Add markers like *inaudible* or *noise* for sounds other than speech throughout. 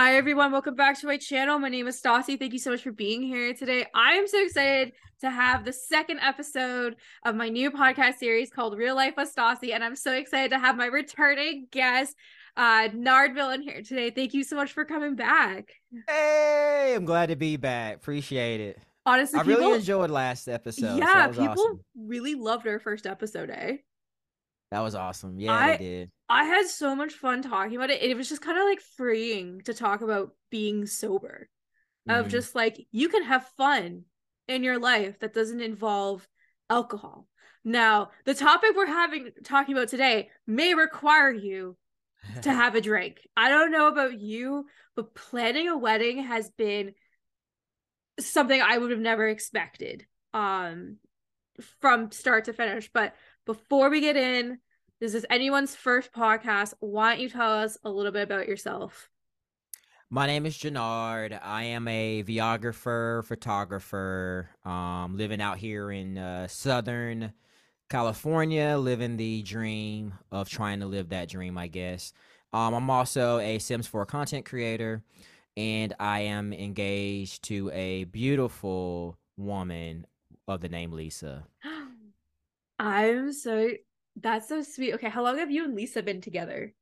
Hi everyone, welcome back to my channel. My name is Stassi. Thank you so much for being here today. I am so excited to have the second episode of my new podcast series called Real Life with Stassi, and I'm so excited to have my returning guest, uh, Nard Villain here today. Thank you so much for coming back. Hey, I'm glad to be back. Appreciate it. Honestly, I people, really enjoyed last episode. yeah, was people awesome. really loved our first episode, eh? That was awesome. Yeah, I- they did. I had so much fun talking about it. It was just kind of like freeing to talk about being sober. Of Mhm. just like you can have fun in your life that doesn't involve alcohol. Now, the topic we're having talking about today may require you to *laughs* have a drink. I don't know about you, but planning a wedding has been something I would have never expected um from start to finish. But before we get in, this is anyone's first podcast. Why don't you tell us a little bit about yourself? My name is Jarnard. I am a videographer, photographer, um, living out here in uh, Southern California, living the dream of trying to live that dream, I guess. Um, I'm also a Sims 4 content creator, and I am engaged to a beautiful woman of the name Lisa. *gasps* I'm so that's so sweet. Okay, how long have you and Lisa been together?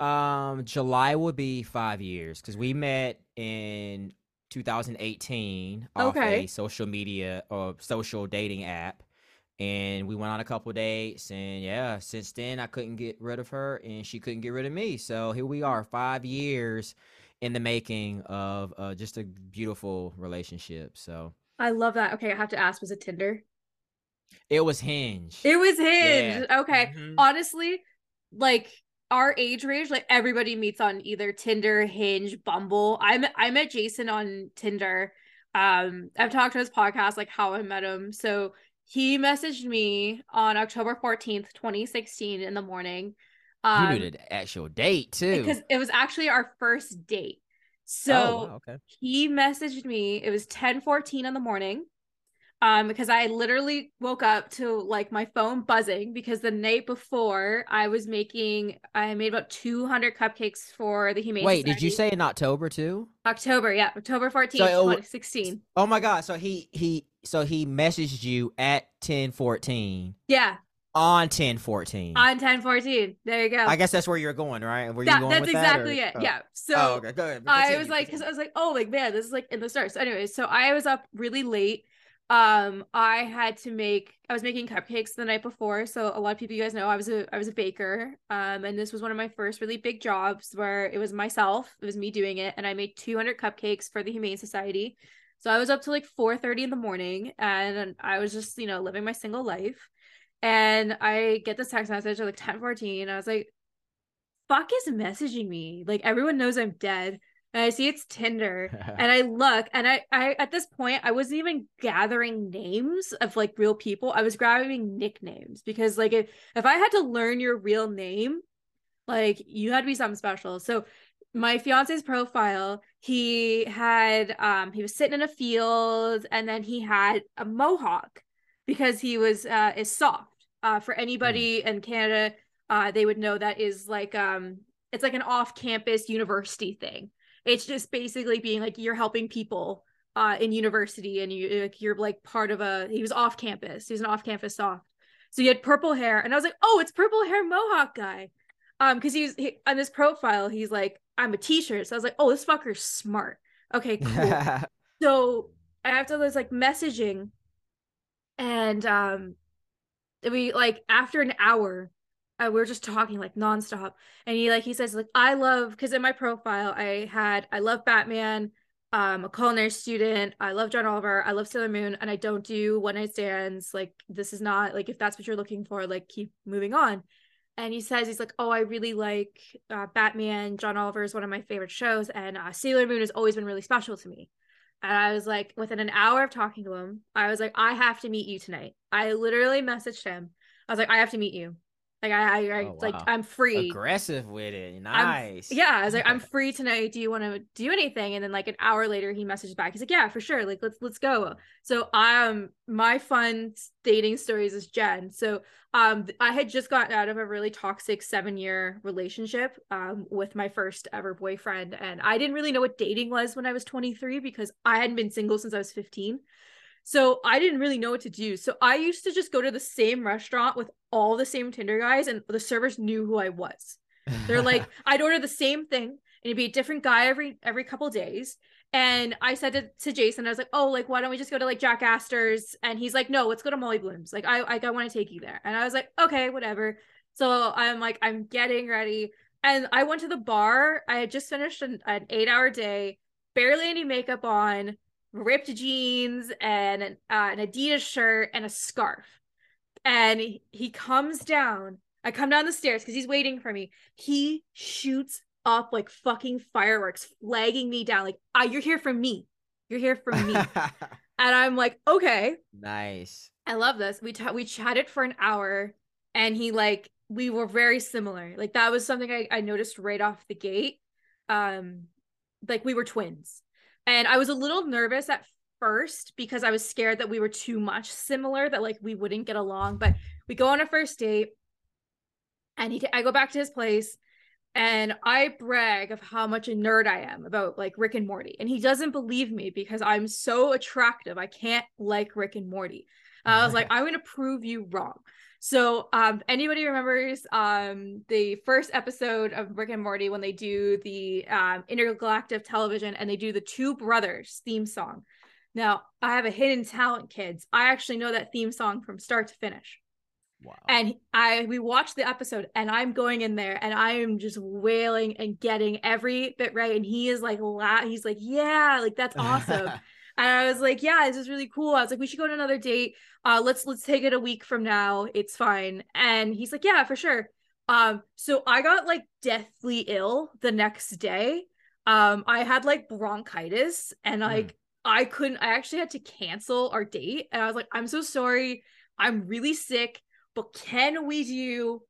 Um, July will be five years because we met in 2018 off Okay. a social media or social dating app, and we went on a couple dates. And yeah, since then I couldn't get rid of her, and she couldn't get rid of me. So here we are, five years in the making of uh, just a beautiful relationship. So I love that. Okay, I have to ask, was it Tinder? It was Hinge. It was Hinge. Okay. Mhm. honestly, like our age range, like everybody meets on either Tinder, Hinge, Bumble. I met I met Jason on Tinder. Um, I've talked to his podcast, like how I met him. So he messaged me on October 14th, 2016 in the morning. you Um knew the actual date too. because it was actually our first date. So oh, wow, okay. he messaged me it was 10 14 in the morning um because i literally woke up to like my phone buzzing because the night before i was making i made about 200 cupcakes for the humane Wait, did you say in October too? october yeah october 14th So 2016 Oh my god! So he he so he messaged you at ten fourteen yeah on ten fourteen. on 10 14 there you go I guess that's where you're going, right? Where you that, going that's with that, or- exactly it oh. yeah so oh, okay, go ahead. I was like, because I was like, oh, like man, this is like in the stars. So, anyways, so I was up really late. Um, I had to make. I was making cupcakes the night before, so a lot of people, you guys know, I was a I was a baker. Um, and this was one of my first really big jobs where it was myself. It was me doing it, and I made 200 cupcakes for the Humane Society. So I was up to like 4:30 in the morning, and I was just you know living my single life. And I get this text message at like 10:14. I was like, fuck is messaging me? Like everyone knows I'm dead. And I see it's Tinder. *laughs* And I look and I I at this point I wasn't even gathering names of like real people. I was grabbing nicknames because like if, if I had to learn your real name, like you had to be something special. So my fiance's profile, he had um he was sitting in a field and then he had a mohawk because he was uh is soph. Uh for anybody in Canada, uh they would know that is like um it's like an off-campus university thing. It's just basically being like you're helping people uh in university and you like you're like part of a he was off campus. He was an off-campus soph. So he had purple hair and I was like, "Oh, it's purple hair mohawk guy." Um cuz he's he, on this profile, he's like, "I'm a t-shirt." So I was like, "Oh, this fucker's smart." Okay, cool. *laughs* so after this like messaging and um we like after an hour uh, we were just talking like nonstop and he like he says like i love because in my profile i had i love batman um a culinary student i love john oliver i love sailor moon and i don't do one night stands like this is not like if that's what you're looking for like keep moving on and he says he's like oh i really like uh, batman john oliver is one of my favorite shows and uh, sailor moon has always been really special to me and I was like, within an hour of talking to him, I was like, I have to meet you tonight. I literally messaged him. I was like, I have to meet you. Like I, I, I Oh, like wow. I'm free. Aggressive with it. I'm- Nice. Yeah, I was like, I'm free tonight. Do you want to do anything? And then like an hour later, he messaged back. He's like, Yeah, for sure. Like let's let's go. So I um, my fun dating stories is Jen. So um, I had just gotten out of a really toxic seven year relationship um with my first ever boyfriend, and I didn't really know what dating was when I was 23 because I hadn't been single since I was 15. So I didn't really know what to do. So I used to just go to the same restaurant with all the same Tinder guys, and the servers knew who I was. They're like, *laughs* I'd order the same thing, and it'd be a different guy every every couple days. And I said to, to Jason, I was like, oh, like why don't we just go to like Jack Astor's? And he's like, no, let's go to Molly Bloom's. Like I like I want to take you there. And I was like, okay, whatever. So I'm like, I'm getting ready, and I went to the bar. I had just finished an, an eight hour day, barely any makeup on, ripped jeans and an, uh, an Adidas shirt and a scarf. And he, comes down. I come down the stairs because he's waiting for me. He shoots up like fucking fireworks, flagging me down. Like, ah, you're here for me. You're here for me. *laughs* and I'm like, okay, nice. I love this. We ta- we chatted for an hour, and he like we were very similar. Like that was something I, I noticed right off the gate. Um, like we were twins, and I was a little nervous at first because I was scared that we were too much similar, that like we wouldn't get along. But we go on a first date, and he I go back to his place. And I brag of how much a nerd I am about like Rick and Morty. And he doesn't believe me because I'm so attractive. I can't like Rick and Morty. I was like, *laughs* I'm gonna prove you wrong. So, um, anybody remembers um the first episode of Rick and Morty when they do the um intergalactic television and they do the two brothers theme song? Now, I have a hidden talent, kids. I actually know that theme song from start to finish. Wow. And I we watched the episode and I'm going in there and I am just wailing and getting every bit right. And he is like la- he's like, yeah, like that's *laughs* awesome. And I was like, yeah, this is really cool. I was like, we should go on another date. Uh, let's let's take it a week from now. It's fine. And he's like, yeah, for sure. Um, so I got like deathly ill the next day. Um, I had like bronchitis and like I couldn't. I actually had to cancel our date. And I was like, I'm so sorry. I'm really sick. But can we do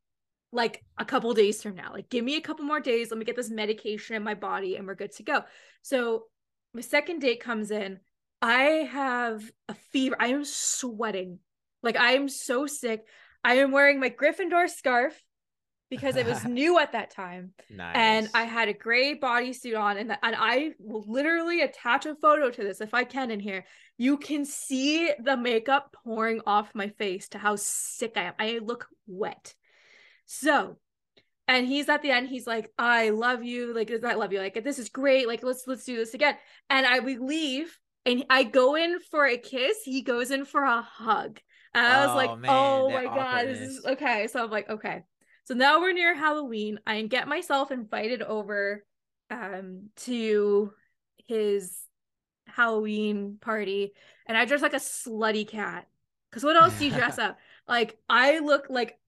like a couple days from now? Like, give me a couple more days. Let me get this medication in my body, and we're good to go. So my second date comes in. I have a fever. I am sweating. Like I am so sick. I am wearing my Gryffindor scarf because it was *laughs* new at that time. nice. And I had a gray bodysuit on, and, and I will literally attach a photo to this if I can in here. You can see the makeup pouring off my face to how sick I am. I look wet. So, and he's at the end, he's like, I love you. Like, I love you. Like, this is great. Like, let's let's do this again. And I we leave and I go in for a kiss. He goes in for a hug. And I was Oh, like, man, oh my God, this is okay. So I'm like, okay. So now we're near Halloween. I get myself invited over um to his Halloween party and I dress like a slutty cat. Cause what else do you dress *laughs* up? Like I look like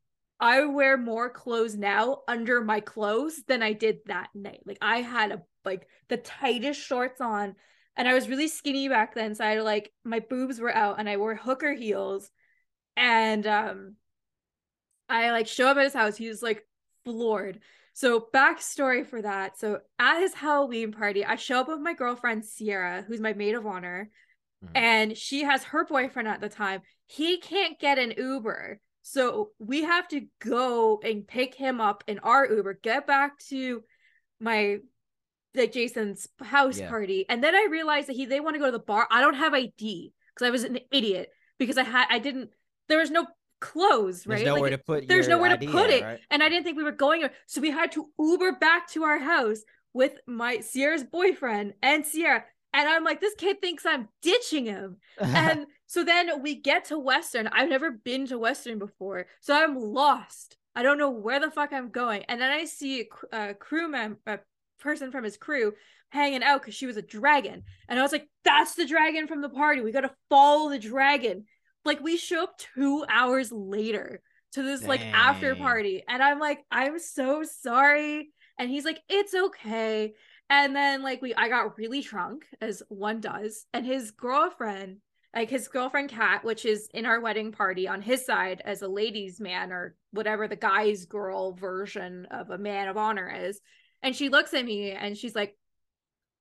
I wear more clothes now under my clothes than I did that night. Like I had a like the tightest shorts on and I was really skinny back then. So I like my boobs were out and I wore hooker heels. And um I like show up at his house. He was like floored. So backstory for that. So at his Halloween party, I show up with my girlfriend Sierra, who's my maid of honor, Mhm. and she has her boyfriend at the time. He can't get an Uber. So we have to go and pick him up in our Uber, get back to my like Jason's house Yeah. party. And then I realized that he they want to go to the bar. I don't have ID because I was an idiot because I had I didn't there was no clothes, There's right? nowhere Like, to put. there's nowhere to put it. right? and I didn't think we were going so we had to Uber back to our house with my Sierra's boyfriend and Sierra. And I'm like, this kid thinks I'm ditching him. And *laughs* so then we get to Western. I've never been to Western before. So I'm lost. I don't know where the fuck I'm going. And then I see a, a crew member, person from his crew hanging out because she was a dragon. And I was like, that's the dragon from the party. We got to follow the dragon. Like we show up two hours later to this like after party. And I'm like, I'm so sorry. And he's like, it's okay. And then like we I got really drunk, as one does, and his girlfriend like his girlfriend Kat, which is in our wedding party on his side as a ladies' man or whatever the guy's girl version of a man of honor is. And she looks at me and she's like,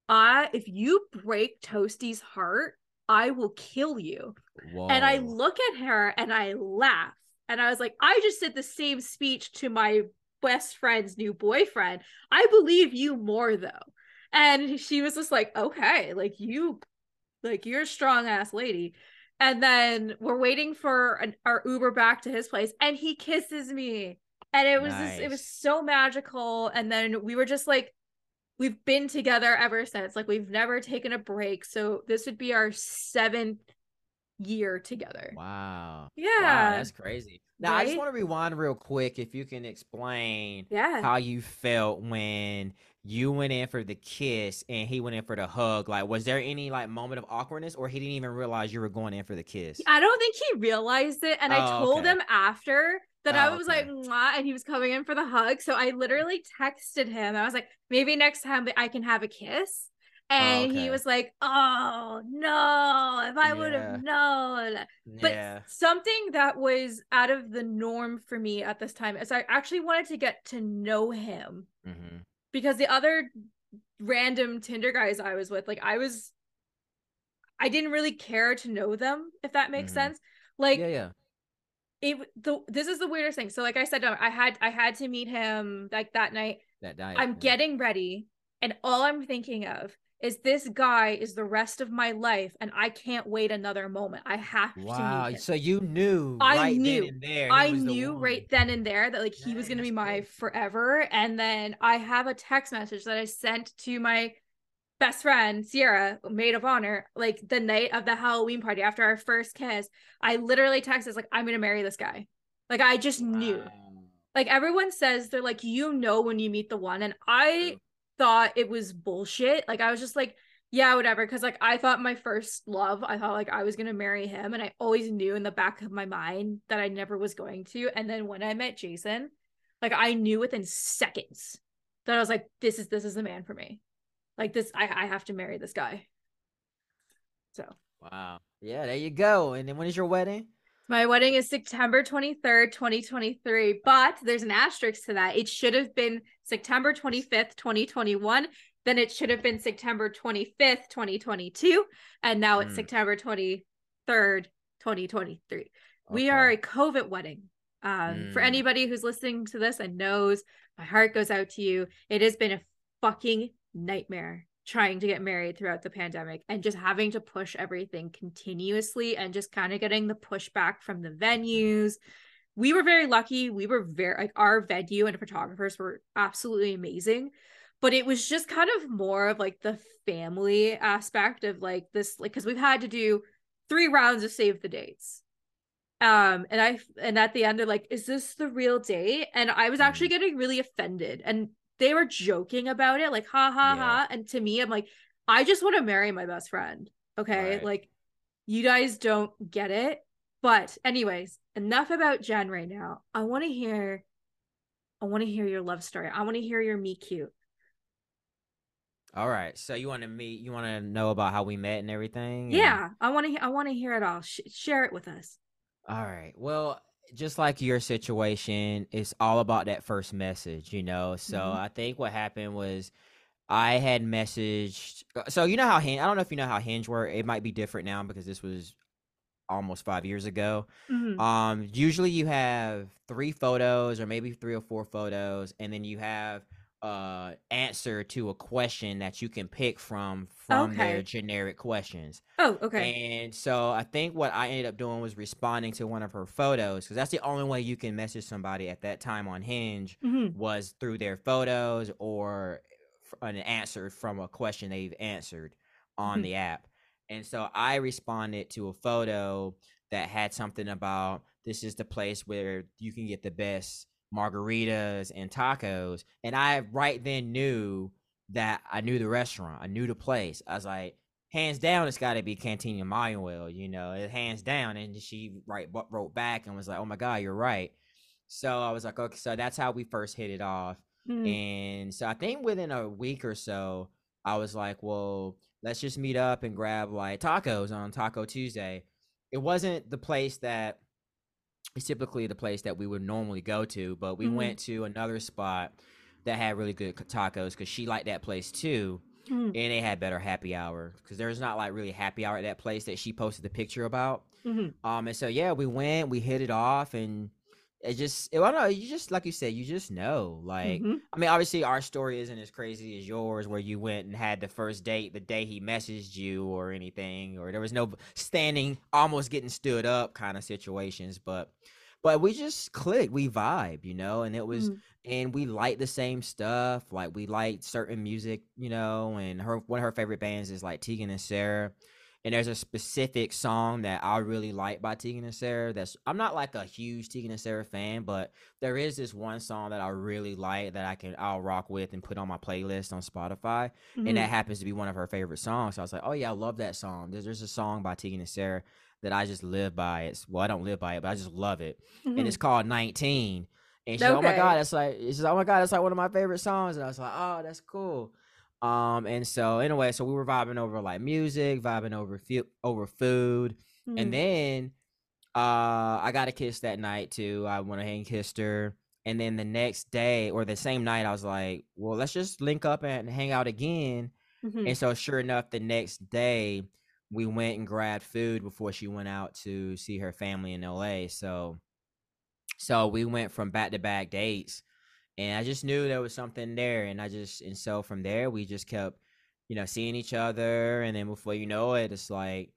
I if you break Toasty's heart, I will kill you. Whoa. And I look at her and I laugh. And I was like, I just did the same speech to my best friend's new boyfriend. I believe you more though. And she was just like, okay, like you, like you're a strong ass lady. And then we're waiting for an, our Uber back to his place, and he kisses me, and it was nice. just, it was so magical. And then we were just like, we've been together ever since. Like we've never taken a break. So this would be our seventh year together. Wow. Yeah. Wow, that's crazy. Now right? I just want to rewind real quick if you can explain yeah. how you felt when you went in for the kiss and he went in for the hug. Like was there any like moment of awkwardness or he didn't even realize you were going in for the kiss? I don't think he realized it and oh, I told okay. him after that oh, I was okay. like and he was coming in for the hug. So I literally texted him. I was like maybe next time I can have a kiss. Oh, and oh, okay. he was like, "Oh no! If I would have known." But yeah. something that was out of the norm for me at this time is I actually wanted to get to know him mm-hmm. because the other random Tinder guys I was with, like, I was, I didn't really care to know them, if that makes mm-hmm. sense. Like, yeah, yeah. It the this is the weirdest thing. So, like I said, I had I had to meet him like that night. That night. I'm yeah. getting ready, and all I'm thinking of is this guy is the rest of my life and I can't wait another moment. I have wow. to. So you knew I right knew I knew right then and there that like he was gonna be my forever. And then I have a text message that I sent to my best friend Sierra, maid of honor, like the night of the Halloween party after our first kiss. I literally texted like, I'm gonna marry this guy. Like I just wow. knew. Like everyone says they're like, you know when you meet the one. And I thought it was bullshit. Like I was just like, yeah, whatever. Cause like I thought my first love, I thought like I was gonna marry him. And I always knew in the back of my mind that I never was going to. And then when I met Jason, like I knew within seconds that I was like, this is this is the man for me. Like this, I, I have to marry this guy. So Wow. Yeah, there you go. And then when is your wedding? My wedding is September 23rd, 2023, but there's an asterisk to that. It should have been September 25th, 2021. Then it should have been September 25th, 2022. And now it's mm. September 23rd, 2023. Okay. We are a COVID wedding. Um, mm. For hmm. anybody who's listening to this and knows, my heart goes out to you. It has been a fucking nightmare trying to get married throughout the pandemic and just having to push everything continuously and just kind of getting the pushback from the venues. We were very lucky. We were very like our venue and photographers were absolutely amazing. But it was just kind of more of like the family aspect of like this, like, because we've had to do three rounds of save the dates um and i and at the end they're like is this the real date and i was actually mm-hmm. getting really offended and they were joking about it, like ha ha yeah. ha. And to me, I'm like, I just want to marry my best friend. Okay. Right. Like, you guys don't get it. But, anyways, enough about Jen right now. I want to hear, I want to hear your love story. I want to hear your meet cute. All right. So you want to meet? You want to know about how we met and everything? Yeah, I want to. I want to hear it all. Sh- share it with us. All right. Well, just like your situation, it's all about that first message, you know. So mm-hmm. I think what happened was I had messaged. Uh, so you know how Hinge. I don't know if you know how Hinge work. It might be different now because this was almost five years ago. Mm-hmm. Um, usually you have three photos or maybe three or four photos, and then you have uh answer to a question that you can pick from from okay. their generic questions. Oh, okay. And so I think what I ended up doing was responding to one of her photos because that's the only way you can message somebody at that time on Hinge mm-hmm. was through their photos or an answer from a question they've answered on mm-hmm. the app. And so I responded to a photo that had something about this is the place where you can get the best margaritas and tacos. And I right then knew that I knew the restaurant, I knew the place. I was like, hands down, it's got to be Cantina Manuel, you know, it hands down. And she right wrote back and was like, oh my god, you're right. So I was like, okay, so that's how we first hit it off. Mm-hmm. And so I think within a week or so, I was like, well, let's just meet up and grab like tacos on Taco Tuesday. It wasn't the place that it's typically the place that we would normally go to, but we Mhm. went to another spot that had really good tacos because she liked that place too, Mhm. and they had better happy hour because there's not like really happy hour at that place that she posted the picture about. Mhm. Um, and so yeah, we went, we hit it off, and it just, it, don't know, you just like you said, you just know, like. Mhm. I mean, obviously, our story isn't as crazy as yours, where you went and had the first date the day he messaged you or anything, or there was no standing, almost getting stood up kind of situations. But, but we just clicked, we vibe, you know, and it was, Mhm. and we like the same stuff. Like we like certain music, you know, and her one of her favorite bands is like Tegan and Sara. And there's a specific song that I really like by Tegan and Sara. That's I'm not like a huge Tegan and Sara fan, but there is this one song that I really like that I can I'll rock with and put on my playlist on Spotify, Mhm. and that happens to be one of her favorite songs. So I was like, oh yeah, I love that song. There's there's a song by Tegan and Sara that I just live by. It's well, I don't live by it, but I just love it, and Mhm. it's called 19. And she's like, oh my god, that's like she's like, oh my god, that's like one of my favorite songs. And I was like, oh, that's cool. Um, and so anyway, so we were vibing over like music, vibing over fu- over food, Mhm. and then uh I got a kiss that night too. I went ahead and kissed her. And then the next day or the same night, I was like, well, let's just link up and hang out again. Mhm. And so sure enough, the next day we went and grabbed food before she went out to see her family in LA. So so we went from back to back dates and I just knew there was something there. And I just and so from there we just kept, you know, seeing each other. And then before you know it, it's like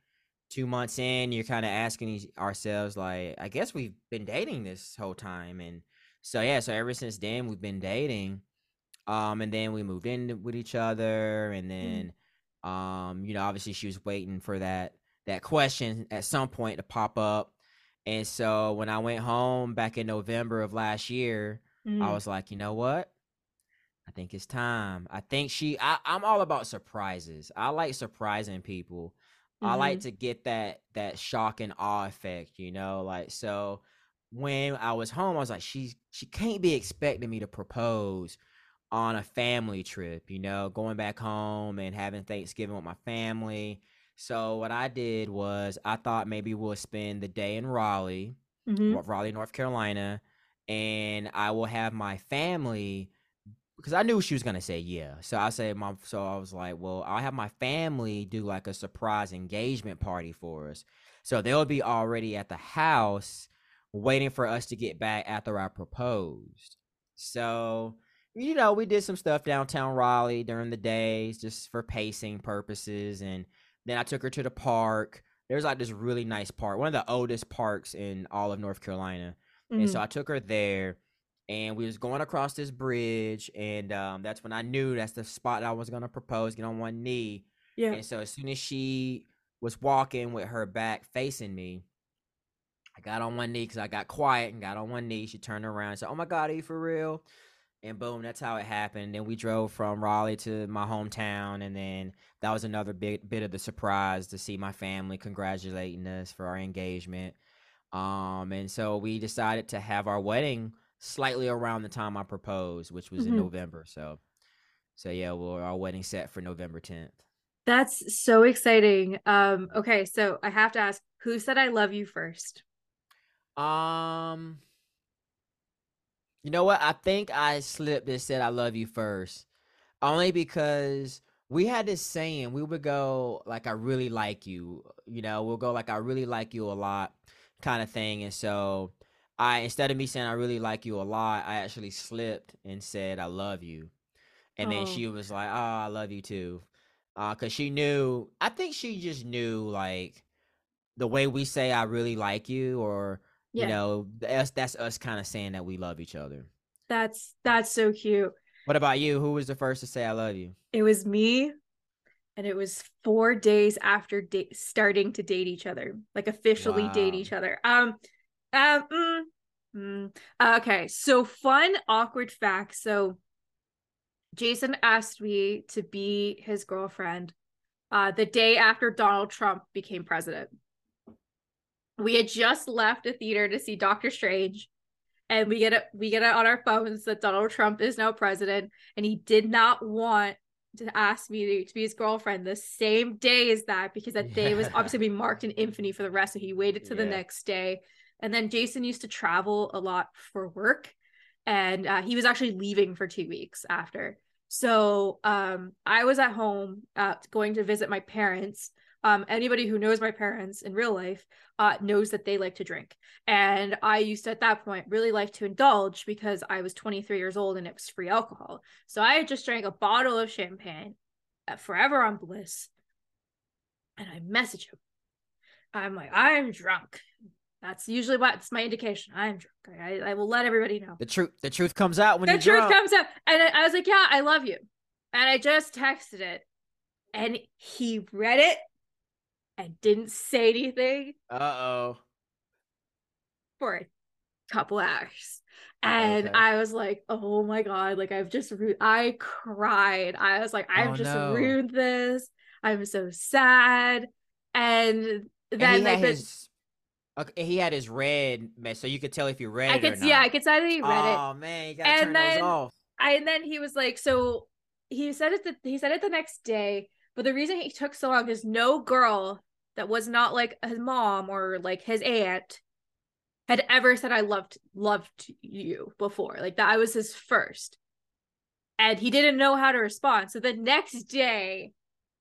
two months in, you're kind of asking ourselves, like, I guess we've been dating this whole time. And so yeah, so ever since then we've been dating. Um, and then we moved in with each other, and then, um, you know, obviously she was waiting for that that question at some point to pop up. And so when I went home back in November of last year, I Mhm. was like, you know what? I think it's time. I think she. I, I'm all about surprises. I like surprising people. I like Mhm. to get that that shock and awe effect. You know, like so. When I was home, I was like, she she can't be expecting me to propose on a family trip. You know, going back home and having Thanksgiving with my family. So what I did was I thought maybe we'll spend the day in Raleigh Mhm. Raleigh, North Carolina, and I will have my family because I knew she was gonna say yeah. So I said, "Mom." So I was like, "Well, I'll have my family do like a surprise engagement party for us." So they'll be already at the house waiting for us to get back after I proposed. So you know, we did some stuff downtown Raleigh during the days just for pacing purposes, and then I took her to the park. There's like this really nice park, one of the oldest parks in all of North Carolina. And so Mhm. I took her there and we was going across this bridge and um, that's when I knew that's the spot I was gonna propose, get on one knee. yeah. And so as soon as she was walking with her back facing me, I got on one knee because I got quiet and got on one knee. She turned around and said, Oh my God, are you for real? And boom, that's how it happened. Then we drove from Raleigh to my hometown, and then that was another big bit of the surprise to see my family congratulating us for our engagement. Um, and so we decided to have our wedding slightly around the time I proposed, which was in Mhm. November. So, so yeah, well, our wedding set for November tenth. That's so exciting. Um, okay, so I have to ask, who said I love you first? Um, you know what? I think I slipped and said I love you first, only because we had this saying we would go like I really like you. You know, we'll go like I really like you a lot, kind of thing. And so I instead of me saying I really like you a lot, I actually slipped and said I love you. And then Oh. she was like, "Oh, I love you too," uh, cause she knew. I think she just knew like the way we say I really like you, or Yeah. you know, that's that's us kind of saying that we love each other. That's that's so cute. What about you? Who was the first to say I love you? It was me, and it was four days after da- starting to date each other, like officially date each other. Um, um, mm, mm. Uh, okay. So fun, awkward fact. So Jason asked me to be his girlfriend uh, the day after Donald Trump became president. We had just left a theater to see Doctor Strange, and we get it we get it on our phones that Donald Trump is now president, and he did not want to ask me to, to be his girlfriend the same day as that because that day was obviously be marked in infamy for the rest. So he waited to the next day. And then Jason used to travel a lot for work. And uh, he was actually leaving for two weeks after. So um, I was at home uh, going to visit my parents. Um, anybody who knows my parents in real life uh, knows that they like to drink. And I used to, at that point, really like to indulge because I was 23 years old and it was free alcohol. So I just drank a bottle of champagne at Forever on Bliss. And I message him. I'm like, I'm drunk. That's usually what's my indication. I'm drunk. I, I will let everybody know. The truth, the truth comes out when The truth drunk. comes out. And I, I was like, yeah, I love you. And I just texted it. And he read it and didn't say anything Uh oh. for a couple hours. And Okay. I was like, oh my God, like I've just, ru- I cried. I was like, I've Oh, just no. ruined this. I'm so sad. And And then he like had his. Okay, he had his red, mess, so you could tell if you read I it could yeah, I could see that he read it. Oh man, you gotta And turn then- those off. I, and then he was like, so he said it. The, he said it the next day. But the reason he took so long is no girl that was not like his mom or like his aunt had ever said I loved loved you before. Like that I was his first. And he didn't know how to respond. So the next day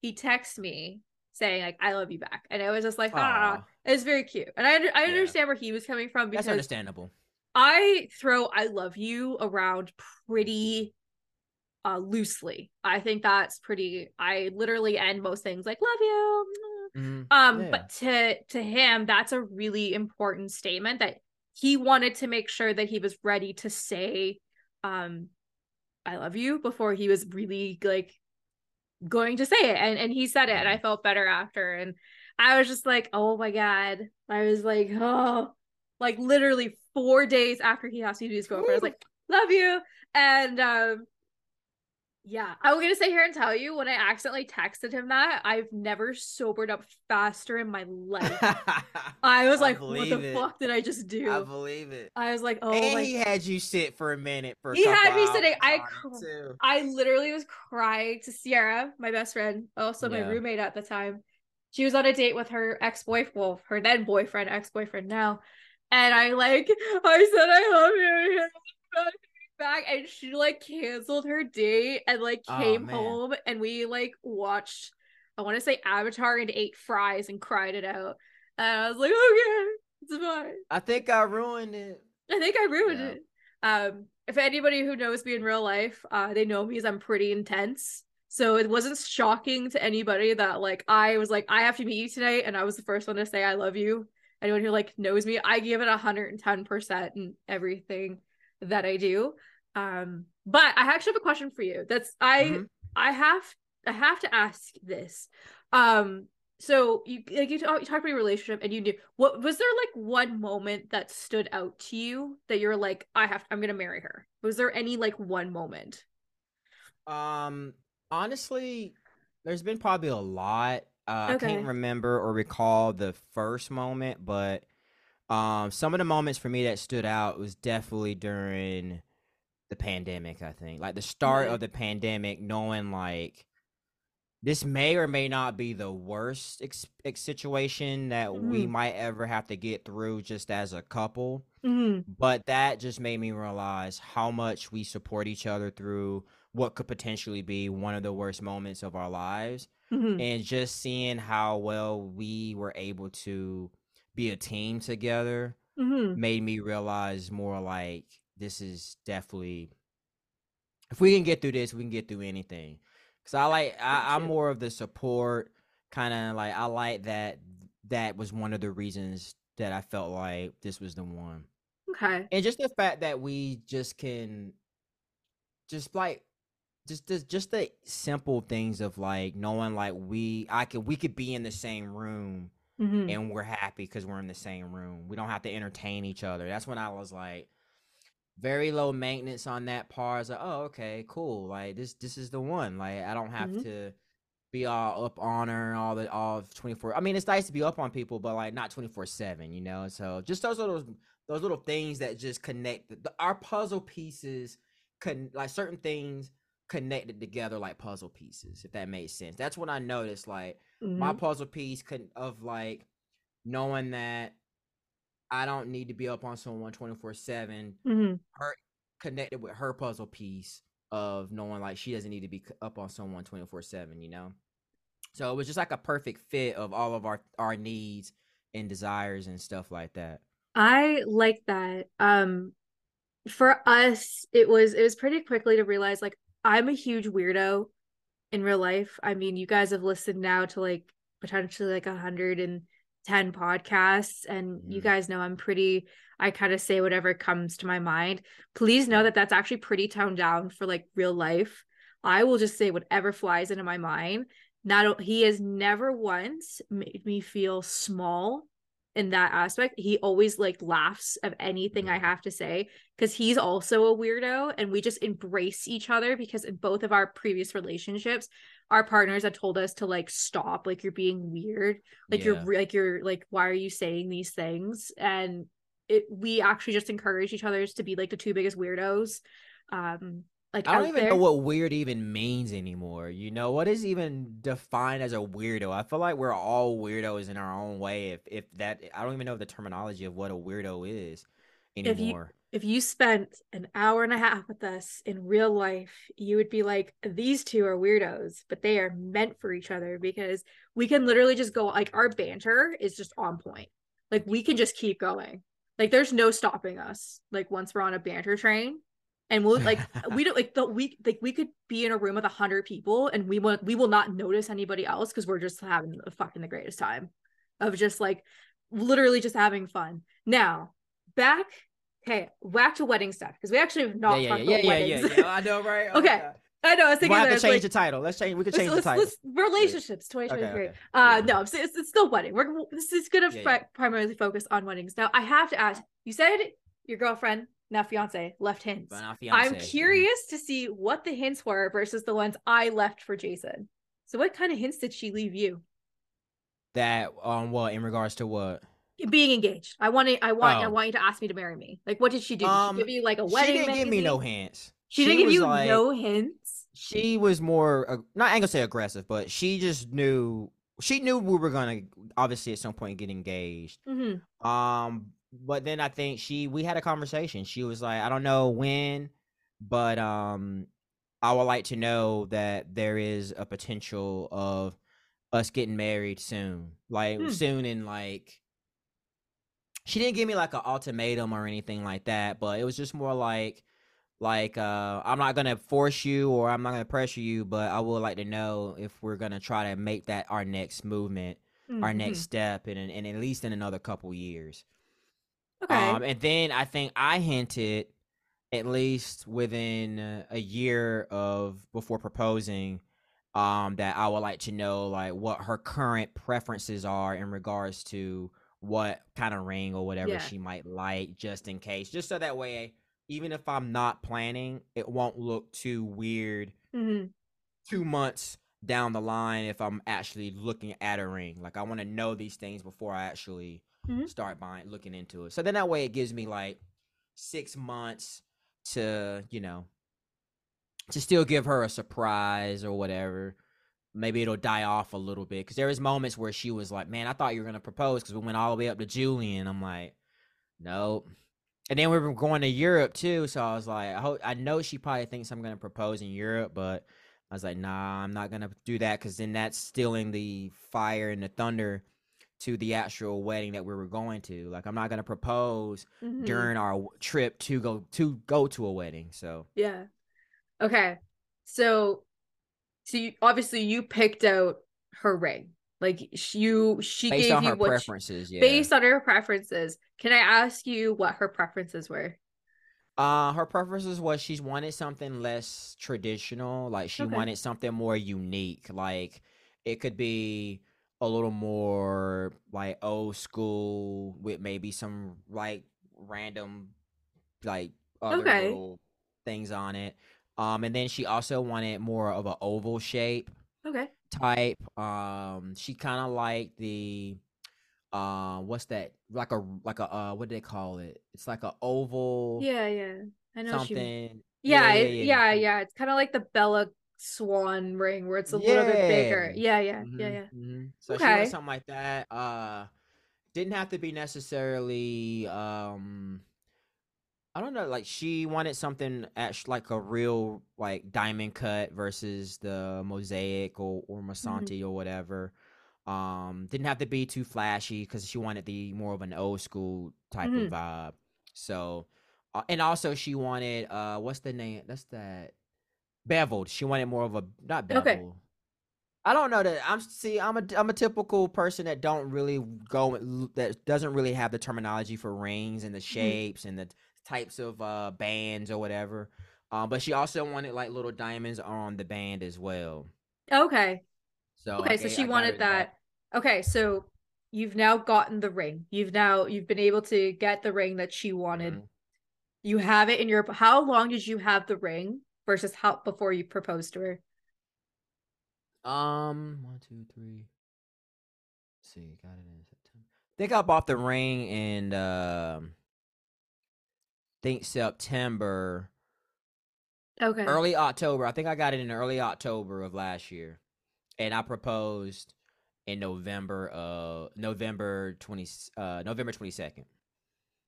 he texts me saying like I love you back. And I was just like, ah, Aw, it was very cute. And I under- I Yeah. understand where he was coming from that's because understandable. I throw I love you around pretty uh loosely. I think that's pretty I literally end most things like love you. Mhm. Um Yeah. but to to him that's a really important statement that he wanted to make sure that he was ready to say um I love you before he was really like going to say it and and he said it and I felt better after and I was just like oh my god I was like oh like literally 4 days after he asked me to be his girlfriend I was like love you and um yeah I'm gonna sit here and tell you when I accidentally texted him that I've never sobered up faster in my life *laughs* I was I like what the it. fuck did I just do I believe it. I was like oh and my he had you sit for a minute for a He had me sitting- I cr- I literally was crying to Sierra, my best friend, also my Yeah. roommate at the time. She was on a date with her ex boyfriend, well, her then boyfriend, ex boyfriend now. And I like, I said, I love you. *laughs* and I love you Back and she like canceled her date and like Oh, came man. home and we like watched, I want to say Avatar and ate fries and cried it out. And I was like, okay, it's fine. I think I ruined it. I think I ruined Yeah. it. Um, if anybody who knows me in real life, uh, they know me as I'm pretty intense. So it wasn't shocking to anybody that like I was like, I have to meet you tonight, and I was the first one to say I love you. Anyone who like knows me, I give it hundred and ten percent and everything that I do. Um, but I actually have a question for you. That's I Mhm. I have I have to ask this. Um, so you like you, talk, you talked about your relationship and you knew what was there like one moment that stood out to you that you're like I have I'm gonna marry her. Was there any like one moment? Um, honestly, there's been probably a lot. Uh, I can't remember or recall the first moment, but um, some of the moments for me that stood out was definitely during the pandemic. I think, like the start Okay. of the pandemic, knowing like this may or may not be the worst ex- ex- situation that we Mhm. might ever have to get through just as a couple Mm-hmm. but that just made me realize how much we support each other through what could potentially be one of the worst moments of our lives Mm-hmm. and just seeing how well we were able to be a team together Mm-hmm. made me realize more like this is definitely if we can get through this we can get through anything because i like I, i'm more of the support kind of like i like that that was one of the reasons that i felt like this was the one Okay. and just the fact that we just can just like just the just the simple things of like knowing like we i could we could be in the same room Mm-hmm. and we're happy because we're in the same room. We don't have to entertain each other. That's when i was like very low maintenance on that part. I was like oh okay cool. Like this this is the one. Like i don't have Mhm. to be all up on her and all the all 24 i mean it's nice to be up on people but like not 24 7 you know? So just those little those little things that just connect the, our puzzle pieces can like certain things connected together like puzzle pieces, if that makes sense. That's what I noticed. Like Mhm. my puzzle piece could of like knowing that I don't need to be up on someone 24 7 Mhm. her connected with her puzzle piece of knowing like she doesn't need to be up on someone 24 7 you know so it was just like a perfect fit of all of our our needs and desires and stuff like that I like that. Um for us it was it was pretty quickly to realize like I'm a huge weirdo in real life. I mean, you guys have listened now to like potentially like a hundred and ten podcasts, and you Mhm. guys know I'm pretty. I kind of say whatever comes to my mind. Please know that that's actually pretty toned down for like real life. I will just say whatever flies into my mind. Not he has never once made me feel small in that aspect. He always like laughs of anything I Mhm. have to say because he's also a weirdo and we just embrace each other because in both of our previous relationships our partners have told us to like stop like you're being weird like you're like you're like why are you saying these things and it we actually just encourage each other to be like the two biggest weirdos um like I don't even there. know what weird even means anymore. You know, what is even defined as a weirdo? I feel like we're all weirdos in our own way. If if that I don't even know the terminology of what a weirdo is anymore. If you- anymore. if you spent an hour and a half with us in real life, you would be like, these two are weirdos, but they are meant for each other because we can literally just go like our banter is just on point. Like we can just keep going. Like there's no stopping us. Like once we're on a banter train. And we'll like *laughs* we don't like the we like we could be in a room with a hundred people and we will we will not notice anybody else because we're just having a fucking the greatest time of just like literally just having fun. Now back okay back to wedding stuff because we actually have not yeah, talked yeah, about yeah, yeah, weddings. yeah. I know, right? *laughs* Oh, Okay. I know I was We thinking might have that to change like, the title. Let's change. We could let's, change the let's, title. let's relationships 2023 okay. uh Yeah. no it's, it's, still wedding we're this is gonna Yeah, yeah. primarily focus on weddings now i have to ask you said your girlfriend now fiance left hints not i'm curious to see what the hints were versus the ones i left for jason so what kind of hints did she leave you That um, what in regards to what? being engaged i want to i want i Oh. want you to ask me to marry me like what did she do did Um, she give you like a wedding? She didn't give me no hints. she, didn't give you like- no hints She was more ag- not. I ain't gonna say aggressive, but she just knew. She knew we were gonna obviously at some point get engaged. mm-hmm. Um, but then I think she we had a conversation. She was like, I don't know when, but um, I would like to know that there is a potential of us getting married soon, like Hmm. soon in like. She didn't give me like an ultimatum or anything like that, but it was just more like, like uh, I'm not gonna force you or I'm not gonna pressure you, but I would like to know if we're gonna try to make that our next movement our Mm-hmm. next step and in at least in another couple years. Okay Um, and then I think I hinted at least within a year of before proposing um that I would like to know like what her current preferences are in regards to what kind of ring or whatever Yeah. she might like just in case just so that way even if I'm not planning it won't look too weird Mhm. two months down the line if I'm actually looking at a ring. Like I want to know these things before I actually Mhm. start buying, looking into it. So then that way it gives me like six months to, you know, to still give her a surprise or whatever. Maybe it'll die off a little bit because there was moments where she was like, "Man, I thought you were gonna propose," because we went all the way up to Julian. I'm like, "Nope." And then we were going to Europe too, so I was like, I, hope, I know she probably thinks I'm gonna propose in Europe, but I was like, nah, I'm not gonna do that because then that's stealing the fire and the thunder to the actual wedding that we were going to. Like, I'm not gonna propose Mhm. during our trip to go to go to a wedding. So Yeah. Okay. So, so you, obviously you picked out her ring. Like you, she based gave on you her what she- preferences, yeah. based on her preferences. Can I ask you what her preferences were? Uh, her preferences was she wanted something less traditional. Like she Okay. wanted something more unique. Like it could be a little more like old school with maybe some like random like other Okay. little things on it. Um, and then she also wanted more of an oval shape Okay. type. Um, she kind of liked the uh, what's that? Like a like a uh, what do they call it? It's like a oval Yeah, yeah. I know she. something. Yeah, yeah, it- yeah. yeah, yeah. It's kind of like the Bella Swan ring where it's a little bit bigger. Yeah, yeah, yeah, Mhm, yeah. mhm. So she Okay. wanted something like that. Uh, didn't have to be necessarily. Um, I don't know. Like she wanted something at like a real like diamond cut versus the mosaic or or Masanti or whatever. Um, didn't have to be too flashy because she wanted the more of an old school type Mhm. of vibe. So, uh, and also she wanted uh, what's the name? That's that beveled. She wanted more of a not beveled. Okay. I don't know that I'm see I'm a I'm a typical person that don't really go that doesn't really have the terminology for rings and the Mm-hmm. shapes and the types of uh bands or whatever. Um, but she also wanted like little diamonds on the band as well. Okay. So Okay, so she I wanted her that. Okay, so you've now gotten the ring. You've now you've been able to get the ring that she wanted. Mhm. You have it in your how long did you have the ring versus how before you proposed to her? Um, one, two, three. Let's see, got it in September. think I bought the ring in um, think September, Okay. early October. I think I got it in early October of last year, and I proposed in November. Uh, November twenty. Uh, November twenty second.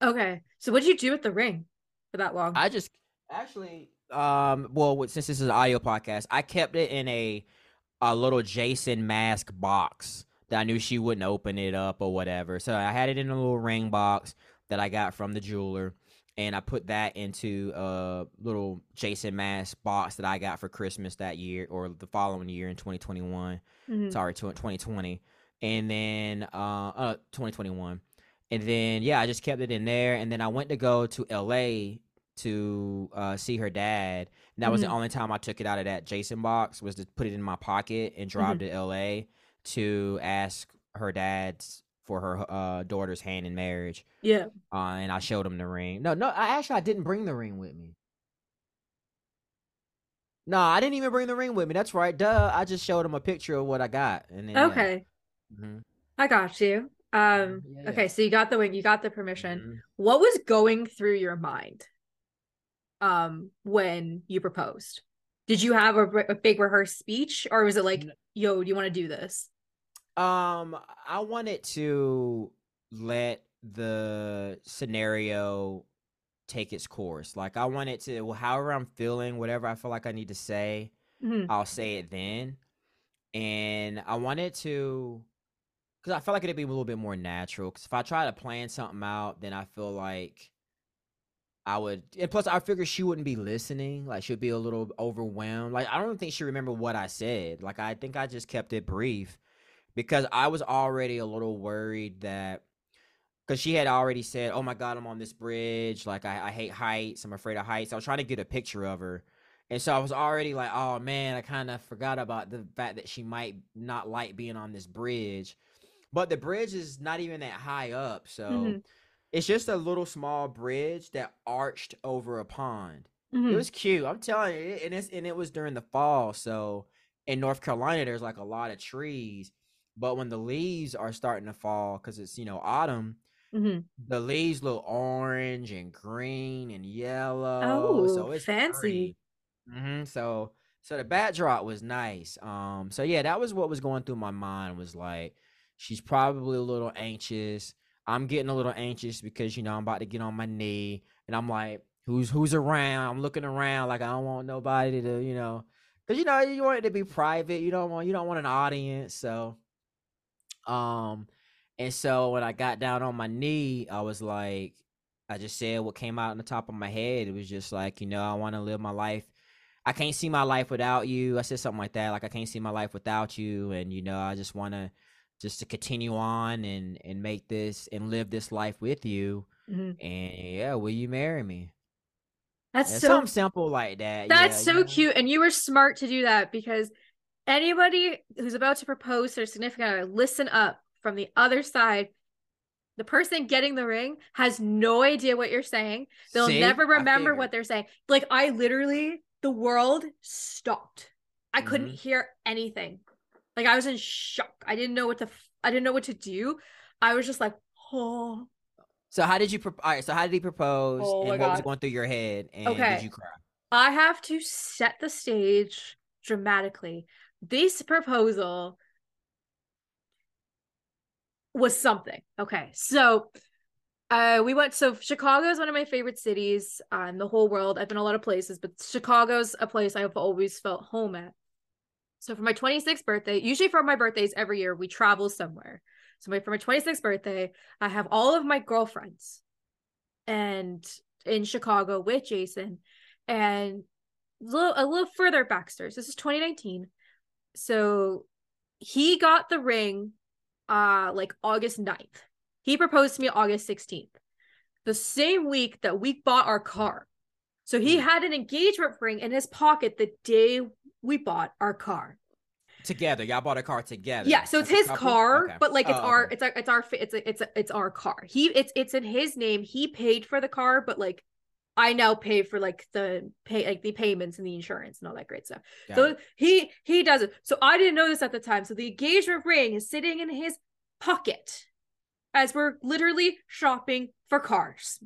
Okay. So what did you do with the ring for that long? I just actually, um, well, since this is an audio podcast, I kept it in a a little Jason mask box that I knew she wouldn't open it up or whatever. So I had it in a little ring box that I got from the jeweler, and I put that into a little Jason mask box that I got for Christmas that year or the following year in 2021 Mhm. sorry, tw- 2020, and then uh, uh 2021, and then yeah, I just kept it in there, and then I went to go to LA to uh, see her dad. And that was the Mhm. only time I took it out of that Jason box was to put it in my pocket and drive to LA to ask her dad's for her uh, daughter's hand in marriage. Yeah. Uh, and I showed him the ring. No, no, I actually I didn't bring the ring with me. No, I didn't even bring the ring with me. That's right. Duh. I just showed him a picture of what I got. And then, yeah. Okay. Mhm, I got you. Um Yeah, yeah. okay, so you got the ring, you got the permission. mhm. What was going through your mind um when you proposed? Did you have a, a big rehearsed speech or was it like, yo, do you want to do this? Um, I wanted to let the scenario take its course. Like I wanted to, well, however I'm feeling, whatever I feel like I need to say, Mhm. I'll say it then. And I wanted to, because I felt like it'd be a little bit more natural. Because if I try to plan something out, then I feel like I would. And plus, I figured she wouldn't be listening. Like she'd be a little overwhelmed. Like I don't think she remember what I said. Like I think I just kept it brief because I was already a little worried that. Because she had already said, "Oh my God, I'm on this bridge. Like I, I hate heights. I'm afraid of heights." I was trying to get a picture of her, and so I was already like, "Oh man, I kind of forgot about the fact that she might not like being on this bridge." But the bridge is not even that high up, so Mhm. It's just a little small bridge that arched over a pond. Mhm. It was cute. I'm telling you, and it's and it was during the fall, so in North Carolina there's like a lot of trees, but when the leaves are starting to fall because it's you know autumn, Mhm. the leaves look orange and green and yellow. Oh, so it's fancy. hmm So so the backdrop was nice. Um. So yeah, that was what was going through my mind. Was like, she's probably a little anxious. I'm getting a little anxious because you know I'm about to get on my knee, and I'm like, who's who's around? I'm looking around like I don't want nobody to you know, because you know you want it to be private. You don't want you don't want an audience. So, um, and so when I got down on my knee, I was like, I just said what came out on the top of my head. It was just like, you know, I want to live my life. I can't see my life without you. I said something like that. Like I can't see my life without you. And you know, I just want to just to continue on and and make this and live this life with you. Mhm. And yeah, will you marry me? That's Yeah, so something simple like that. That's yeah, so you know? cute. And you were smart to do that because anybody who's about to propose to their significant other, listen up from the other side. The person getting the ring has no idea what you're saying. They'll See? never remember what they're saying. Like, I literally, the world stopped. I couldn't Mhm. hear anything. Like, I was in shock. I didn't know what to, I didn't know what to do. I was just like, oh, So how did you? Pro- all right. So how did he propose? Oh and what was going through your head? And Okay. did you cry? I have to set the stage dramatically. This proposal was something. Okay. So uh we went so Chicago is one of my favorite cities uh, in the whole world. I've been a lot of places, but Chicago's a place I've always felt home at. So for my 26th birthday, usually for my birthdays every year, we travel somewhere. So my, for my 26th birthday, I have all of my girlfriends and in Chicago with Jason and a little, a little further backstory. So this is 2019. So he got the ring uh like August 9th. He proposed to me August 16th. The same week that we bought our car. So he hmm. had an engagement ring in his pocket the day we bought our car together. Y'all bought a car together. Yeah, so it's his car, okay. but like it's oh, our okay. it's our it's our it's a, it's a, it's our car. He it's it's in his name. He paid for the car, but like I now pay for like the pay like the payments and the insurance and all that great stuff. Got so it. he he does it. So I didn't know this at the time. So the engagement ring is sitting in his pocket as we're literally shopping for cars.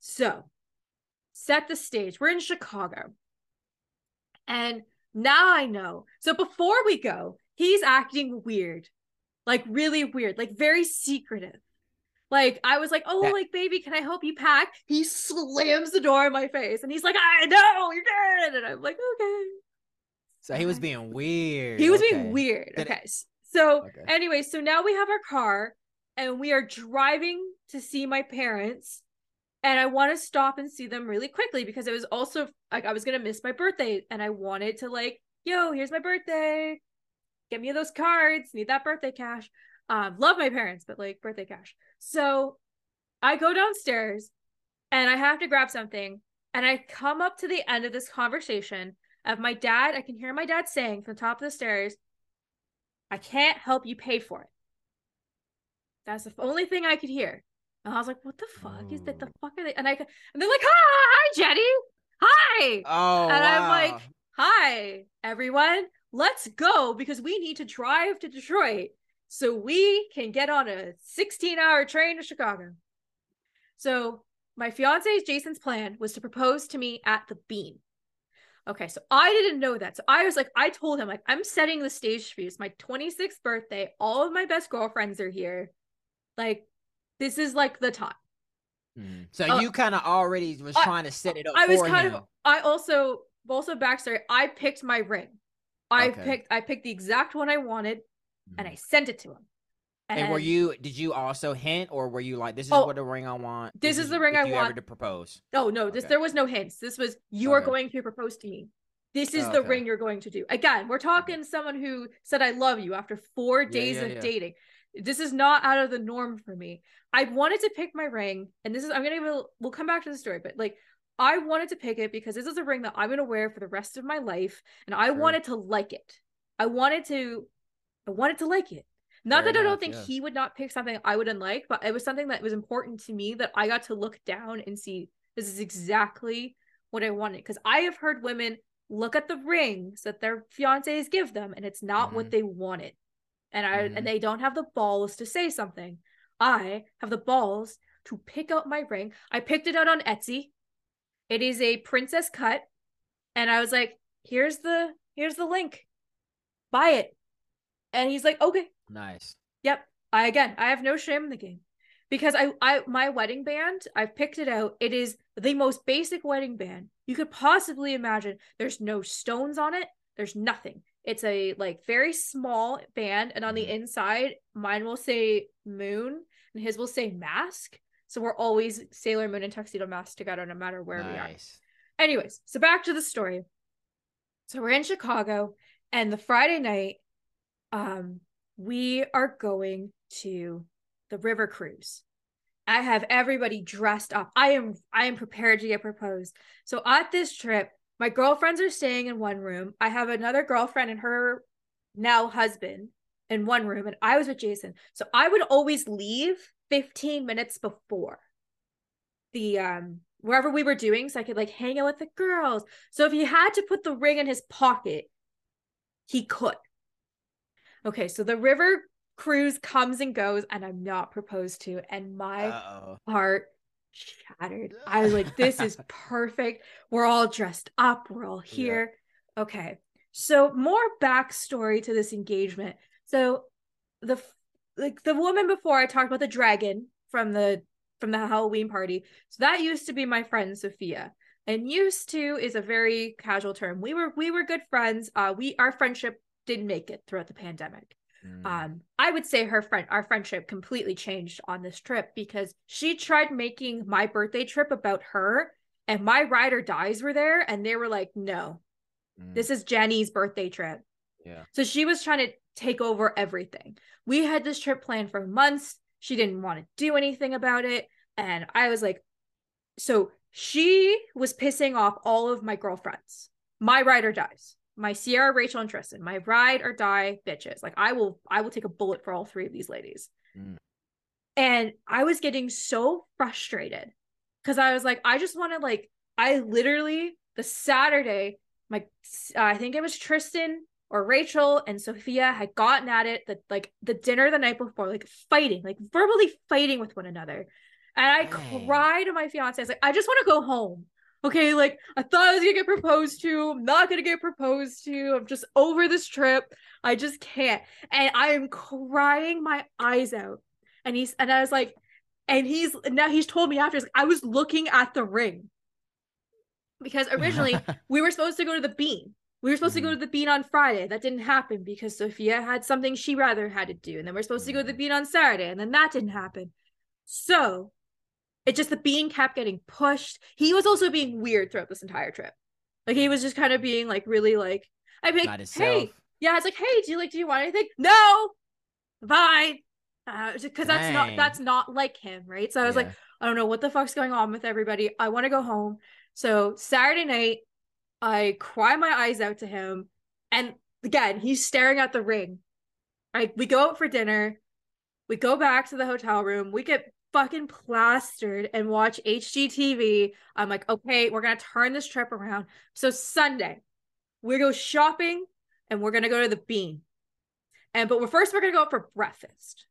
So set the stage. We're in Chicago. And now I know. So before we go, he's acting weird. Like really weird, like very secretive. Like I was like, "Oh, that- like baby, can I help you pack?" He slams the door in my face and he's like, "I know, you're good." And I'm like, "Okay." So he was being weird. He was okay. being weird. Okay. So, okay. anyway, so now we have our car and we are driving to see my parents and I want to stop and see them really quickly because it was also like I was gonna miss my birthday and I wanted to like, yo, here's my birthday. Get me those cards. Need that birthday cash. Um, love my parents, but like birthday cash. So I go downstairs and I have to grab something. And I come up to the end of this conversation of my dad. I can hear my dad saying from the top of the stairs, I can't help you pay for it. That's the only thing I could hear. And I was like, what the fuck oh. is that? The oh. fuck are they? And I and they're like, hi, hi, Jenny. Hi. Oh. And wow. I'm like, hi, everyone. Let's go because we need to drive to Detroit so we can get on a 16 hour train to Chicago. So my fiance Jason's plan was to propose to me at the Bean. Okay, so I didn't know that. So I was like, I told him, like, I'm setting the stage for you. It's my 26th birthday. All of my best girlfriends are here. Like, this is like the time. Mm. So uh, you kind of already was I, trying to set it up. I was kind him. of. I also also backstory. I picked my ring. I okay. picked. I picked the exact one I wanted, mm. and I mm. sent it to him. And, and, were you? Did you also hint, or were you like, "This is oh, what the ring I want"? This, this is the ring I want. to propose. Oh no, this okay. there was no hints. This was you okay. are going to propose to me. This is oh, the ring you're going to do. Again, we're talking someone who said I love you after four days yeah, yeah, of yeah. dating. This is not out of the norm for me. I wanted to pick my ring, and this is I'm gonna we'll come back to the story, but like I wanted to pick it because this is a ring that I'm gonna wear for the rest of my life, and I sure. wanted to like it. I wanted to, I wanted to like it. Not Fair that enough, I don't think yeah. he would not pick something I wouldn't like, but it was something that was important to me that I got to look down and see this is exactly what I wanted. Because I have heard women look at the rings that their fiancés give them, and it's not mm-hmm. what they wanted and I mm-hmm. and they don't have the balls to say something. I have the balls to pick out my ring. I picked it out on Etsy. It is a princess cut, and I was like, "Here's the here's the link. Buy it." And he's like, "Okay." Nice. Yep. I again, I have no shame in the game because I I my wedding band, I've picked it out. It is the most basic wedding band you could possibly imagine. There's no stones on it. There's nothing. It's a like very small band, and on the mm-hmm. inside, mine will say moon and his will say mask. So we're always Sailor Moon and Tuxedo Mask together, no matter where nice. we are. Anyways, so back to the story. So we're in Chicago, and the Friday night, um, we are going to the river cruise. I have everybody dressed up. I am I am prepared to get proposed. So at this trip, my girlfriends are staying in one room. I have another girlfriend and her now husband in one room, and I was with Jason. So I would always leave 15 minutes before the um wherever we were doing so I could like hang out with the girls. So if he had to put the ring in his pocket, he could. Okay, so the river cruise comes and goes, and I'm not proposed to, and my Uh-oh. heart shattered. I was like, this is *laughs* perfect. We're all dressed up. We're all here. Yeah. Okay. So more backstory to this engagement. So the like the woman before I talked about the dragon from the from the Halloween party. So that used to be my friend Sophia. And used to is a very casual term. We were we were good friends. Uh we our friendship didn't make it throughout the pandemic. Mm. Um, I would say her friend, our friendship completely changed on this trip because she tried making my birthday trip about her, and my ride or dies were there, and they were like, "No, mm. this is Jenny's birthday trip." Yeah. So she was trying to take over everything. We had this trip planned for months. She didn't want to do anything about it, and I was like, so she was pissing off all of my girlfriends. My ride or dies my Sierra, Rachel, and Tristan, my ride or die bitches. Like I will, I will take a bullet for all three of these ladies. Mm. And I was getting so frustrated because I was like, I just want to like, I literally the Saturday, my uh, I think it was Tristan or Rachel and Sophia had gotten at it that like the dinner the night before, like fighting, like verbally fighting with one another. And I hey. cried to my fiance. I was like, I just want to go home okay, like I thought I was gonna get proposed to. I'm not gonna get proposed to. I'm just over this trip. I just can't. And I am crying my eyes out. And he's and I was like, and he's now he's told me after I was looking at the ring. Because originally *laughs* we were supposed to go to the bean. We were supposed mm-hmm. to go mm-hmm. to the bean on Friday. That didn't happen because Sophia had something she rather had to do. And then we're supposed to go to the mm-hmm. bean on Saturday. And then that didn't happen. So it just the being kept getting pushed. He was also being weird throughout this entire trip. Like he was just kind of being like really like I'd be like, hey, yeah, it's like, hey, do you like do you want anything? No, bye. Because uh, that's not that's not like him, right? So I was yeah. like, I don't know what the fuck's going on with everybody. I want to go home. So Saturday night, I cry my eyes out to him, and again, he's staring at the ring. Right, we go out for dinner. We go back to the hotel room. We get fucking plastered and watch HGTV. I'm like, okay, we're gonna turn this trip around. So Sunday, we go shopping and we're gonna go to the Bean. And but we're first we're gonna go out for breakfast.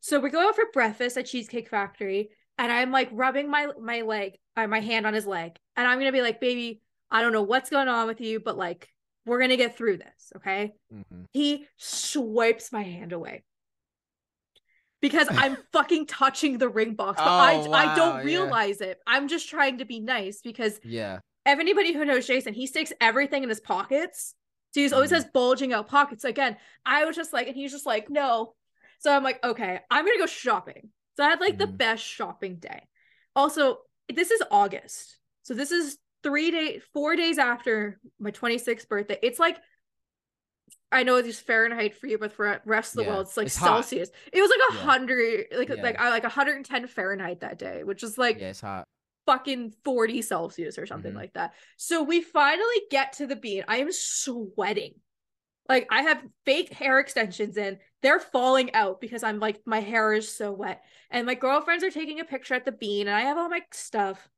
So we go out for breakfast at Cheesecake Factory, and I'm like rubbing my my leg, uh, my hand on his leg, and I'm gonna be like, baby, I don't know what's going on with you, but like we're gonna get through this, okay? Mm-hmm. He swipes my hand away because *laughs* I'm fucking touching the ring box, but oh, I wow, I don't realize yeah. it. I'm just trying to be nice because yeah. If anybody who knows Jason, he sticks everything in his pockets. So he always mm. has bulging out pockets. So again, I was just like, and he's just like, no. So I'm like, okay, I'm gonna go shopping. So I had like mm. the best shopping day. Also, this is August. So this is three days, four days after my 26th birthday. It's like I know it's Fahrenheit for you, but for rest of the yeah, world, it's like it's Celsius. Hot. It was like a hundred, yeah. like yeah. like I like 110 Fahrenheit that day, which is like yeah, it's hot. Fucking 40 Celsius or something mm-hmm. like that. So we finally get to the bean. I am sweating. Like I have fake hair extensions in. They're falling out because I'm like my hair is so wet. And my girlfriends are taking a picture at the bean and I have all my stuff.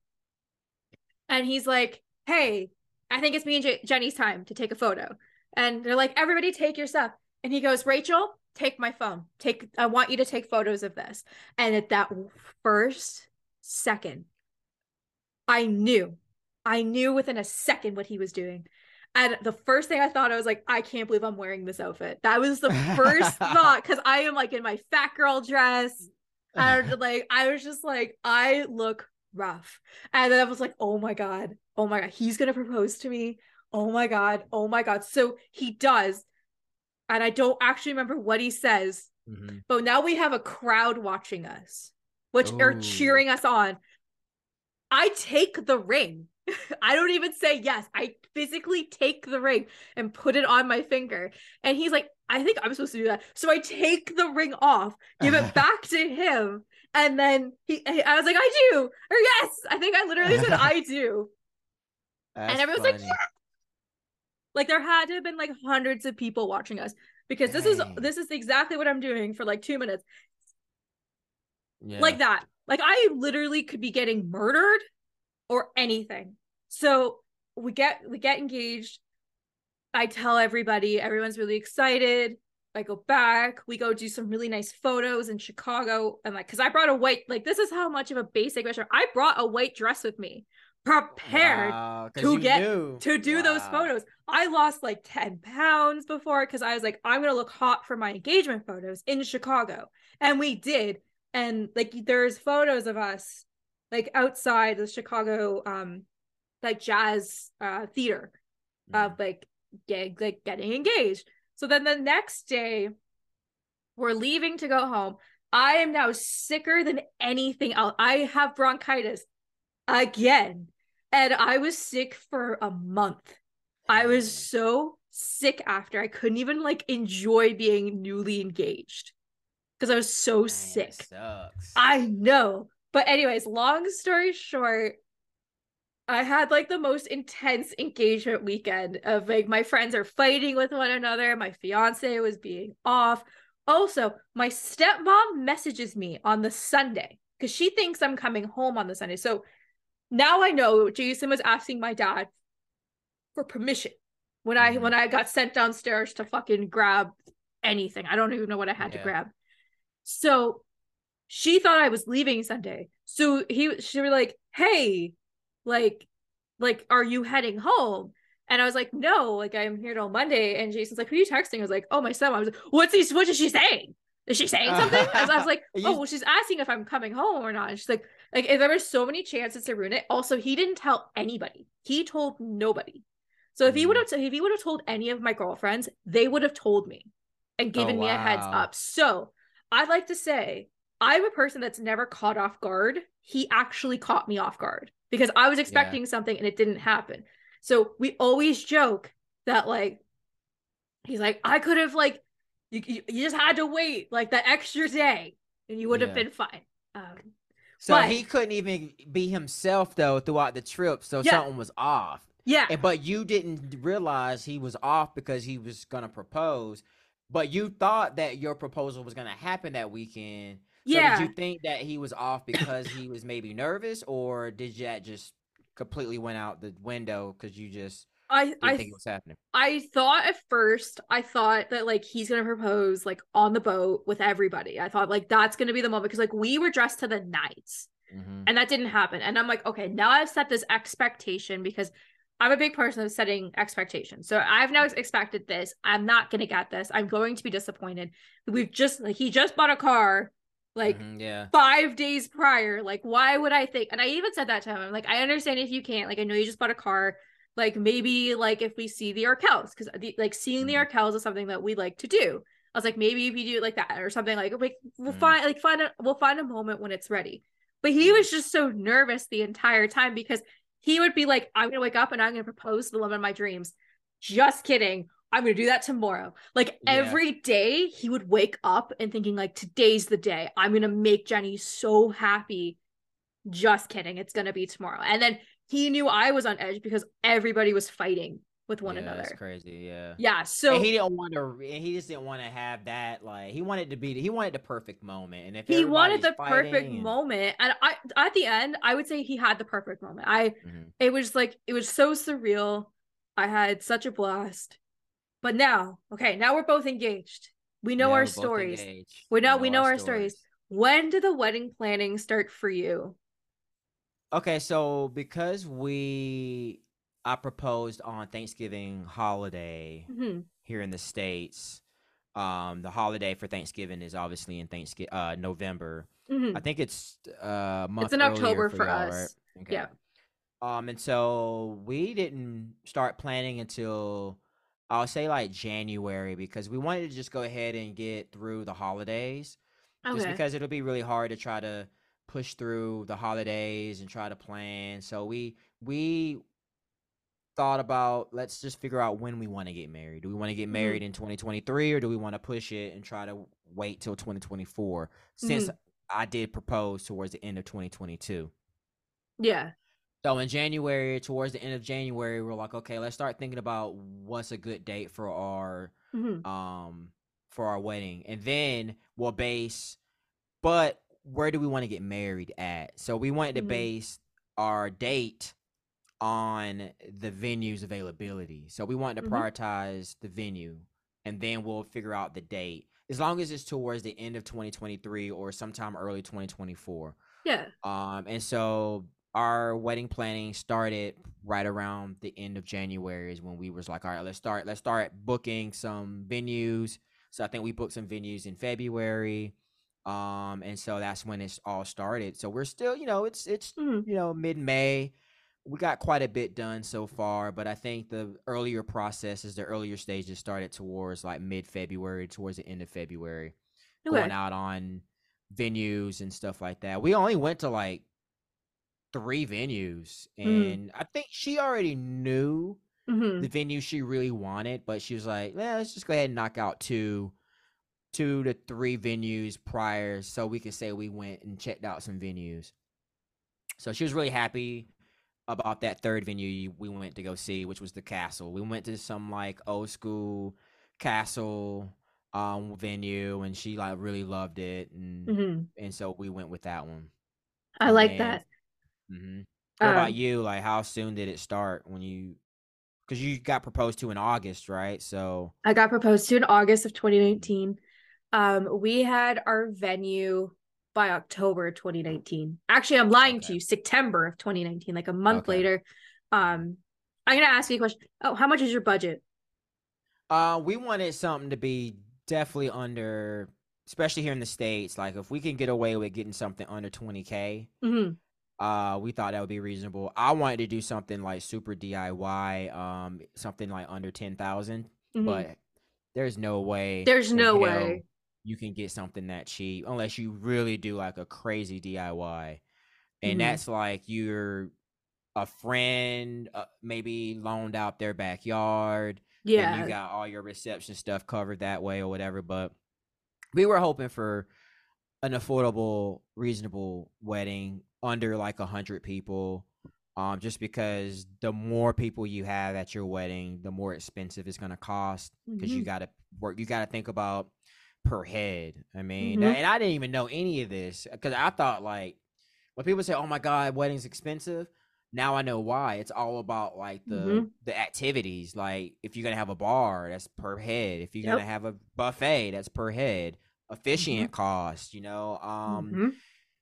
And he's like, "Hey, I think it's me and J- Jenny's time to take a photo." And they're like everybody take your stuff. And he goes rachel take my phone. Take i want you to take photos of this. And at that first second i knew i knew within a second what he was doing. And the first thing i thought i was like i can't believe i'm wearing this outfit. That was the first *laughs* thought because i am like in my fat girl dress. *laughs* And like i was just like i look rough. And then i was like oh my god. Oh my god. He's gonna propose to me oh my god. Oh my god. So he does. And i don't actually remember what he says mm-hmm. but now we have a crowd watching us which Ooh. are cheering us on. I take the ring. *laughs* I don't even say yes. I physically take the ring and put it on my finger. And he's like i think i'm supposed to do that. So i take the ring off give it *laughs* back to him and then he i was like i do or yes. I think i literally said *laughs* i do. That's and everyone's funny. like yeah like there had to have been like hundreds of people watching us because Dang. this is this is exactly what I'm doing for like two minutes. Yeah. Like that. Like I literally could be getting murdered or anything. So we get we get engaged. I tell everybody, everyone's really excited. I go back. We go do some really nice photos in Chicago. And like, cause I brought a white, like, this is how much of a basic restaurant. I brought a white dress with me, prepared Wow, to get- knew. to do those photos. I lost like 10 pounds before because I was like, I'm gonna look hot for my engagement photos in Chicago. And we did. And like there's photos of us like outside the Chicago um like jazz uh theater Mm. of like get, like getting engaged. So then the next day, we're leaving to go home. I am now sicker than anything else. I have bronchitis again, and I was sick for a month. I was so sick after. I couldn't even like enjoy being newly engaged because I was so Man, sick. Sucks. I know. But anyways, long story short, I had like the most intense engagement weekend of like my friends are fighting with one another, my fiance was being off. Also, my stepmom messages me on the Sunday because she thinks I'm coming home on the Sunday. So now I know Jason was asking my dad for permission when I Mhm. when I got sent downstairs to fucking grab anything. I don't even know what I had to grab. So she thought I was leaving Sunday. So he she were like, "Hey, like like are you heading home?" And I was like, "No, like I'm here till Monday." And Jason's like, "Who are you texting?" I was like, "Oh, my son." I was like, "What's he what is she saying?" Is she saying *laughs* something? I was, I was like, "Oh, well, she's asking if I'm coming home or not." And she's like, like there were so many chances to ruin it. Also, he didn't tell anybody. He told nobody. So if he would have if he would have told any of my girlfriends, they would have told me and given me a heads Oh, up. So I'd like to say I'm a person that's never caught off guard. He actually caught me off guard because I was expecting something and it didn't happen. So we always joke that like he's like I could have like you, you, you just had to wait like that extra day and you would have Yeah. been fine. Um, So But- he couldn't even be himself though throughout the trip. So Yeah. something was off. yeah, And, but you didn't realize he was off because he was gonna propose. But you thought that your proposal was gonna happen that weekend. So yeah. did you think that he was off because he was maybe nervous, or did that just completely went out the window because you just I I think it was happening? I thought at first, I thought that like he's gonna propose like on the boat with everybody. I thought like that's gonna be the moment because like we were dressed to the nines hmm and that didn't happen. And I'm like, okay, now I've set this expectation because I'm a big person of setting expectations. So I've now expected this. I'm not gonna get this. I'm going to be disappointed. We've just like he just bought a car, like Mhm, yeah, five days prior. Like, why would I think? And I even said that to him. I'm like, I understand if you can't. Like, I know you just bought a car. Like, maybe like if we see the Arkells, because like seeing the Mhm. Arkells is something that we like to do. I was like, maybe if you do it like that or something like, like we'll Mhm. find like find a we'll find a moment when it's ready. But he was just so nervous the entire time because he would be like, I'm gonna wake up and I'm gonna propose to the woman of my dreams. Just kidding. I'm gonna do that tomorrow. Like Yeah. every day he would wake up and thinking like today's the day. I'm gonna make Jenny so happy. Just kidding. It's gonna be tomorrow. And then he knew I was on edge because everybody was fighting with one yeah, another. That's crazy. Yeah. Yeah. So and he didn't want to. He just didn't want to have that. Like he wanted to be. He wanted the perfect moment. And if he wanted the perfect and- moment. And I at the end, I would say he had the perfect moment. I Mhm. it was like it was so surreal. I had such a blast. But now, okay, now we're both engaged. We know Yeah, our we're both stories. We know- we know our stories. When did the wedding planning start for you? Okay, so because we, I proposed on Thanksgiving holiday Mhm. here in the states. Um, the holiday for Thanksgiving is obviously in Thanksgiving, uh, November. Mhm. I think it's uh, month. It's in October for y'all, us. Right? Okay. Yeah. Um, and so we didn't start planning until I'll say like January because we wanted to just go ahead and get through the holidays. Just because it'll be really hard to try to push through the holidays and try to plan. So we we thought about let's just figure out when we want to get married. Do we want to get Mhm. married in 2023 or do we want to push it and try to wait till 2024 since Mm-hmm. I did propose towards the end of 2022. Yeah. So in January, towards the end of January, we're like, okay, let's start thinking about what's a good date for our Mhm. um for our wedding, and then we'll base. But where do we want to get married at? So we wanted to Mhm. base our date on the venue's availability. So we wanted to Mhm. prioritize the venue, and then we'll figure out the date. As long as it's towards the end of 2023 or sometime early 2024. Yeah. Um, and so our wedding planning started right around the end of January is when we was like, all right, let's start let's start booking some venues. So I think we booked some venues in February. Um, and so that's when it's all started. So we're still, you know, it's it's Mhm. you know, mid May. We got quite a bit done so far, but I think the earlier processes, the earlier stages started towards like mid February, towards the end of February Okay. going out on venues and stuff like that. We only went to like three venues, Mm. and I think she already knew Mhm. the venue she really wanted, but she was like, "Yeah, let's just go ahead and knock out two, two to three venues prior, so we could say we went and checked out some venues." So she was really happy about that third venue we went to go see, which was the Castle. We went to some like old school Castle um venue, and she like really loved it, and Mhm. and so we went with that one. I like then- that. hmm What about Um, you? Like, how soon did it start when you? Because you got proposed to in August, right? So I got proposed to in August of 2019. Um, we had our venue by October 2019. Actually, I'm lying to you, September of 2019, like a month Okay. later. Um, I'm gonna ask you a question. Oh, how much is your budget? Uh, we wanted something to be definitely under, especially here in the states. Like, if we can get away with getting something under twenty k, hmm uh, we thought that would be reasonable. I wanted to do something like super DIY, um, something like under ten thousand, but there's no way. Mm-hmm. There's no hell way. You can get something that cheap unless you really do like a crazy DIY, and Mhm. that's like you're a friend, uh, maybe loaned out their backyard and Yeah. you got all your reception stuff covered that way or whatever. But we were hoping for an affordable, reasonable wedding under like a hundred people. Um, just because the more people you have at your wedding, the more expensive it's gonna cost because you Mhm. gotta work. You gotta think about per head. I mean, Mhm. and I didn't even know any of this because I thought like when people say, "Oh my god, wedding's expensive," now I know why. It's all about like the Mhm. the activities. Like if you're gonna have a bar, that's per head. If you're Yep. gonna have a buffet, that's per head. Officiant cost, you know. Um, Mhm.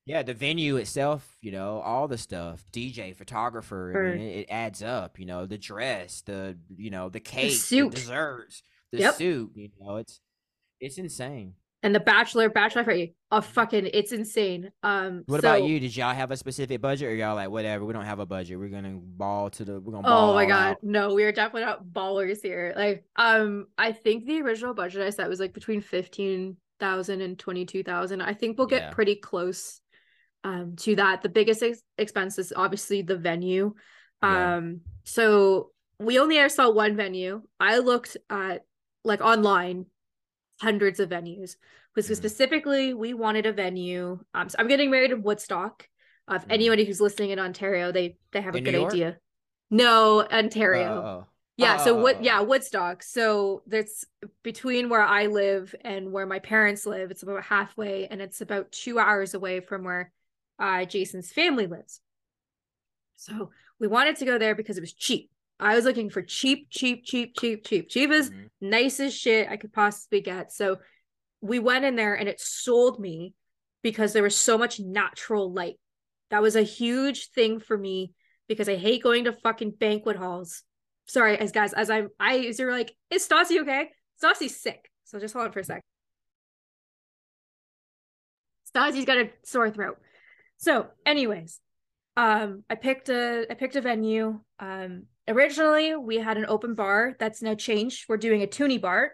yeah, the venue itself, you know, all the stuff, DJ, photographer, I mean, it, it adds up. You know, the dress, the you know, the cake, the, suit. desserts, the Yep. suit. You know, it's it's insane. And the bachelor, bachelor party, oh fucking, it's insane. Um, What so- about you? Did y'all have a specific budget, or y'all like whatever? We don't have a budget. We're gonna ball to the. We're gonna. Ball Oh my god, out. no, we are definitely not ballers here. Like, um, I think the original budget I set was like between fifteen thousand and twenty two thousand. I think we'll get Yeah. pretty close, um, to that. The biggest ex- expense is obviously the venue. Yeah. Um, so we only ever saw one venue. I looked at like online, hundreds of venues. Because Mhm. specifically, we wanted a venue. Um, so I'm getting married in Woodstock. Uh, if Mhm. anybody who's listening in Ontario, they they have a In New good idea. No, Ontario. oh, oh. Yeah, Oh, so what yeah. Woodstock. So that's between where I live and where my parents live, it's about halfway and it's about 2 hours away from where uh Jason's family lives. So we wanted to go there because it was cheap. I was looking for cheap, cheap, cheap, cheap, cheap, cheapest, Mhm. nicest shit I could possibly get. So we went in there and it sold me because there was so much natural light. That was a huge thing for me because I hate going to fucking banquet halls. Sorry, as guys, as I'm, I, as you're like, is Stassi okay? Stassi's sick. So just hold on for a sec. Stassi's got a sore throat. So, anyways, um, I picked a, I picked a venue. Um, originally we had an open bar that's now changed. We're doing a toonie bar,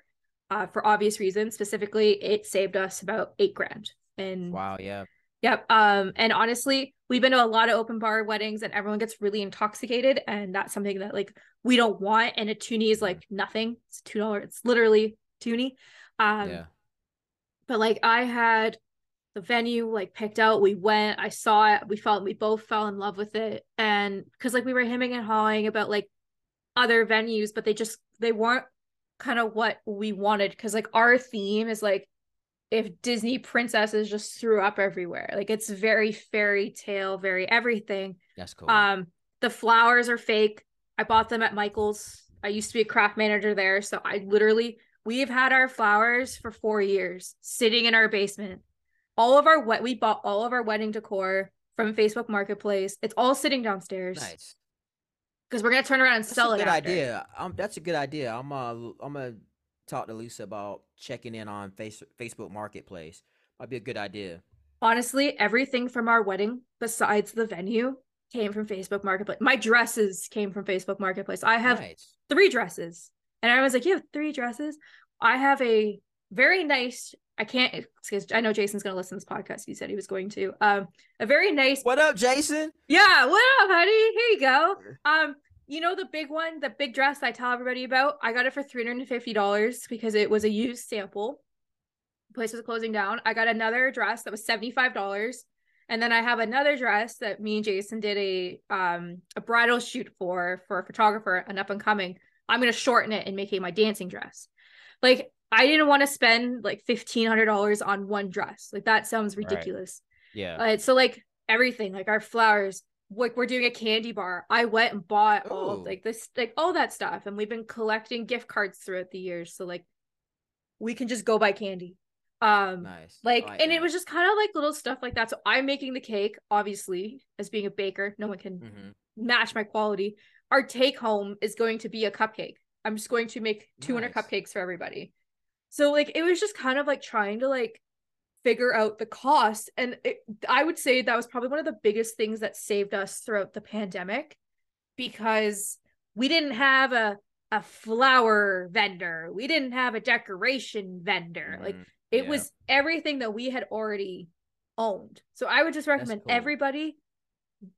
uh, for obvious reasons. Specifically, it saved us about eight grand. And Wow. Yeah. Yep. Um, and honestly, we've been to a lot of open bar weddings and everyone gets really intoxicated, and that's something that like we don't want. And a toonie is like nothing. It's two dollars. It's literally toonie. Um, yeah. but like I had the venue like picked out. We went, I saw it, we felt we both fell in love with it. And because like we were hemming and hawing about like other venues, but they just they weren't kind of what we wanted. Cause like our theme is like if Disney princesses just threw up everywhere. Like it's very fairy tale, very everything. That's cool. Um, the flowers are fake. I bought them at Michael's. I used to be a craft manager there, so I literally We've had our flowers for four years sitting in our basement. All of our what we bought all of our wedding decor from Facebook Marketplace. It's all sitting downstairs. Nice. Because we're gonna turn around and That's sell a it. good after. idea. Um, that's a good idea. I'm uh, I'm gonna talk to Lisa about checking in on face Facebook Marketplace. Might be a good idea. Honestly, everything from our wedding, besides the venue, came from Facebook Marketplace. My dresses came from Facebook Marketplace. I have nice. three dresses. And I was like, You have three dresses? I have a very nice, I can't because I know Jason's gonna listen to this podcast. He said he was going to. Um, a very nice What up, Jason? Yeah, what up, honey? Here you go. Um, you know the big one, the big dress I tell everybody about? I got it for $350 because it was a used sample. The place was closing down. I got another dress that was $75. And then I have another dress that me and Jason did a um a bridal shoot for for a photographer, an up and coming. I'm gonna shorten it and make it my dancing dress. Like I didn't want to spend like fifteen hundred dollars on one dress. Like that sounds Right. ridiculous. Yeah. Uh, so like everything, like our flowers, like we're doing a candy bar. I went and bought all like this, like all that stuff, and we've been collecting gift cards throughout the years. So like, we can just go buy candy. Um, nice. like, I and it was just kind of like little stuff like that. So I'm making the cake, obviously, as being a baker, no one can Mhm. match my quality. Our take home is going to be a cupcake. I'm just going to make 200 Nice. cupcakes for everybody. So like it was just kind of like trying to like figure out the cost and it, I would say that was probably one of the biggest things that saved us throughout the pandemic because we didn't have a a flower vendor. We didn't have a decoration vendor. Like Mhm. it Yeah. was everything that we had already owned. So I would just recommend cool. everybody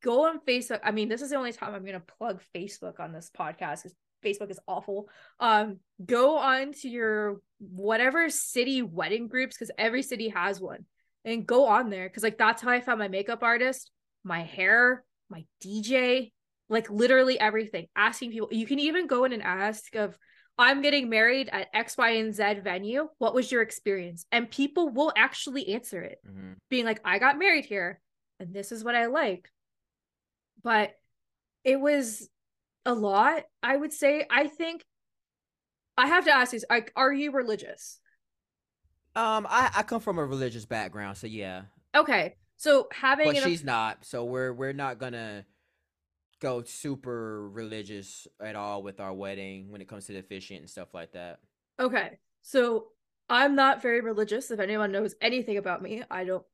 go on Facebook. I mean, this is the only time I'm going to plug Facebook on this podcast because Facebook is awful. Um, go on to your whatever city wedding groups because every city has one, and go on there because like that's how I found my makeup artist, my hair, my DJ, like literally everything. Asking people, you can even go in and ask of. I'm getting married at X, Y, and Z venue. What was your experience? And people will actually answer it Mhm. being like, I got married here and this is what I like. But it was a lot, I would say. I think I have to ask you, like, are you religious? Um, I I come from a religious background, so yeah. Okay. So having But she's not, so we're we're not gonna go super religious at all with our wedding when it comes to the officiant and stuff like that. okay. So I'm not very religious. If anyone knows anything about me, I don't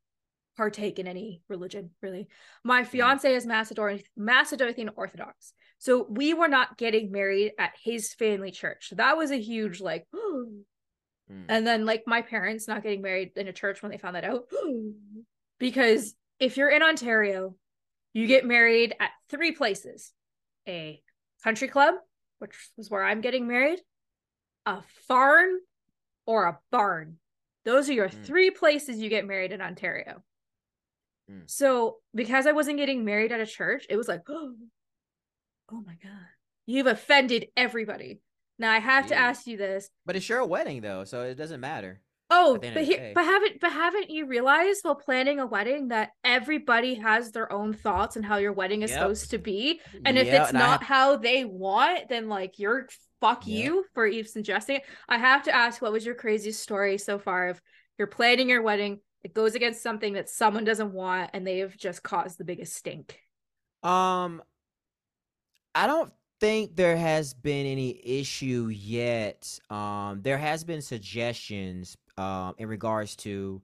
partake in any religion really. My fiance is Macedonian Macedonian Orthodox. So we were not getting married at his family church. So that was a huge like *gasps* Mm. And then like my parents not getting married in a church when they found that out. *gasps* because if you're in Ontario, you get married at three places. A country club, which was where I'm getting married, a farm, or a barn. Those are your Mm. three places you get married in Ontario. Mm. So because I wasn't getting married at a church, it was like, oh, *gasps* oh my God. You've offended everybody. Now I have to ask you this. But it's your wedding though, so it doesn't matter. Oh, at the end but here, but haven't but haven't you realized while planning a wedding that everybody has their own thoughts on how your wedding is Yep. supposed to be, and if it's and not have- how they want, then like you're fuck Yep. you for even suggesting it. I have to ask, what was your craziest story so far of you're planning your wedding, it goes against something that someone doesn't want, and they've just caused the biggest stink. Um, I don't think there has been any issue yet. Um, there has been suggestions um in regards to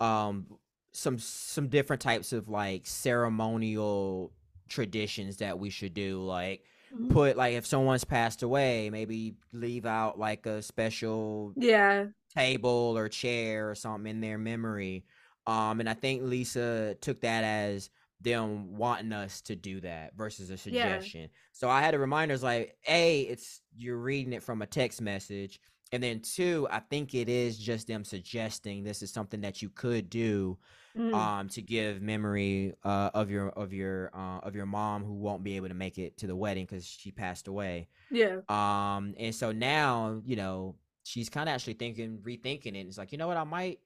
um some some different types of like ceremonial traditions that we should do like Mhm. put like if someone's passed away maybe leave out like a special Yeah. Table or chair or something in their memory. Um, and I think Lisa took that as them wanting us to do that versus a suggestion. So I had a remind her, like, A, it's you're reading it from a text message. And then two, I think it is just them suggesting this is something that you could do Mm. um to give memory uh of your of your uh of your mom who won't be able to make it to the wedding because she passed away. yeah. Um, and so now, you know, she's kind of actually thinking, rethinking it. It's like, you know what, I might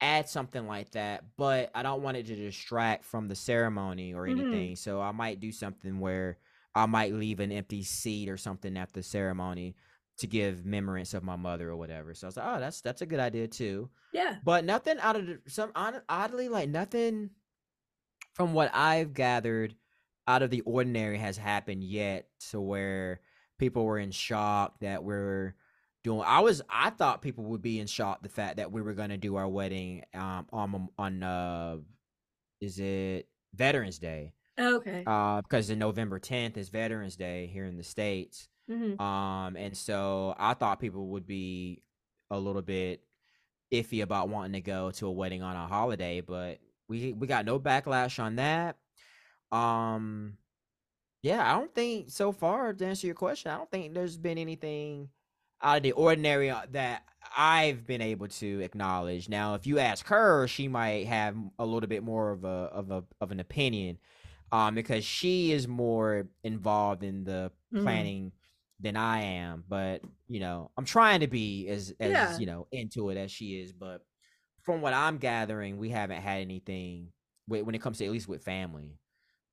add something like that, but I don't want it to distract from the ceremony or Mhm. anything. So I might do something where I might leave an empty seat or something at the ceremony to give memorance of my mother or whatever. So I was like, oh, that's that's a good idea too. Yeah. But nothing out of the, some oddly like nothing from what I've gathered out of the ordinary has happened yet to where people were in shock that we're doing I was I thought people would be in shock the fact that we were going to do our wedding um on on uh is it Veterans Day. Okay. Uh because the November 10th is Veterans Day here in the states. Mm-hmm. Um and so I thought people would be a little bit iffy about wanting to go to a wedding on a holiday, but we we got no backlash on that. Um yeah, I don't think so far to answer your question, I don't think there's been anything out of the ordinary uh, that I've been able to acknowledge. Now, if you ask her, she might have a little bit more of a of a of an opinion, um, because she is more involved in the Mhm. planning than I am. But you know, I'm trying to be as as Yeah. you know into it as she is. But from what I'm gathering, we haven't had anything when when it comes to at least with family.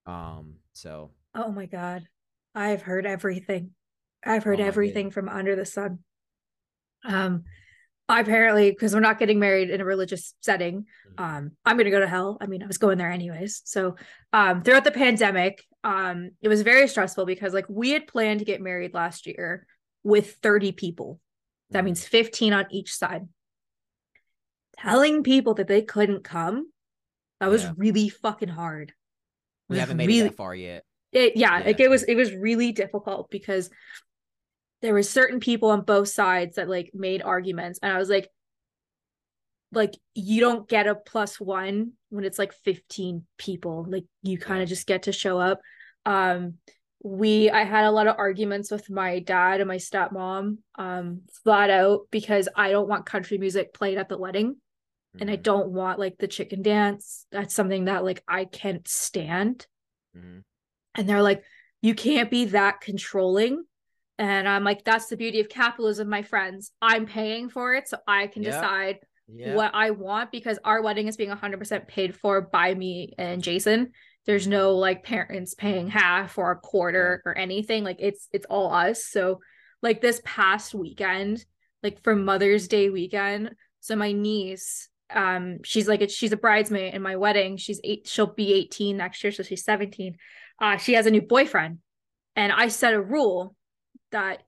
Um, so Oh my god. I've heard everything. I've heard Oh everything from under the sun. Um apparently because we're not getting married in a religious setting, Mhm. um I'm going to go to hell. I mean, I was going there anyways. So, um throughout the pandemic, um it was very stressful because like we had planned to get married last year with 30 people. That Mhm. means 15 on each side. Telling people that they couldn't come, that was Yeah. really fucking hard. We haven't made really it that far yet. it yeah, Yeah. like it was it was really difficult because there were certain people on both sides that like made arguments and I was like like you don't get a plus one when it's like 15 people like you kind of just get to show up. Um we I had a lot of arguments with my dad and my stepmom um flat out because I don't want country music played at the wedding and I Mhm, don't want like the chicken dance. That's something that like I can't stand. Mhm. and they're like you can't be that controlling and i'm like that's the beauty of capitalism my friends. I'm paying for it so i can Yeah. decide Yeah. what i want because our wedding is being 100% paid for by me and jason. There's no like parents paying half or a quarter or anything. Like it's it's all us. So like this past weekend like for mother's day weekend so my niece um she's like a, she's a bridesmaid in my wedding. She's eight she'll be 18 next year so she's 17 uh she has a new boyfriend. And i set a rule that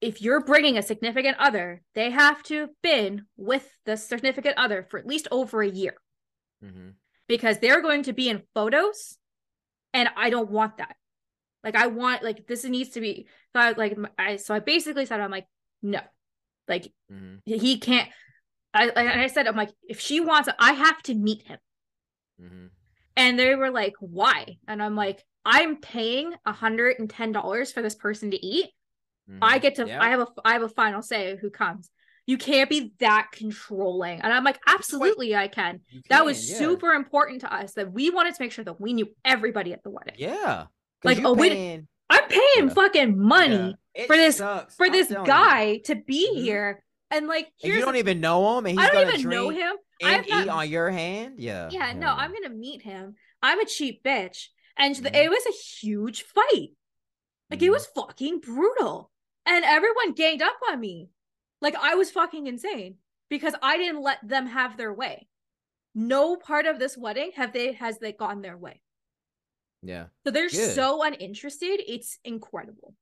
if you're bringing a significant other they have to have been with the significant other for at least over a year Mhm. because they're going to be in photos and I don't want that. Like I want like this needs to be so I like I so I basically said I'm like no. Like Mhm. he can't I I I said I'm like if she wants it I have to meet him. Mm-hmm. And they were like why? And I'm like I'm paying $110 for this person to eat. I Mhm. get to Yeah. I have a I have a final say who comes. You can't be that controlling. And I'm like absolutely I can. You That was yeah. super important to us that we wanted to make sure that we knew everybody at the wedding. Yeah. Like, oh, we- I'm paying Yeah. fucking money. For this- sucks. for I'm this you. guy to be Mhm. here. And like, And you don't the- even know him, and he's I don't even know him. not- eat on your hand. Yeah. Yeah, no. I'm gonna meet him. I'm a cheap bitch, and Mhm. it was a huge fight. Like it Mhm. was fucking brutal, and everyone ganged up on me. Like I was fucking insane because I didn't let them have their way. No part of this wedding have they has they gone their way. Yeah. So they're Good. so uninterested. It's incredible.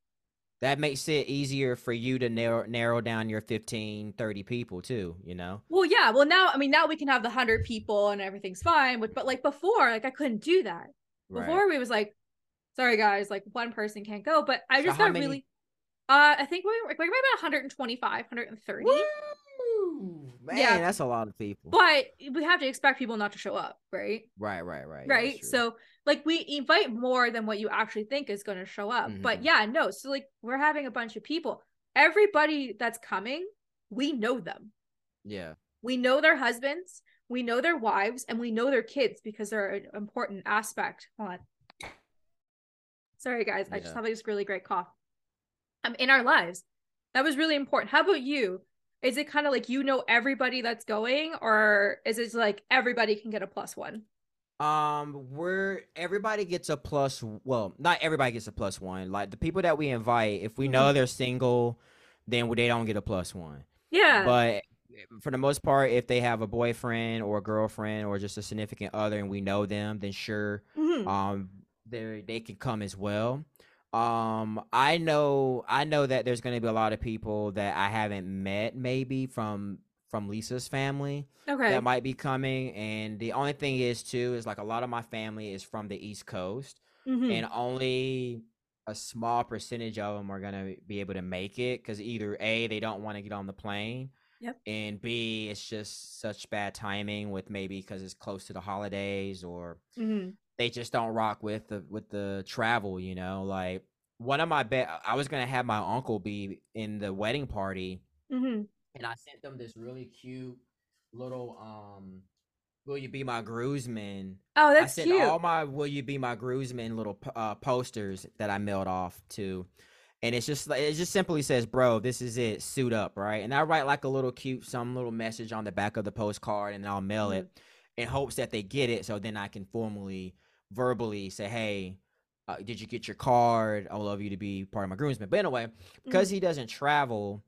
That makes it easier for you to narrow narrow down your 15, 30 people too, you know? Well, yeah. Well, now I mean, now we can have the hundred people and everything's fine. But but like before, like I couldn't do that. Right. Before we was like, sorry guys, like one person can't go. But I So just got many- really. Uh, I think we were like maybe about 125, 130. Woo! Man, Yeah. that's a lot of people. But we have to expect people not to show up, right? right, right, right. right. true. So like we invite more than what you actually think is going to show up. But Mhm. yeah, no. So like we're having a bunch of people. Everybody that's coming, we know them. yeah. we know their husbands, we know their wives, and we know their kids because they're an important aspect. Hold on. Sorry, guys. I just have this really great cough. Um, in our lives, that was really important. How about you? Is it kind of like you know everybody that's going, or is it like everybody can get a plus one? Um, we're everybody gets a plus. Well, not everybody gets a plus one. Like the people that we invite, if we know they're single, then they don't get a plus one. Yeah. But for the most part, if they have a boyfriend or a girlfriend or just a significant other and we know them, then sure, Mhm. um, they they can come as well. Um, I know I know that there's going to be a lot of people that I haven't met, maybe from from Lisa's family okay. that might be coming. And the only thing is too is like a lot of my family is from the East Coast, Mhm. and only a small percentage of them are gonna be able to make it because either a they don't want to get on the plane, Yep. and b it's just such bad timing with maybe because it's close to the holidays or Mhm. they just don't rock with the with the travel. You know, like one of my bet I was gonna have my uncle be in the wedding party Mhm. and I sent them this really cute little um will you be my groomsman Oh, I that's sent cute. all my will you be my groomsman little uh, posters that I mailed off to and it's just like it just simply says bro this is it suit up right and I write like a little cute some little message on the back of the postcard and I'll mail it Mm-hmm. in hopes that they get it so then I can formally verbally say hey uh, did you get your card I would love you to be part of my groomsman but anyway Mm-hmm. because he doesn't travel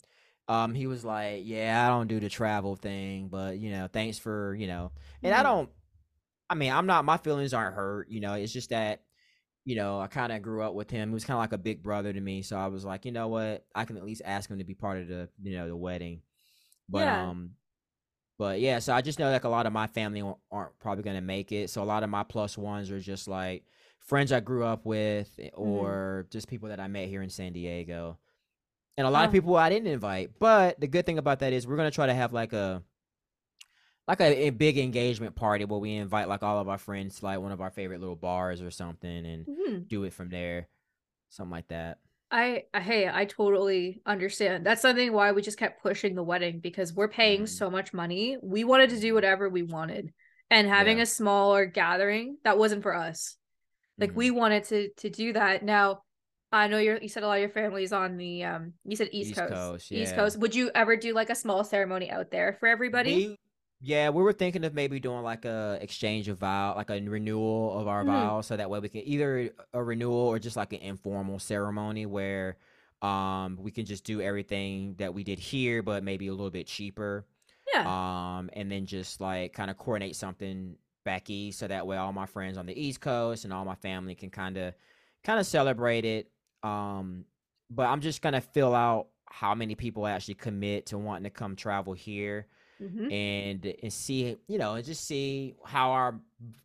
um he was like yeah i don't do the travel thing but you know thanks for you know and i Mhm. don't i mean i'm not my feelings aren't hurt you know it's just that you know i kind of grew up with him he was kind of like a big brother to me so i was like you know what i can at least ask him to be part of the you know the wedding but Yeah. um but yeah so i just know like a lot of my family aren't- probably going to make it so a lot of my plus ones are just like friends i grew up with eh, Mm-hmm. or just people that i met here in san diego and a lot of Oh. people I didn't invite. But the good thing about that is we're gonna try to have like a like a, a big engagement party where we invite like all of our friends to like one of our favorite little bars or something and Mhm. do it from there. Something like that. I hey, I totally understand. That's something why we just kept pushing the wedding because we're paying Mhm. so much money. We wanted to do whatever we wanted. And having Yeah. a smaller gathering, that wasn't for us. Like Mhm. we wanted to to do that. Now, I know you're you said a lot of your family's on the um you said East, East Coast. Coast, East. Coast. Would you ever do like a small ceremony out there for everybody? We, yeah, we were thinking of maybe doing like a exchange of vow, like a renewal of our Mhm. vows, so that way we can either a renewal or just like an informal ceremony where um we can just do everything that we did here, but maybe a little bit cheaper. yeah. um and then just like kind of coordinate something back east so that way all my friends on the east coast and all my family can kind of kind of celebrate it um but i'm just gonna fill out how many people actually commit to wanting to come travel here Mhm. and and see you know and just see how our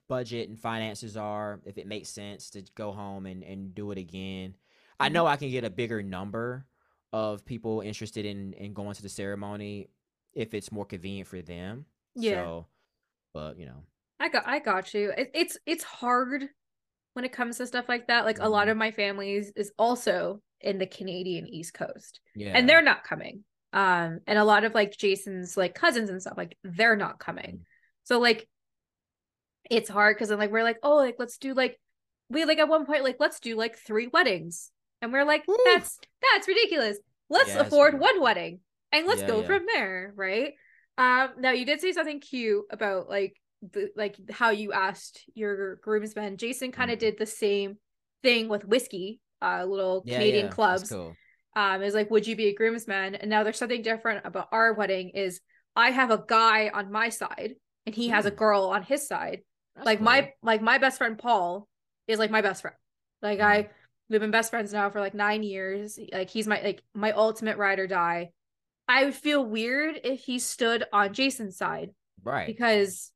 budget and finances are if it makes sense to go home and and do it again i Mhm. know i can get a bigger number of people interested in in going to the ceremony if it's more convenient for them Yeah. so but you know I got I got you. It, it's it's hard when it comes to stuff like that. Like a lot Mhm. of my families is also in the Canadian East Coast. yeah and they're not coming um and a lot of like jason's like cousins and stuff like they're not coming. Mm. so like it's hard because then like we're like oh like let's do like we like at one point like let's do like three weddings. And we're like Woo. that's that's ridiculous. Let's afford one wedding and let's Yeah, go yeah. from there right? Um now you did say something cute about like the like how you asked your groomsmen. Jason kind of Mhm. did the same thing with whiskey uh little yeah, canadian yeah, that's clubs. cool um is like would you be a groomsman? And now there's something different about our wedding is i have a guy on my side and he has a Mm. girl on his side. That's like cool. my like my best friend paul is like my best friend. Like Mm-hmm. i we've been best friends now for like nine years. Like he's my like my ultimate ride or die. I would feel weird if he stood on jason's side right. because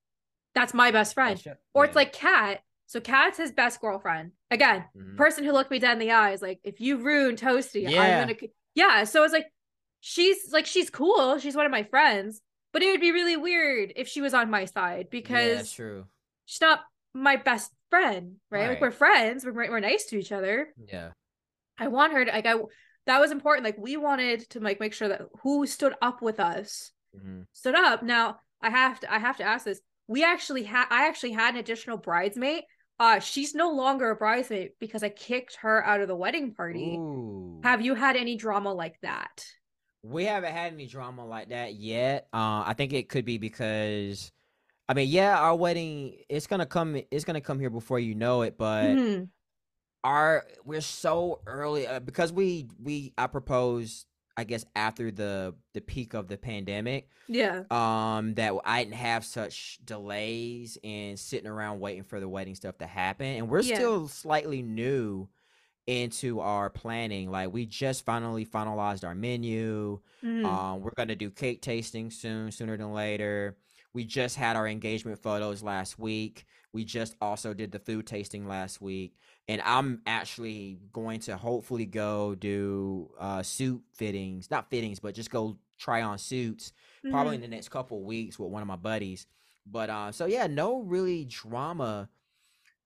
that's my best friend. your- or it's like kat so kat's his best girlfriend. Again Mhm. person who looked me dead in the eyes like if you ruin toasty Yeah. i'm gonna yeah so it's like she's like she's cool. She's one of my friends but it would be really weird if she was on my side because that's true. she's not my best friend right, like we're friends. We're, we're nice to each other. Yeah. I want her to like i that was important. Like we wanted to like make sure that who stood up with us Mhm. stood up. Now i have to i have to ask this. We actually had i actually had an additional bridesmaid uh she's no longer a bridesmaid because i kicked her out of the wedding party Ooh. have you had any drama like that We haven't had any drama like that yet. Uh, I think it could be because, I mean, yeah, our wedding it's gonna come. It's gonna come here before you know it. But Mhm. our we're so early uh, because we we I proposed. I guess after the the peak of the pandemic, Yeah. um, that I didn't have such delays and sitting around waiting for the wedding stuff to happen. And we're Yeah. still slightly new into our planning. Like we just finally finalized our menu. Mhm. Um, we're gonna do cake tasting soon, sooner than later. We just had our engagement photos last week. We just also did the food tasting last week, and I'm actually going to hopefully go do uh, suit fittings, not fittings, but just go try on suits probably in the next couple weeks with one of my buddies. But uh, so yeah, no really drama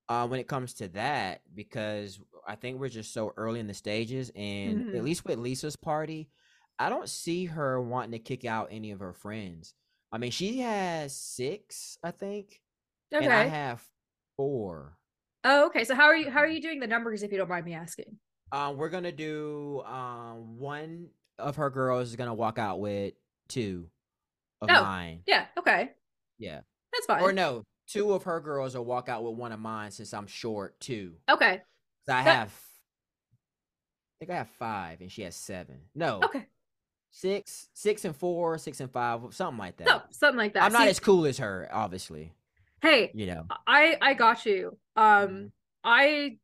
uh, when it comes to that because I think we're just so early in the stages, and Mhm. at least with Lisa's party, I don't see her wanting to kick out any of her friends. I mean, she has six, I think, Okay. and I have four. Oh, okay. So how are you how are you doing the numbers if you don't mind me asking? Um, we're gonna do um one of her girls is gonna walk out with two of Oh. mine. Yeah, okay. Yeah. That's fine. Or no, two of her girls will walk out with one of mine since I'm short too. Okay. I That- have, I think I have five, and she has seven. No, Okay. six, six and four, six and five, something like that. So something like that. I'm not as cool as her, obviously. Hey, You know. I I got you. Um Mhm. I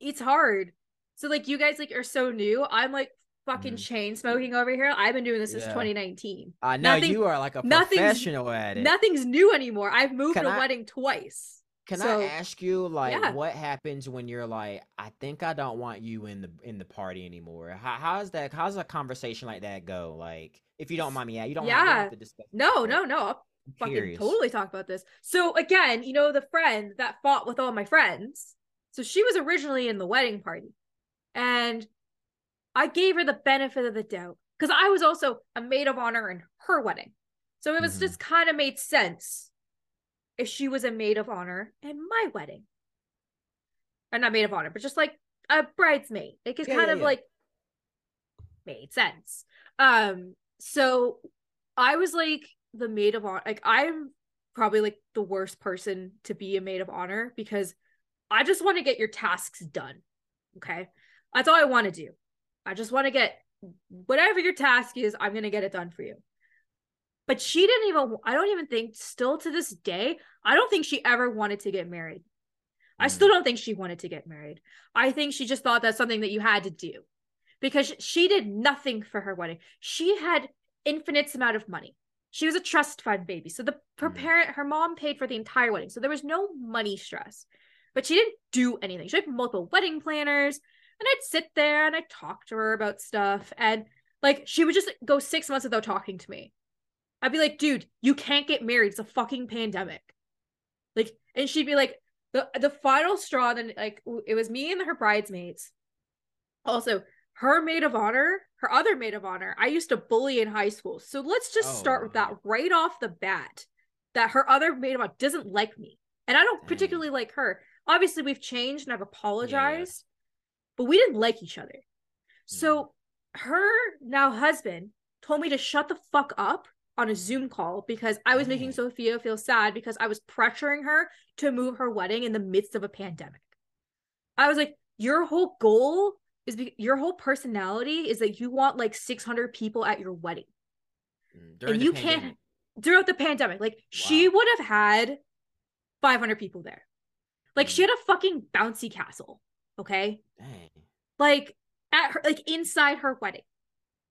it's hard. So like you guys like are so new. I'm like fucking Mhm. chain smoking over here. I've been doing this since 2019. I know you are like a professional at it. Nothing's new anymore. I've moved Can a I- wedding twice. Can so- I ask you, like, Yeah. what happens when you're like, I think I don't want you in the in the party anymore? How how's that? How's a conversation like that go? Like, if you don't mind me, yeah, you don't, have, you don't Yeah. have to discuss. No, no, no. I'll fucking totally talk about this. So again, you know the friend that fought with all my friends. So she was originally in the wedding party. And I gave her the benefit of the doubt because I was also a maid of honor in her wedding. So it was Mhm. just kind of made sense if she was a maid of honor in my wedding. Or not maid of honor, but just like a bridesmaid. It just Yeah, kind yeah, of yeah. like made sense. Um, so I was like the maid of honor. Like I'm probably like the worst person to be a maid of honor because I just want to get your tasks done. Okay. That's all I want to do. I just want to get whatever your task is, I'm going to get it done for you. But she didn't even, I don't even think, still to this day, I don't think she ever wanted to get married. I Mm. still don't think she wanted to get married. I think she just thought that's something that you had to do because she did nothing for her wedding. She had infinite amount of money. She was a trust fund baby. So the her Mhm. parent, her mom paid for the entire wedding. So there was no money stress. But she didn't do anything. She had multiple wedding planners. And I'd sit there and I'd talk to her about stuff. And like she would just go six months without talking to me. I'd be like, dude, you can't get married. It's a fucking pandemic. Like, and she'd be like, the the final straw, then like it was me and her bridesmaids. Also, her maid of honor, her other maid of honor, I used to bully in high school. So let's just Oh, start with that right off the bat. That her other maid of honor doesn't like me. And I don't Dang. particularly like her. Obviously, we've changed and I've apologized, but we didn't like each other. So hmm. her now husband told me to shut the fuck up on a Zoom call because I was making Dang. Sophia feel sad because I was pressuring her to move her wedding in the midst of a pandemic. I was like, your whole goal is be- your whole personality is that you want like 600 people at your wedding Mm, during and you pandemic. can't throughout the pandemic. Like she would have had 500 people there. Like she Mm. had a fucking bouncy castle. Okay. Dang, Like at her, like inside her wedding.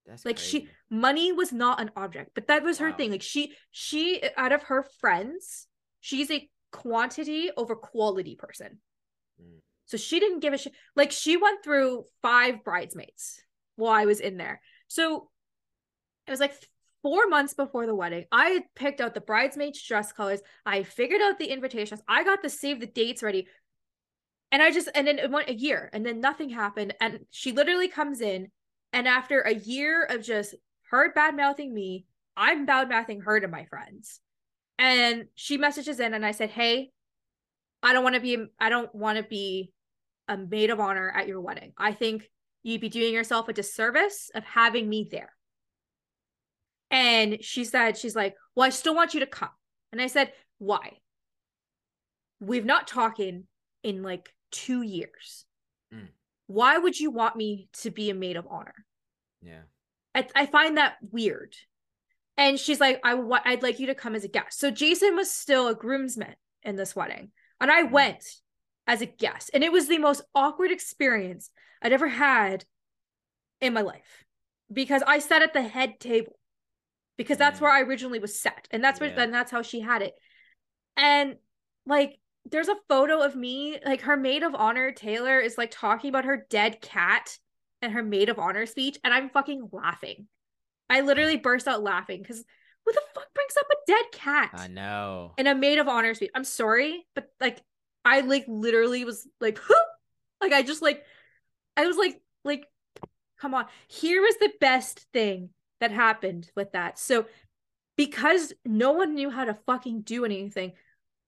that's like she money was not an object but that was her Wow. thing like she she out of her friends she's a quantity over quality person Mm. So she didn't give a shit like she went through five bridesmaids while i was in there. So it was like four months before the wedding. I picked out the bridesmaids dress colors. I figured out the invitations. I got the save the dates ready. And i just and then it went a year and then nothing happened. And she literally comes in and after a year of just her bad mouthing me, I'm bad mouthing her to my friends. And she messages in and I said, Hey, I don't want to be I don't want to be a maid of honor at your wedding. I think you'd be doing yourself a disservice of having me there. And she said, She's like, Well, I still want you to come. And I said, Why? We've not talking in like two years. Mm. Why would you want me to be a maid of honor? Yeah. I, I find that weird. And she's like, I w- I'd like you to come as a guest. So Jason was still a groomsman in this wedding. And I went as a guest. And it was the most awkward experience I'd ever had in my life because I sat at the head table because that's mm. where I originally was set. And that's where Yeah. then that's how she had it. And like there's a photo of me, like her maid of honor, Taylor, is like talking about her dead cat and her maid of honor speech, and I'm fucking laughing. I literally burst out laughing because who the fuck brings up a dead cat I know. in a maid of honor speech? I'm sorry, but like I like literally was like, *gasps* like I just like I was like, like, come on. Here was the best thing that happened with that. So because no one knew how to fucking do anything,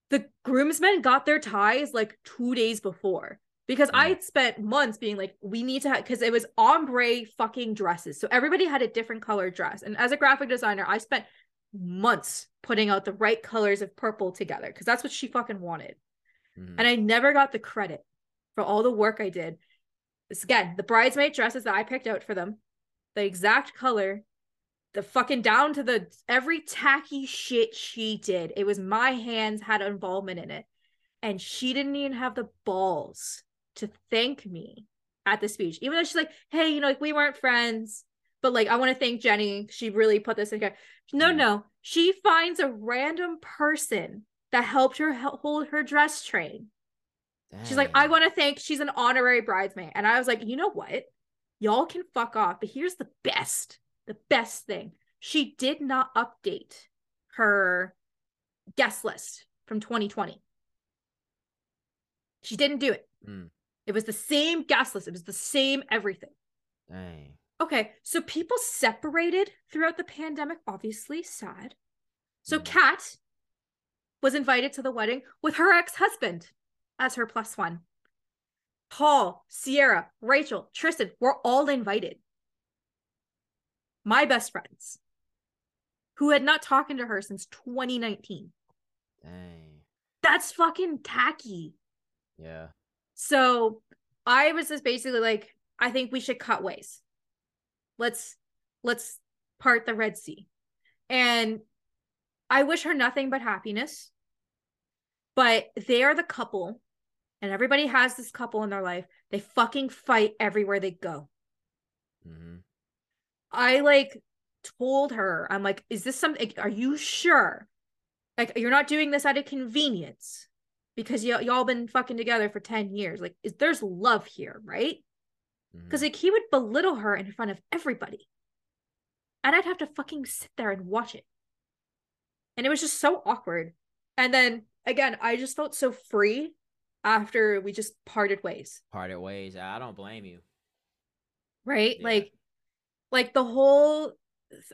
the groomsmen got their ties like two days before. Because I Mm. had spent months being like, we need to have because it was ombre fucking dresses. So everybody had a different color dress. And as a graphic designer, I spent months putting out the right colors of purple together because that's what she fucking wanted. Mhm. And I never got the credit for all the work I did. This again, the bridesmaid dresses that I picked out for them, the exact color, the fucking down to the every tacky shit she did. It was my hands had involvement in it. And she didn't even have the balls to thank me at the speech. Even though she's like, hey, you know, like we weren't friends, but like I want to thank Jenny. She really put this in. No, Yeah. no. She finds a random person that helped her hold her dress train. She's like, I want to thank, she's an honorary bridesmaid. And I was like, you know what? Y'all can fuck off. But here's the best, the best thing. She did not update her guest list from 2020. She didn't do it. Mm. It was the same guest list, it was the same everything. Dang. Okay, so people separated throughout the pandemic, obviously sad. So Mhm. Kat was invited to the wedding with her ex-husband as her plus one. Paul, Sierra, Rachel, Tristan were all invited. My best friends, who had not talked to her since 2019. Dang. That's fucking tacky. Yeah. So I was just basically like, I think we should cut ways. Let's let's part the Red Sea. And I wish her nothing but happiness. But they are the couple, and everybody has this couple in their life. They fucking fight everywhere they go. hmm I like told her, I'm like, is this something? Are you sure? Like, you're not doing this out of convenience because y- y'all been fucking together for 10 years. Like, is there's love here, right? Because like he would belittle her in front of everybody. And I'd have to fucking sit there and watch it. And it was just so awkward. And then again, I just felt so free after we just parted ways. parted ways. I don't blame you. right Yeah. like like the whole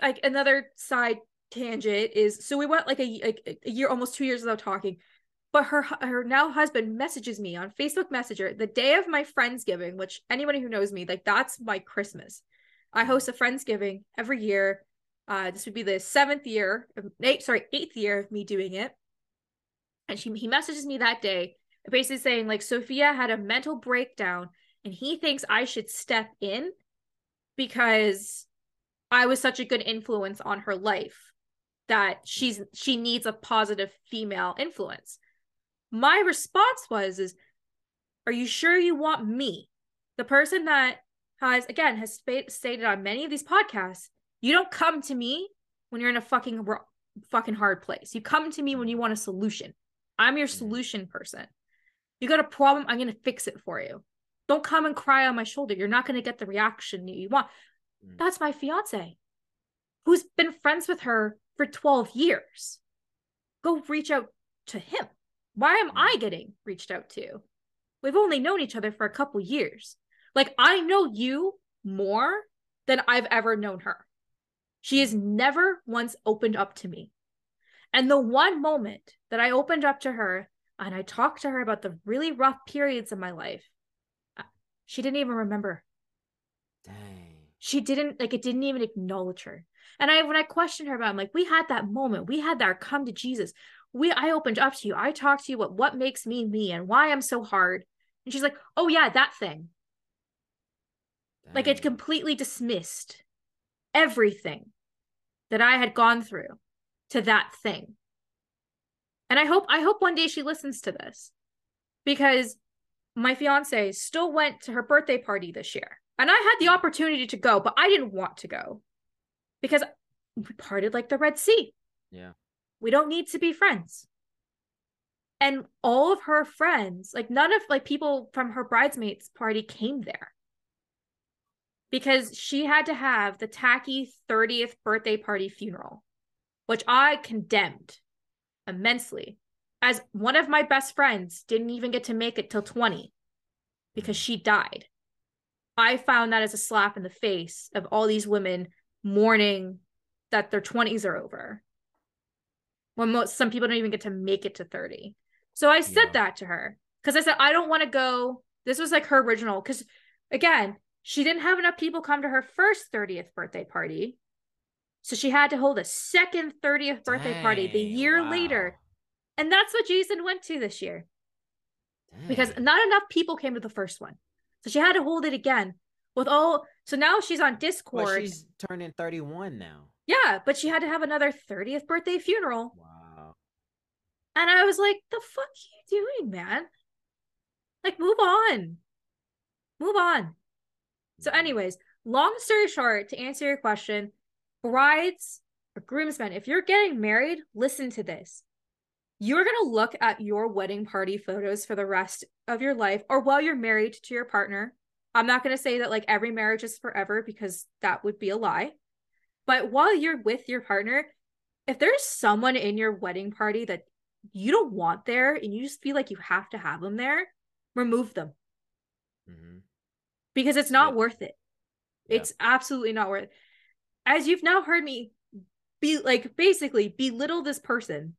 like another side tangent is so we went like a, like a year almost two years without talking but her her now husband messages me on facebook messenger the day of my friendsgiving which anybody who knows me like that's my christmas i mm-hmm. host a friendsgiving every year uh this would be the seventh year eight sorry eighth year of me doing it and she he messages me that day basically saying like sophia had a mental breakdown and he thinks I should step in because I was such a good influence on her life that she's she needs a positive female influence. My response was is are you sure you want me? The person that has again has stated on many of these podcasts, you don't come to me when you're in a fucking fucking hard place. You come to me when you want a solution. I'm your Mhm. solution person. You got a problem, I'm going to fix it for you. Don't come and cry on my shoulder. You're not going to get the reaction you want. Mm. That's my fiance who's been friends with her for 12 years. Go reach out to him. Why am I getting reached out to? We've only known each other for a couple years. Like, I know you more than I've ever known her. She has never once opened up to me. And the one moment that I opened up to her and I talked to her about the really rough periods of my life, uh, she didn't even remember. Dang. She didn't like it didn't even acknowledge her. And I when I questioned her about, it, I'm like, we had that moment. We had that come to Jesus. We I opened up to you. I talked to you what what makes me me and why I'm so hard. And she's like, oh yeah, that thing. Like it completely dismissed everything that I had gone through to that thing. And I hope I hope one day she listens to this because my fiance still went to her birthday party this year. And I had the opportunity to go, but I didn't want to go because we parted like the Red Sea. Yeah. We don't need to be friends. And all of her friends, like none of like people from her bridesmaids party came there. Because she had to have the tacky 30th birthday party funeral, which I condemned immensely. As one of my best friends didn't even get to make it till 20 because she died. I found that as a slap in the face of all these women mourning that their 20s are over. When most some people don't even get to make it to 30. So I said yeah. that to her because I said, I don't want to go. This was like her original, because again, she didn't have enough people come to her first 30th birthday party. So she had to hold a second 30th birthday Dang, party the year wow. later. And that's what Jason went to this year. Dang. Because not enough people came to the first one. So she had to hold it again with all. So now she's on Discord. Well, she's turning 31 now. Yeah, but she had to have another 30th birthday funeral. Wow. And I was like, the fuck are you doing, man? Like, move on. Move on. So, anyways, long story short, to answer your question, brides or groomsmen, if you're getting married, listen to this. You're going to look at your wedding party photos for the rest of your life or while you're married to your partner. I'm not going to say that like every marriage is forever because that would be a lie. But while you're with your partner, if there's someone in your wedding party that you don't want there and you just feel like you have to have them there, remove them. Mm-hmm. Because it's not worth it. Yeah. It's absolutely not worth it. As you've now heard me be like basically belittle this person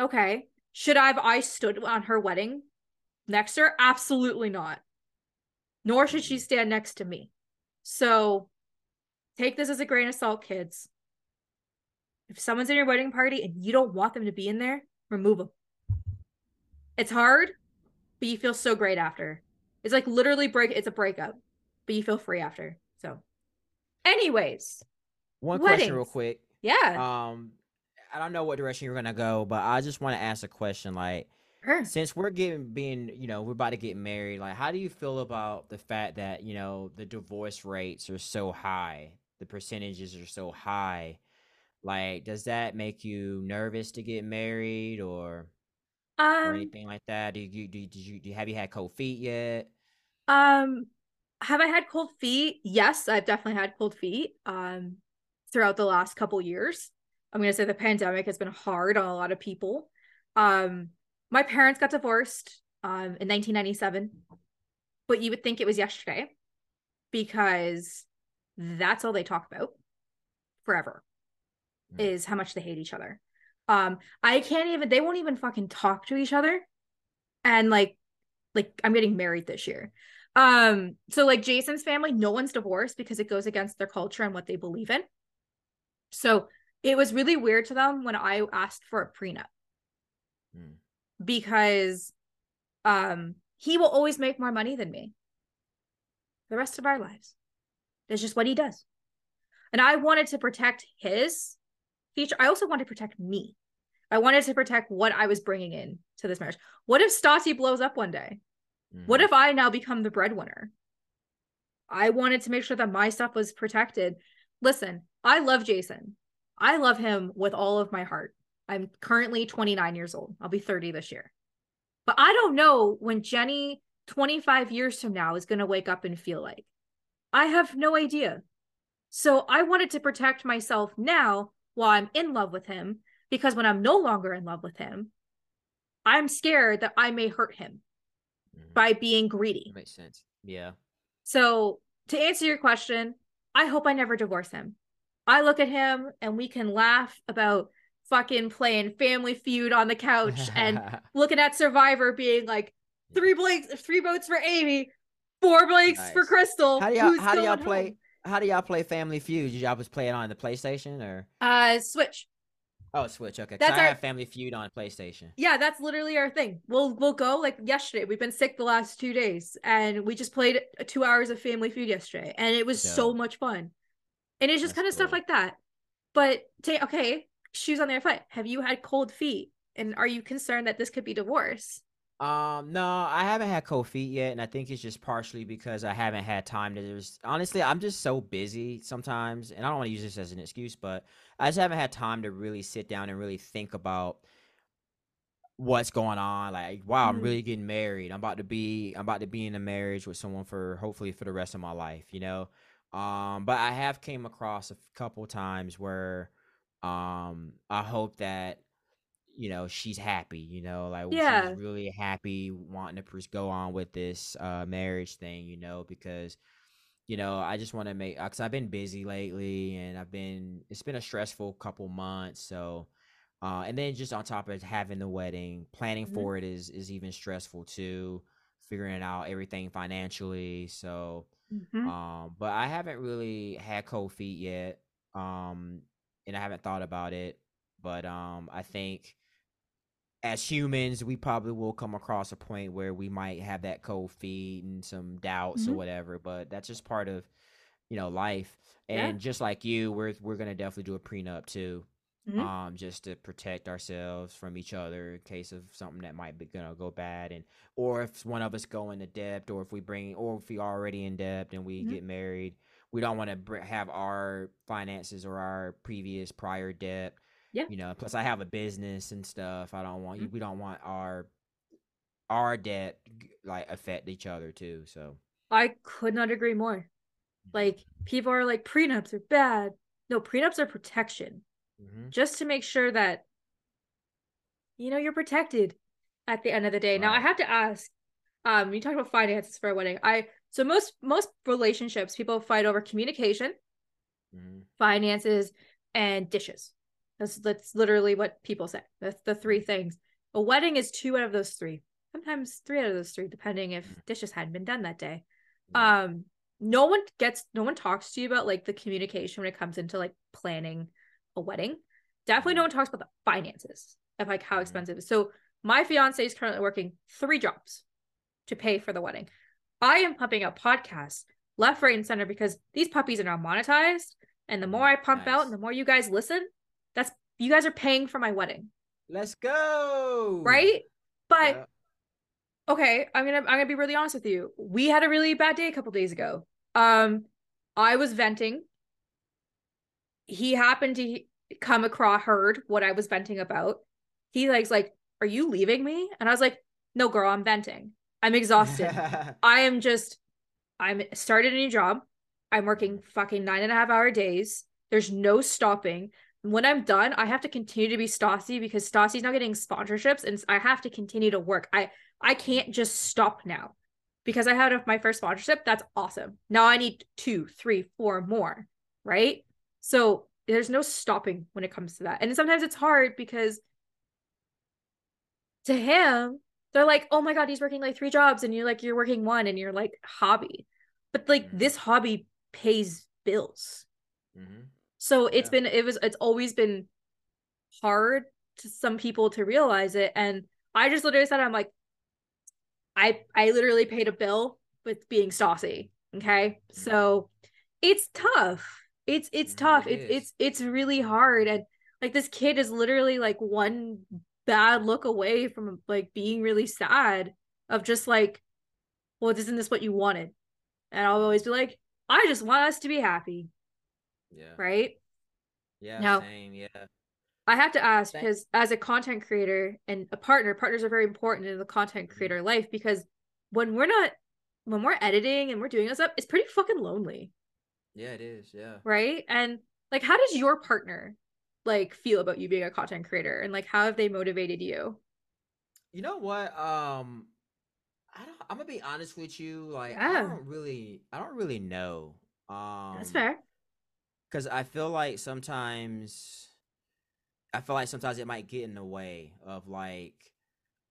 Okay. Should I have I stood on her wedding next to her? Absolutely not. Nor should she stand next to me. So take this as a grain of salt, kids. If someone's in your wedding party and you don't want them to be in there, remove them. It's hard, but you feel so great after. It's like literally break it's a breakup, but you feel free after. So anyways. One weddings. question real quick. Yeah. Um I don't know what direction you're gonna go, but I just want to ask a question. Like, sure. since we're getting being, you know, we're about to get married. Like, how do you feel about the fact that you know the divorce rates are so high, the percentages are so high? Like, does that make you nervous to get married, or um, or anything like that? Do you do, did you do, have you had cold feet yet? Um, have I had cold feet? Yes, I've definitely had cold feet. Um, throughout the last couple years. I'm going to say the pandemic has been hard on a lot of people. Um, my parents got divorced um, in 1997, but you would think it was yesterday because that's all they talk about forever mm. is how much they hate each other. Um, I can't even, they won't even fucking talk to each other. And like, like I'm getting married this year. Um, so like Jason's family, no one's divorced because it goes against their culture and what they believe in. So it was really weird to them when I asked for a prenup mm. because um he will always make more money than me the rest of our lives. That's just what he does. And I wanted to protect his future. I also wanted to protect me. I wanted to protect what I was bringing in to this marriage. What if Stassi blows up one day? Mm. What if I now become the breadwinner? I wanted to make sure that my stuff was protected. Listen, I love Jason. I love him with all of my heart. I'm currently 29 years old. I'll be 30 this year. But I don't know when Jenny 25 years from now is going to wake up and feel like. I have no idea. So I wanted to protect myself now while I'm in love with him because when I'm no longer in love with him, I'm scared that I may hurt him mm-hmm. by being greedy. That makes sense. Yeah. So to answer your question, I hope I never divorce him. I look at him and we can laugh about fucking playing Family Feud on the couch and *laughs* looking at Survivor being like three blanks, three votes for Amy, four blanks nice. for Crystal. How do y'all how do y'all play? Home? How do y'all play Family Feud? Did y'all just play it on the PlayStation or? Uh, Switch. Oh, Switch. Okay, that's our Family Feud on PlayStation. Yeah, that's literally our thing. We'll we'll go like yesterday. We've been sick the last two days, and we just played two hours of Family Feud yesterday, and it was so much fun. And it's just That's kind of stuff like that. But ta- okay, shoes on the other foot. Have you had cold feet? And are you concerned that this could be divorce? Um, no, I haven't had cold feet yet, and I think it's just partially because I haven't had time to just honestly, I'm just so busy sometimes, and I don't want to use this as an excuse, but I just haven't had time to really sit down and really think about what's going on. Like, wow, I'm Mhm. really getting married. I'm about to be I'm about to be in a marriage with someone for hopefully for the rest of my life, you know? Um, but I have came across a couple times where um I hope that you know she's happy you know like Yeah. she's really happy wanting to go on with this uh marriage thing you know because you know i just want to make because i've been busy lately and i've been it's been a stressful couple months so uh and then just on top of having the wedding planning Mhm. for it is is even stressful too figuring out everything financially so Mhm. um but i haven't really had cold feet yet um and i haven't thought about it but um i think as humans, we probably will come across a point where we might have that cold feet and some doubts or Mhm. whatever, but that's just part of, you know, life. Yeah. And just like you, we're we're gonna definitely do a prenup too, Mhm. um, just to protect ourselves from each other in case of something that might be gonna go bad, and or if one of us go into debt, or if we bring, or if we already in debt and we Mhm. get married, we don't want to br- have our finances or our previous prior debt Yeah. you know plus i have a business and stuff i don't want you Mhm. we don't want our our debt like affect each other too so I could not agree more. Like people are like prenups are bad. No, prenups are protection. Mhm. Just to make sure that you know you're protected at the end of the day. Now I have to ask, um, you talked about finances for a wedding. I so most most relationships people fight over communication, Mhm. finances, and dishes. That's that's literally what people say. That's the three things. A wedding is two out of those three. Sometimes three out of those three, depending if Mhm. dishes hadn't been done that day. Um, no one gets no one talks to you about like the communication when it comes into like planning a wedding. Definitely no Mhm. one talks about the finances of like how Mhm. expensive is. So my fiance is currently working three jobs to pay for the wedding. I am pumping out podcasts left, right, and center because these puppies are now monetized. And the more I pump out and the more you guys listen, you guys are paying for my wedding, let's go right? But Yeah. okay, I'm gonna I'm gonna be really honest with you. We had a really bad day a couple days ago. Um, I was venting. He happened to come across heard what I was venting about. He likes like, "Are you leaving me?" And I was like, "No, girl, I'm venting. I'm exhausted. *laughs* I am just I'm started a new job. I'm working fucking nine and a half hour days. There's no stopping. When I'm done, I have to continue to be Stassi because Stassi's not getting sponsorships and I have to continue to work. I I can't just stop now because I had my first sponsorship. That's awesome. Now I need two, three, four more, right? So there's no stopping when it comes to that. And sometimes it's hard because to him, they're like, oh my God, he's working like three jobs. And you're like, you're working one and you're like, hobby. But like Mhm. this hobby pays bills. Mhm. So it's Yeah. been, it was, it's always been hard to some people to realize it. And I just literally said, I'm like, I, I literally paid a bill with being Stassi. Okay. Mhm. So it's tough. It's, it's Mhm, tough. it It's, it's, it's really hard. And like this kid is literally like one bad look away from like being really sad of just like, well, isn't this what you wanted? And I'll always be like, I just want us to be happy, yeah right? yeah Now- same yeah I have to ask because as a content creator and a partner, partners are very important in the content Mm-hmm. creator life because when we're not when we're editing and we're doing this up, it's pretty fucking lonely, yeah it is yeah right? And like how does your partner like feel about you being a content creator and like how have they motivated you? You know what? Um, I don't. I'm gonna be honest with you. Like, I don't really, I don't really know. Um, That's fair. Because I feel like sometimes, I feel like sometimes it might get in the way of like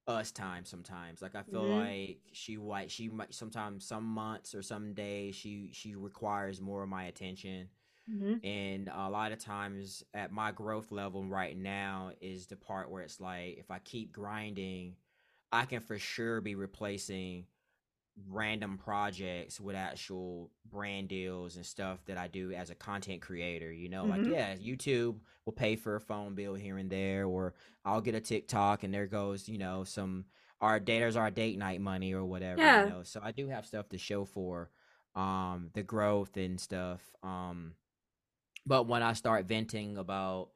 us time. Sometimes, like I feel Mhm. like she white. She might sometimes some months or some days she she requires more of my attention. Mhm. And a lot of times at my growth level right now is the part where it's like if I keep grinding, I can for sure be replacing random projects with actual brand deals and stuff that I do as a content creator. You know, like Mhm. yeah, YouTube will pay for a phone bill here and there, or I'll get a TikTok and there goes, you know, some our daters our date night money or whatever, Yeah. you know. So I do have stuff to show for um the growth and stuff. Um but when I start venting about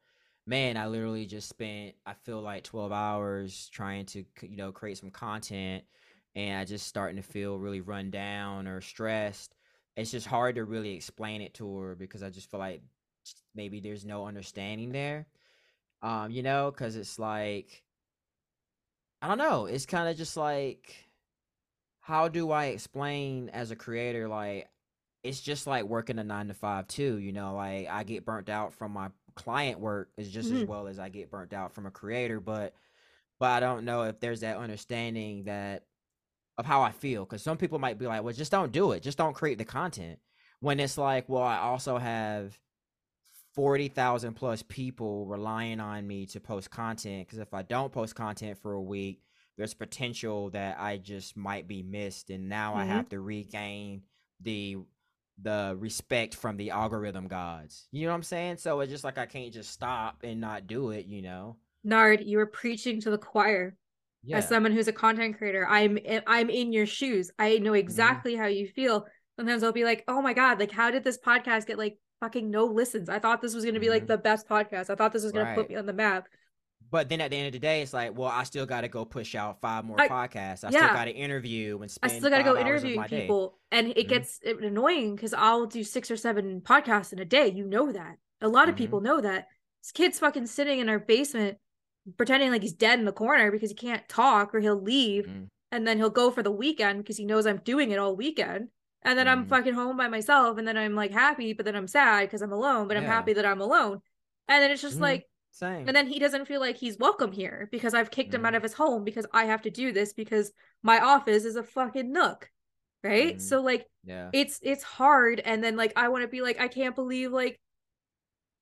man, I literally just spent I feel like 12 hours trying to you know create some content and I just starting to feel really run down or stressed. It's just hard to really explain it to her because I just feel like maybe there's no understanding there. Um, you know, cuz it's like I don't know, it's kind of just like how do I explain as a creator like it's just like working a 9 to 5 too, you know, like I get burnt out from my client work is just as Mhm. well as I get burnt out from a creator, but but I don't know if there's that understanding that of how I feel because some people might be like, well, just don't do it, just don't create the content. When it's like, well, I also have forty thousand plus people relying on me to post content because if I don't post content for a week, there's potential that I just might be missed, and now I Mhm. have to regain the the respect from the algorithm gods. You know what I'm saying? So it's just like I can't just stop and not do it. You know? Nard, you were preaching to the choir. Yeah. As someone who's a content creator, I'm I'm in your shoes. I know exactly how you feel. Sometimes I'll be like, "Oh my god, like how did this podcast get like fucking no listens? I thought this was going to be like Mhm. the best podcast. I thought this was going to put me on the map." But then at the end of the day, it's like, well, I still got to go push out five more I- podcasts. I yeah. still got to interview and I still got to go of interviewing day. people, and it Mhm. gets annoying because I'll do six or seven podcasts in a day. You know that. A lot of Mhm. people know that. This kid's fucking sitting in our basement, pretending like he's dead in the corner because he can't talk, or he'll leave, Mhm. and then he'll go for the weekend because he knows I'm doing it all weekend. And then I'm Mhm. fucking home by myself, and then I'm like happy, but then I'm sad because I'm alone, but I'm happy that I'm alone. And then it's just Mhm. like, Same. and then he doesn't feel like he's welcome here because I've kicked him out Mhm. of his home because I have to do this because my office is a fucking nook. Right? Mhm. So like yeah. it's it's hard and then like I want to be like I can't believe like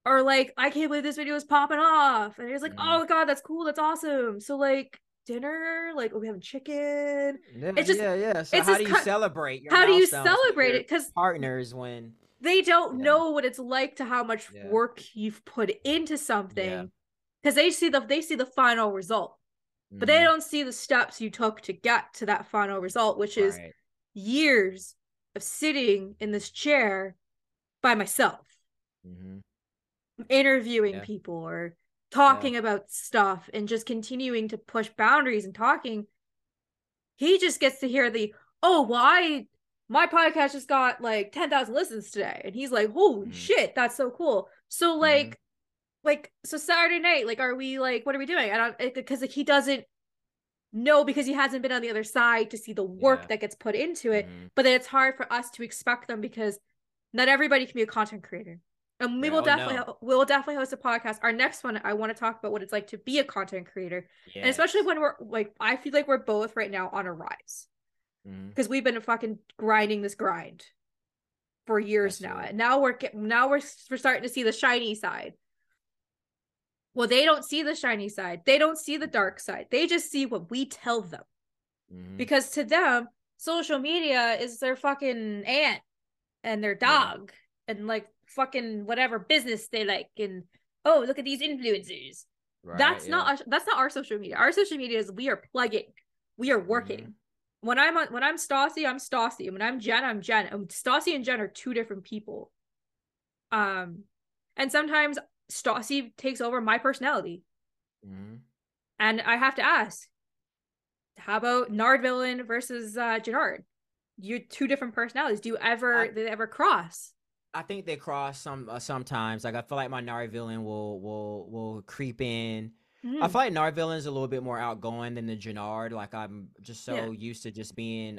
or like I can't believe this video is popping off and it's like Mhm. oh god that's cool that's awesome so like dinner like oh we having chicken Yeah, it's just- yeah, yeah. So how do you celebrate your how do you celebrate it because partners when they don't Yeah. know what it's like to how much Yeah. work you've put into something because they see the they see the final result but they Mhm. don't see the steps you took to get to that final result which is Right. years of sitting in this chair by myself Mhm. Interviewing Yeah. people or talking about stuff and just continuing to push boundaries and talking he just gets to hear the oh well i my podcast just got like 10,000 listens today and he's like holy Mhm. shit that's so cool so like like so saturday night like are we like what are we doing i don't because like, he doesn't know because he hasn't been on the other side to see the work Yeah. that gets put into it Mhm. but then it's hard for us to expect them because not everybody can be a content creator and we will Oh, definitely no. we will definitely host a podcast. Our next one i want to talk about what it's like to be a content creator. And especially when we're like i feel like we're both right now on a rise. Because we've been fucking grinding this grind for years now. And now we're now we're we're starting to see the shiny side. Well they don't see the shiny side. They don't see the dark side. They just see what we tell them. Mhm. because to them social media is their fucking aunt and their Yeah. dog. And like fucking whatever business they like and oh look at these influencers Right, that's yeah. not our, that's not our social media our social media is we are plugging we are working Mm-hmm. when i'm on when i'm stassi i'm stassi when i'm jen i'm jen and stassi and jen are two different people um and sometimes stassi takes over my personality Mhm. and I have to ask, how about Nard Villain versus uh Jarnard? You're two different personalities. Do you ever I- they ever cross? I think they cross some uh, sometimes. Like I feel like my Nard villain will will will creep in. I Mhm. feel like Nard villain's a little bit more outgoing than the Jarnard. Like I'm just so Yeah. used to just being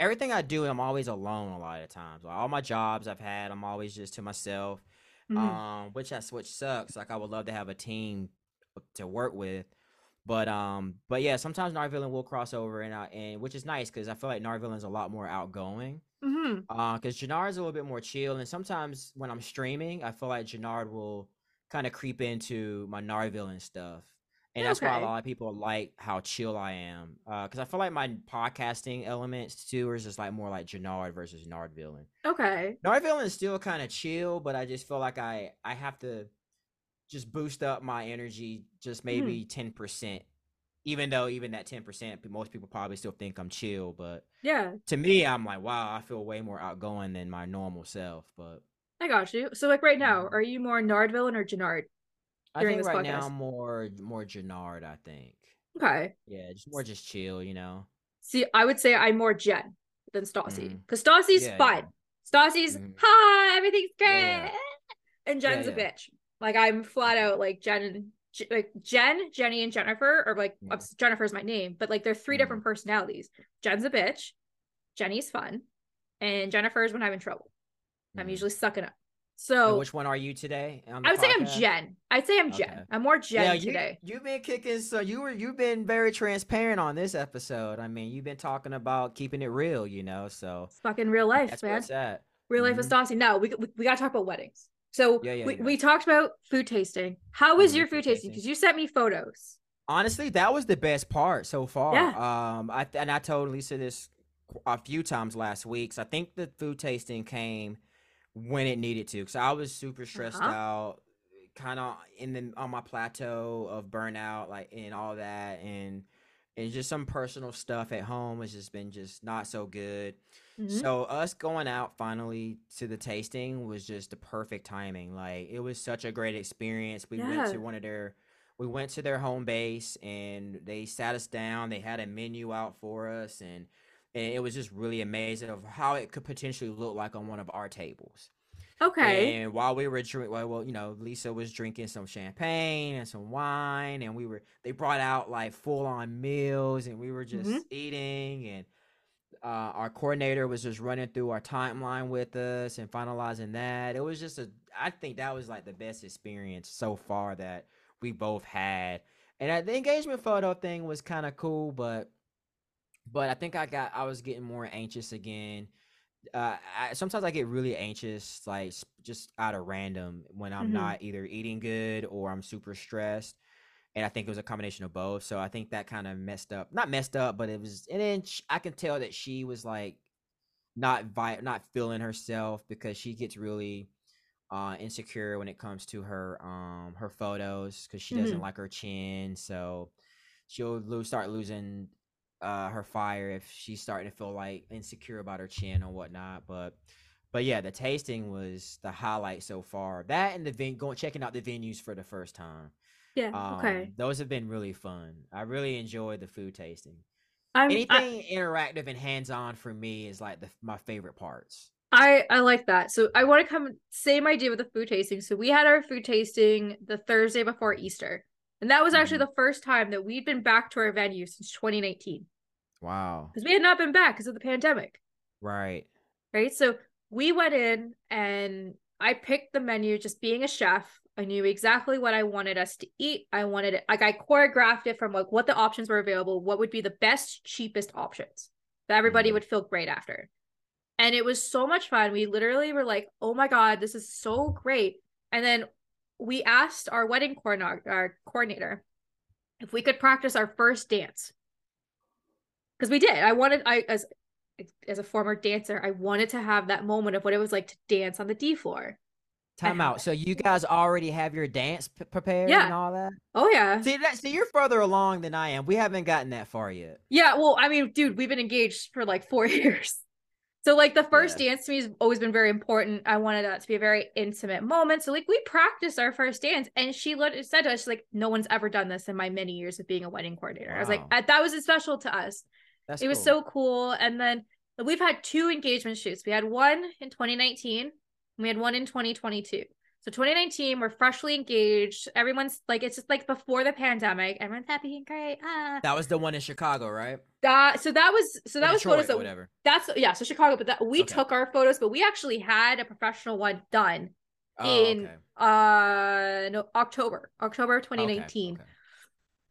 everything I do. I'm always alone a lot of times. Like all my jobs I've had, I'm always just to myself. Mhm. Um, which that's which sucks. Like I would love to have a team to work with. But um, but yeah, sometimes Nard villain will cross over, and I, and which is nice because I feel like Nard villain's a lot more outgoing. Mhm. Uh, because Jarnard's a little bit more chill, and sometimes when I'm streaming, I feel like Jarnard will kind of creep into my Narville and stuff. and that's why a lot of people like how chill I am. Because I feel like my podcasting elements too is just like more like Jarnard versus Nard Villain. Okay. Nard Villain is still kind of chill, but I just feel like I I have to just boost up my energy just maybe ten percent. Even though even that ten percent, most people probably still think I'm chill, but Yeah, to me, I'm like, wow, I feel way more outgoing than my normal self. But I got you. So like right now, Mhm. are you more Nard villain or Jarnard? I During think this right now podcast. I'm more more Jarnard. I think, Okay. yeah, just more just chill, you know. See, I would say I'm more Jen than Stassi. Because Stassi's Yeah, fun. Stassi's Mhm. hi, everything's great. Yeah, yeah. And Jen's Yeah, a bitch. Like I'm flat out like Jen like Jen, Jenny, and Jennifer, or like Yeah. Jennifer's my name, but like they're 3 Mhm. different personalities. Jen's a bitch, Jenny's fun, and Jennifer's when I'm in trouble. I'm Mhm. usually sucking up. And So which one are you today? I would say I'm? Jen. I'd say I'm Jen. I'm more Jen yeah, you, today. You've been kicking, so you were you've been very transparent on this episode. I mean, you've been talking about keeping it real, you know. So It's fucking real life, that's man. where it's at. Real life is Stassi. No, we, we, we gotta talk about weddings. So Yeah, yeah, we, yeah. we talked about food tasting. How was Mhm, your food tasting? Because you sent me photos. Honestly, that was the best part so far. Yeah. Um, I and I told Lisa this a few times last week. So I think the food tasting came when it needed to. Because I was super stressed Uh-huh. out, kind of in the on my plateau of burnout, like and all that, and and just some personal stuff at home has just been just not so good. Mhm. So us going out finally to the tasting was just the perfect timing. Like it was such a great experience. We went to one of their we went to their home base and they sat us down. They had a menu out for us and and it was just really amazing of how it could potentially look like on one of our tables. Okay. And while we were drinking, well, well, you know, Lisa was drinking some champagne and some wine, and we were they brought out like full on meals, and we were just Mhm. eating, and uh, our coordinator was just running through our timeline with us and finalizing that. It was just a, I think that was like the best experience so far that we both had, and uh, the engagement photo thing was kind of cool, but but I think I got I was getting more anxious again uh, I, sometimes I get really anxious, like just out of random when I'm Mhm. not either eating good or I'm super stressed. And I think it was a combination of both. So I think that kind of messed up, not messed up, but it was. an inch. I can tell that she was like not vi- not feeling herself because she gets really uh insecure when it comes to her um her photos because she doesn't Mhm. like her chin. So she'll lose start losing uh her fire if she's starting to feel like insecure about her chin or whatnot. But but yeah, the tasting was the highlight so far. That and the ven- going checking out the venues for the first time. Yeah. Um, okay. those have been really fun. I really enjoyed the food tasting. I'm, I, Anything interactive and hands on for me is like the, my favorite parts. I I like that. So I want to come same idea with the food tasting. So we had our food tasting the Thursday before Easter. And that was actually Mhm. the first time that we'd been back to our venue since 2019. Wow. Because we had not been back because of the pandemic. Right. right? So we went in and I picked the menu just being a chef. I knew exactly what I wanted us to eat. I wanted it like I choreographed it from like what the options were available, what would be the best, cheapest options that everybody Mhm. would feel great after. And it was so much fun. We literally were like, oh my God, this is so great. And then we asked our wedding coordinator, our coordinator if we could practice our first dance. Because we did. I wanted I as as a former dancer, I wanted to have that moment of what it was like to dance on the D floor. Time out. So you guys already have your dance p- prepared Yeah. and all that? Oh yeah. See that see you're further along than I am. We haven't gotten that far yet. Yeah, well, I mean, dude, we've been engaged for like four *laughs* years. So like the first dance to me has always been very important. I wanted that to be a very intimate moment. So like we practiced our first dance and she said to us, she's like, no one's ever done this in my many years of being a wedding coordinator. I was like, "Uh, that was special to us. That's it was so cool. And then we've had two engagement shoots. We had one in 2019, and we had one in 2022. So 2019, we're freshly engaged. Everyone's like, it's just like before the pandemic. Everyone's happy and great. Ah, That was the one in Chicago, right? that so that was so Or that was Detroit photos or that whatever. that's yeah. So Chicago, but that we Okay. took our photos, but we actually had a professional one done Oh, in okay. uh no October, October of Okay, 2019 okay.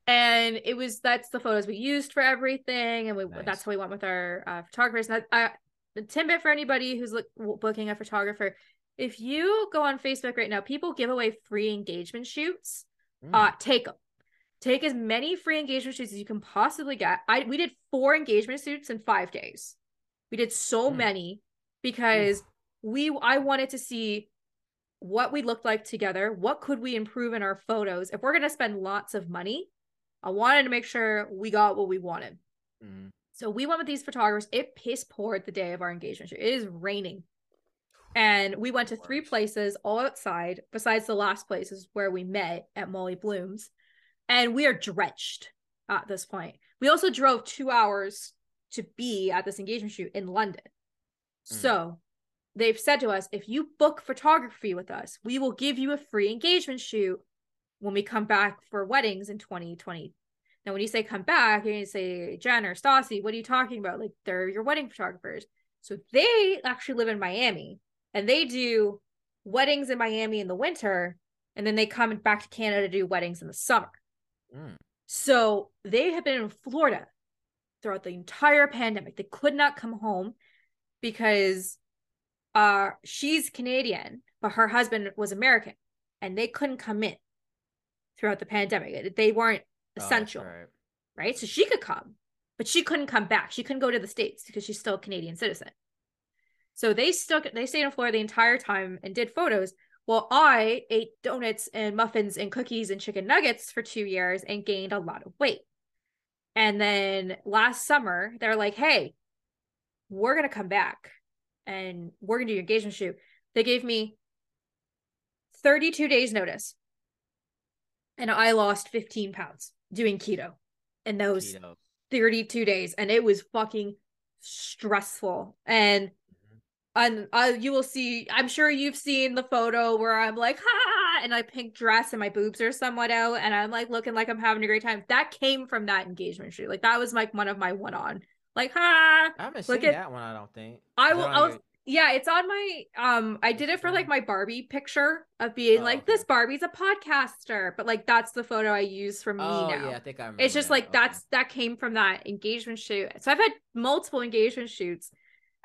and it was that's the photos we used for everything and we Nice. that's how we went with our uh, photographers and I, I, the tidbit for anybody who's look, booking a photographer if you go on facebook right now people give away free engagement shoots uh Mm, take them take as many free engagement shoots as you can possibly get. I we did four engagement shoots in five days. We did so Mm. many because we I wanted to see what we looked like together. What could we improve in our photos? If we're gonna spend lots of money, I wanted to make sure we got what we wanted. Mhm. So we went with these photographers. It piss poured the day of our engagement shoot. It is raining. And we went to three places all outside, besides the last places where we met at Molly Bloom's. And we are drenched at this point. We also drove two hours to be at this engagement shoot in London. Mm. So they've said to us if you book photography with us, we will give you a free engagement shoot when we come back for weddings in 2020. Now, when you say come back, you're going to say, Jen or Stassi, what are you talking about? Like, they're your wedding photographers. So they actually live in Miami and they do weddings in Miami in the winter. And then they come back to Canada to do weddings in the summer. Mm. So they have been in Florida throughout the entire pandemic. They could not come home because uh she's Canadian, but her husband was American and they couldn't come in throughout the pandemic. They weren't Oh, essential, right. right? So she could come, but she couldn't come back. She couldn't go to the States because she's still a Canadian citizen. So they stuck they stayed in Florida the entire time and did photos. Well, I ate donuts and muffins and cookies and chicken nuggets for two years and gained a lot of weight. And then last summer, they're like, hey, we're going to come back and we're going to do your engagement shoot. They gave me 32 days notice. And I lost 15 pounds doing keto in those Keto. 32 days. And it was fucking stressful. And. And uh, you will see i'm sure you've seen the photo where i'm like ha and i pink dress and my boobs are somewhat out and i'm like looking like i'm having a great time that came from that engagement shoot like that was like one of my one on like ha I haven't Look seen at- that one. I don't think. i will i'll your- yeah it's on my um i did it for like my barbie picture of being Oh, like okay. this barbie's a podcaster but like that's the photo i use for me Oh now yeah, I think I remember. it's just that. like Okay. that's that came from that engagement shoot so i've had multiple engagement shoots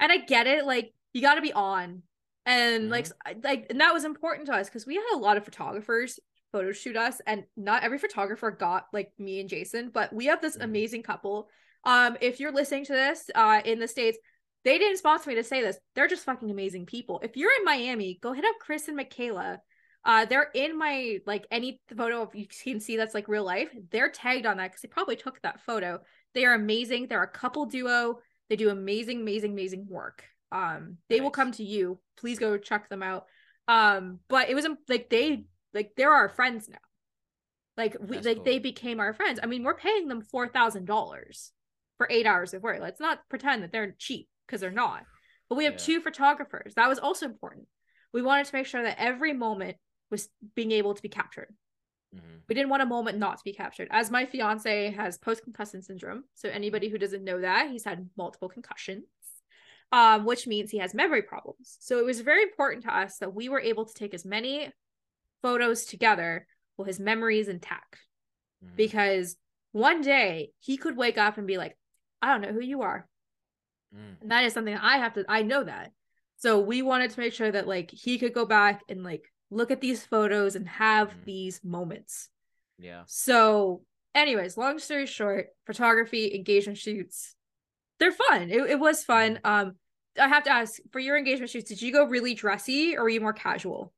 and i get it like you got to be on and like Mm-hmm. s- like and that was important to us because we had a lot of photographers photo shoot us and not every photographer got like me and jason but we have this Mhm. amazing couple um if you're listening to this uh in the states they didn't sponsor me to say this they're just fucking amazing people if you're in miami go hit up chris and michaela uh, they're in my like any photo if you can see that's like real life. They're tagged on that because they probably took that photo. They are amazing. They're a couple duo. They do amazing, amazing, amazing work. Um, they will come to you. Please go check them out. Um, but it was um, like they like they're our friends now. Like we That's like cool. they became our friends. I mean, we're paying them four thousand dollars for eight hours of work. Let's not pretend that they're cheap because they're not. But we have Yeah. two photographers. That was also important. We wanted to make sure that every moment was being able to be captured. Mhm. We didn't want a moment not to be captured. As my fiance has post concussion syndrome, so anybody who doesn't know that, he's had multiple concussions, um, which means he has memory problems. So it was very important to us that we were able to take as many photos together while his memory is intact. Mhm. Because one day he could wake up and be like, I don't know who you are. Mm. And that is something that I have to I know that. So we wanted to make sure that like he could go back and like look at these photos and have Mhm. these moments. Yeah. So, anyways, long story short, photography, engagement shoots, they're fun. It, it was fun. Um, I have to ask for your engagement shoots, did you go really dressy or were you more casual?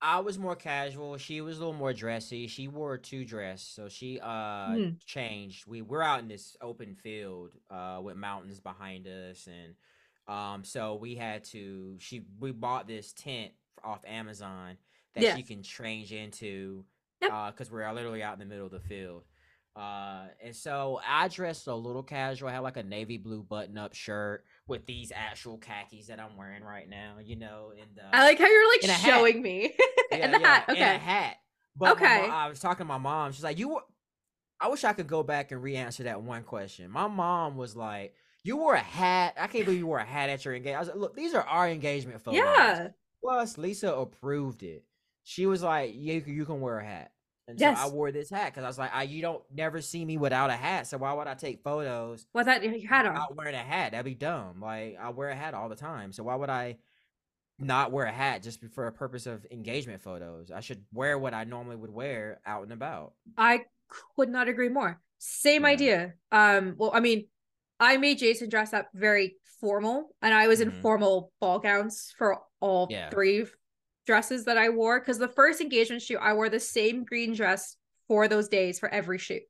I was more casual. She was a little more dressy. She wore a two dress, so she uh Hmm. changed. We we're out in this open field uh with mountains behind us, and um so we had to. She we bought this tent off Amazon that Yeah. she can change into, Yep. uh because we're literally out in the middle of the field. Uh, and so I dressed a little casual. I had like a navy blue button up shirt with these actual khakis that I'm wearing right now. You know, and uh, I like how you're like hat. showing me. *laughs* yeah, and the yeah, hat. and Okay. a hat. But Okay. mo- I was talking to my mom. She's like, "You." Were... I wish I could go back and re-answer that one question. My mom was like, "You wore a hat. I can't believe you wore a hat at your engagement." I was like, "Look, these are our engagement photos." yeah. Plus, Lisa approved it. She was like, "You you can wear a hat." And so I wore this hat because I was like, I, "You don't never see me without a hat, so why would I take photos What that you had on? without wearing a hat? That'd be dumb. Like I wear a hat all the time, so why would I not wear a hat just for a purpose of engagement photos? I should wear what I normally would wear out and about. I could not agree more. Same Yeah. idea. Um, well, I mean, I made Jason dress up very formal, and I was in Mhm. formal ball gowns for all Yeah. three dresses that I wore. Because the first engagement shoot, I wore the same green dress for those days for every shoot,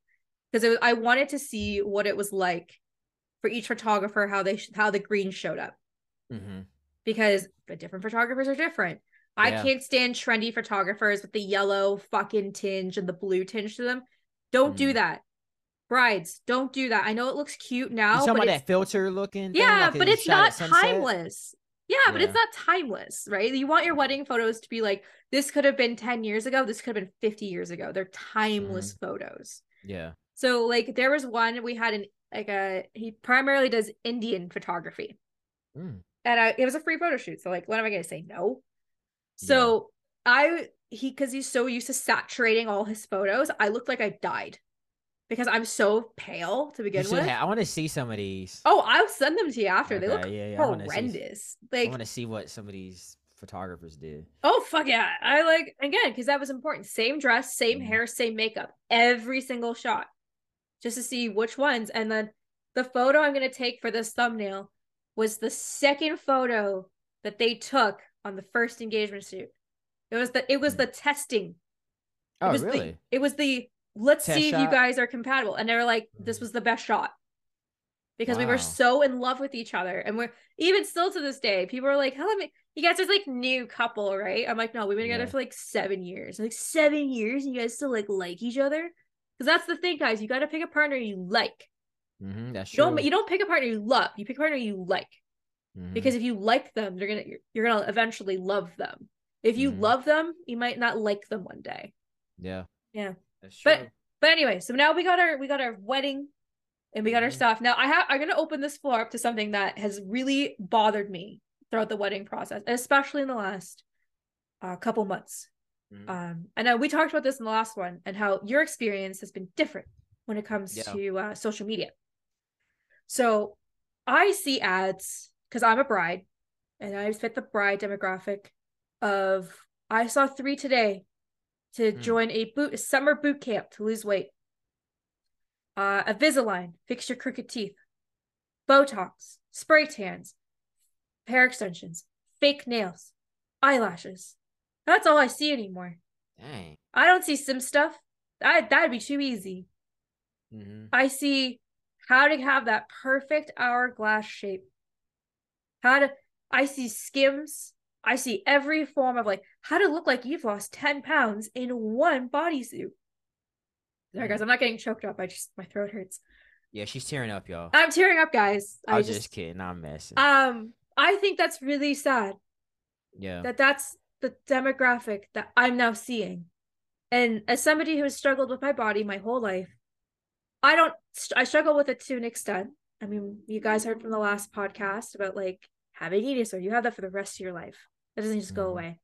because I wanted to see what it was like for each photographer how they how the green showed up Mm-hmm. because the different photographers are different. I can't stand trendy photographers with the yellow fucking tinge and the blue tinge to them. Don't do Mhm. that. Brides, don't do that. I know it looks cute now, talking but about that filter looking? thing, yeah, like but it's not timeless. Yeah, but it's not timeless, right? You want your wedding photos to be like this could have been 10 years ago, this could have been 50 years ago. They're timeless Mm-hmm. photos. Yeah. So like there was one we had an like a he primarily does Indian photography. Mm. And I, it was a free photo shoot. So like what am I gonna say? No. So I he because he's so used to saturating all his photos, I looked like I died because I'm so pale to begin with. have. I want to see some of these. Oh, I'll send them to you after. they look yeah, yeah, I wanna see- horrendous. I want to see what some of these photographers did. Oh fuck yeah. I like again because that was important. Same dress, same Mhm. hair, same makeup. Every single shot. Just to see which ones. And then the photo I'm gonna take for this thumbnail was the second photo that they took on the first engagement shoot. It was the it was Mm. the testing. It Oh, was really? the it was the let's Test see if you guys are compatible. And they were like, this Mhm. was the best shot. Because we were so in love with each other. And we're even still to this day, people are like, How long you guys are like new couple, right? I'm like, no, we've been together Yeah. for like seven years. Like seven years, and you guys still like like each other? Because that's the thing, guys. You gotta pick a partner you like. Mm-hmm, that's You true. don't you don't pick a partner you love. You pick a partner you like. Mhm. Because if you like them, they're gonna you're, you're gonna eventually love them. If you Mhm. love them, you might not like them one day. yeah, Yeah. That's true. But but anyway, so now we got our we got our wedding and we got our Mhm. stuff. Now I have I'm gonna open this floor up to something that has really bothered me throughout the wedding process, especially in the last uh, couple months. Mhm. Um, I know we talked about this in the last one and how your experience has been different when it comes Yeah. to uh, social media. So I see ads because I'm a bride and I fit the bride demographic of I saw three today to Hmm. join a boot a summer boot camp to lose weight. Uh, a Visalign, fix your crooked teeth, Botox, spray tans, hair extensions, fake nails, eyelashes. That's all I see anymore. Dang. I don't see sim stuff. That that'd be too easy. Mm-hmm. I see how to have that perfect hourglass shape. How to I see skims. I see every form of like how to look like you've lost 10 pounds in one bodysuit. Sorry guys, I'm not getting choked up. I just my throat hurts. Yeah, she's tearing up, y'all. I'm tearing up, guys. I I was just, just, kidding. I'm messing. um I think that's really sad yeah. that that's the demographic that I'm now seeing. And as somebody who has struggled with my body my whole life, I don't, I struggle with it to an extent. I mean, you guys heard from the last podcast about like having eating disorder. You have that for the rest of your life. That doesn't just go Mhm. away.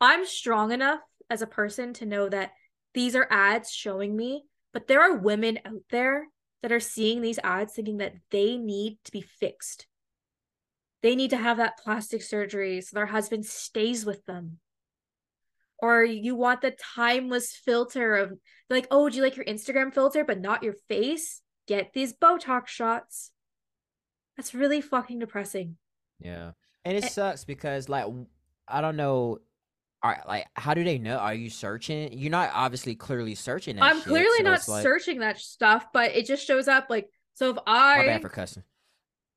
I'm strong enough as a person to know that these are ads showing me, but there are women out there that are seeing these ads thinking that they need to be fixed. They need to have that plastic surgery so their husband stays with them. Or you want the timeless filter of like, oh, do you like your Instagram filter but not your face? Get these Botox shots. That's really fucking depressing. Yeah. And it Eh. sucks because like I don't know are like how do they know? Are you searching? You're not obviously clearly searching that I'm shit, clearly so not like- searching that stuff, but it just shows up like so if My I bad for cussing.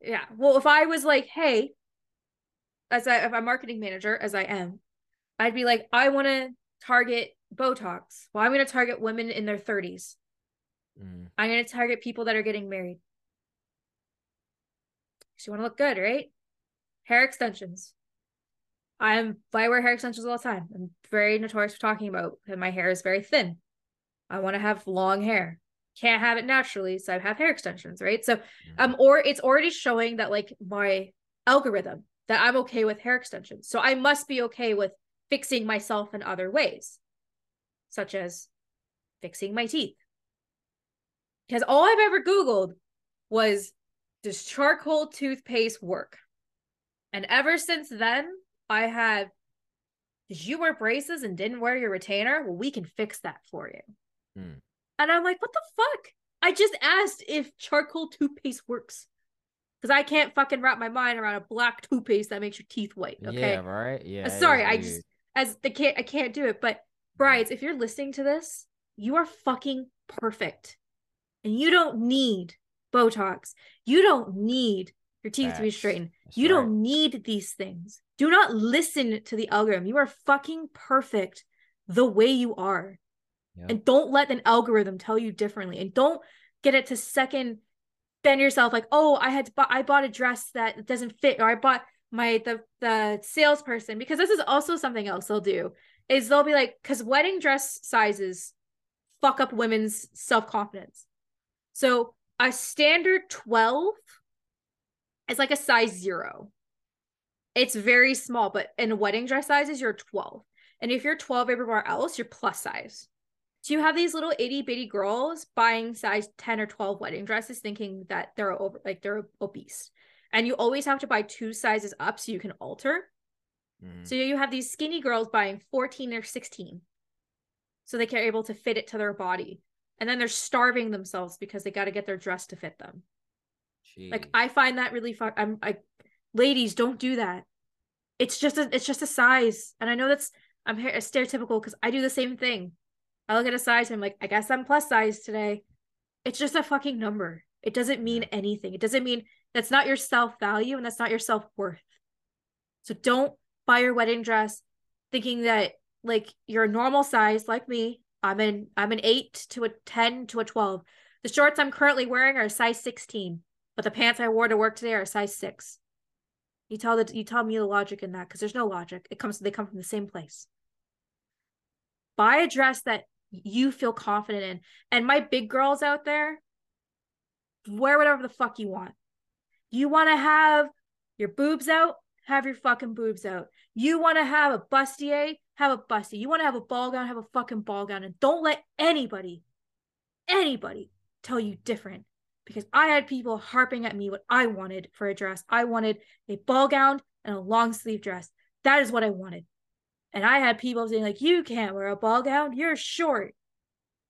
yeah, well if I was like, hey, as I if I'm marketing manager, as I am, I'd be like, I want to target Botox. Well, I'm gonna target women in their 30s. Mm. I'm gonna target people that are getting married. So you want to look good, right? Hair extensions. I'm I wear hair extensions all the time. I'm very notorious for talking about that my hair is very thin. I want to have long hair. Can't have it naturally, so I have hair extensions, right? So Mhm. um or it's already showing that like my algorithm that I'm okay with hair extensions. So I must be okay with fixing myself in other ways, such as fixing my teeth. Because all I've ever Googled was does charcoal toothpaste work? And ever since then, I have did you wear braces and didn't wear your retainer? Well, we can fix that for you. Mm. And I'm like, what the fuck? I just asked if charcoal toothpaste works. Because I can't fucking wrap my mind around a black toothpaste that makes your teeth white. Okay. Yeah, right. Yeah. Uh, sorry, I just as the can't I can't do it. But brides, if you're listening to this, you are fucking perfect. And you don't need Botox. You don't need your teeth Facts. to be straightened. That's you right. don't need these things. Do not listen to the algorithm. You are fucking perfect the way you are. Yep. And don't let an algorithm tell you differently. And don't get it to second bend yourself like, oh, I had I bought a dress that doesn't fit, or I bought my the the salesperson because this is also something else they'll do is they'll be like because wedding dress sizes fuck up women's self-confidence so a standard 12 is like a size zero it's very small but in wedding dress sizes you're 12 and if you're 12 everywhere else you're plus size so you have these little itty bitty girls buying size 10 or 12 wedding dresses thinking that they're over like they're obese and you always have to buy two sizes up so you can alter. Mm-hmm. So you have these skinny girls buying 14 or 16 so they can able to fit it to their body. And then they're starving themselves because they got to get their dress to fit them. Jeez. Like I find that really fun. I'm like, ladies, don't do that. It's just a it's just a size, and I know that's I'm here stereotypical because I do the same thing. I look at a size and I'm like, I guess I'm plus size today. It's just a fucking number. It doesn't mean anything. It doesn't mean that's not your self value and that's not your self worth. So don't buy your wedding dress thinking that like you're a normal size like me. I'm in I'm an 8 to a 10 to a 12. The shorts I'm currently wearing are size 16, but the pants I wore to work today are size 6. You tell the you tell me the logic in that cuz there's no logic. It comes they come from the same place. Buy a dress that you feel confident in. And my big girls out there, wear whatever the fuck you want. You want to have your boobs out? Have your fucking boobs out. You want to have a bustier? Have a busty. You want to have a ball gown? Have a fucking ball gown. And don't let anybody, anybody tell you different. Because I had people harping at me what I wanted for a dress. I wanted a ball gown and a long sleeve dress. That is what I wanted. And I had people saying, like, you can't wear a ball gown. You're short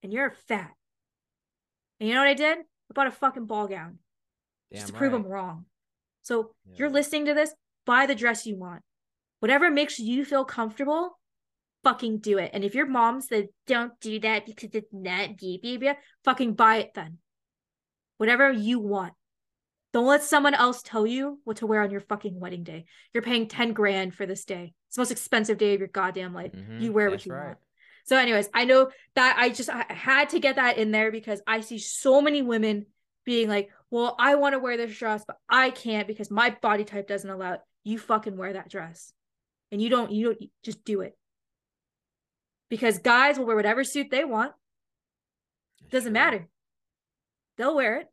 and you're fat. And you know what I did? I bought a fucking ball gown. Damn just to right. prove them wrong. So yeah. you're listening to this, buy the dress you want. Whatever makes you feel comfortable, fucking do it. And if your mom said don't do that because it's not baby, fucking buy it then. Whatever you want. Don't let someone else tell you what to wear on your fucking wedding day. You're paying 10 grand for this day. It's the most expensive day of your goddamn life. Mm-hmm. You wear what you right. want. So, anyways, I know that I just I had to get that in there because I see so many women being like, well, I want to wear this dress, but I can't because my body type doesn't allow it. You fucking wear that dress. And you don't, you don't just do it. Because guys will wear whatever suit they want. Doesn't matter. They'll wear it.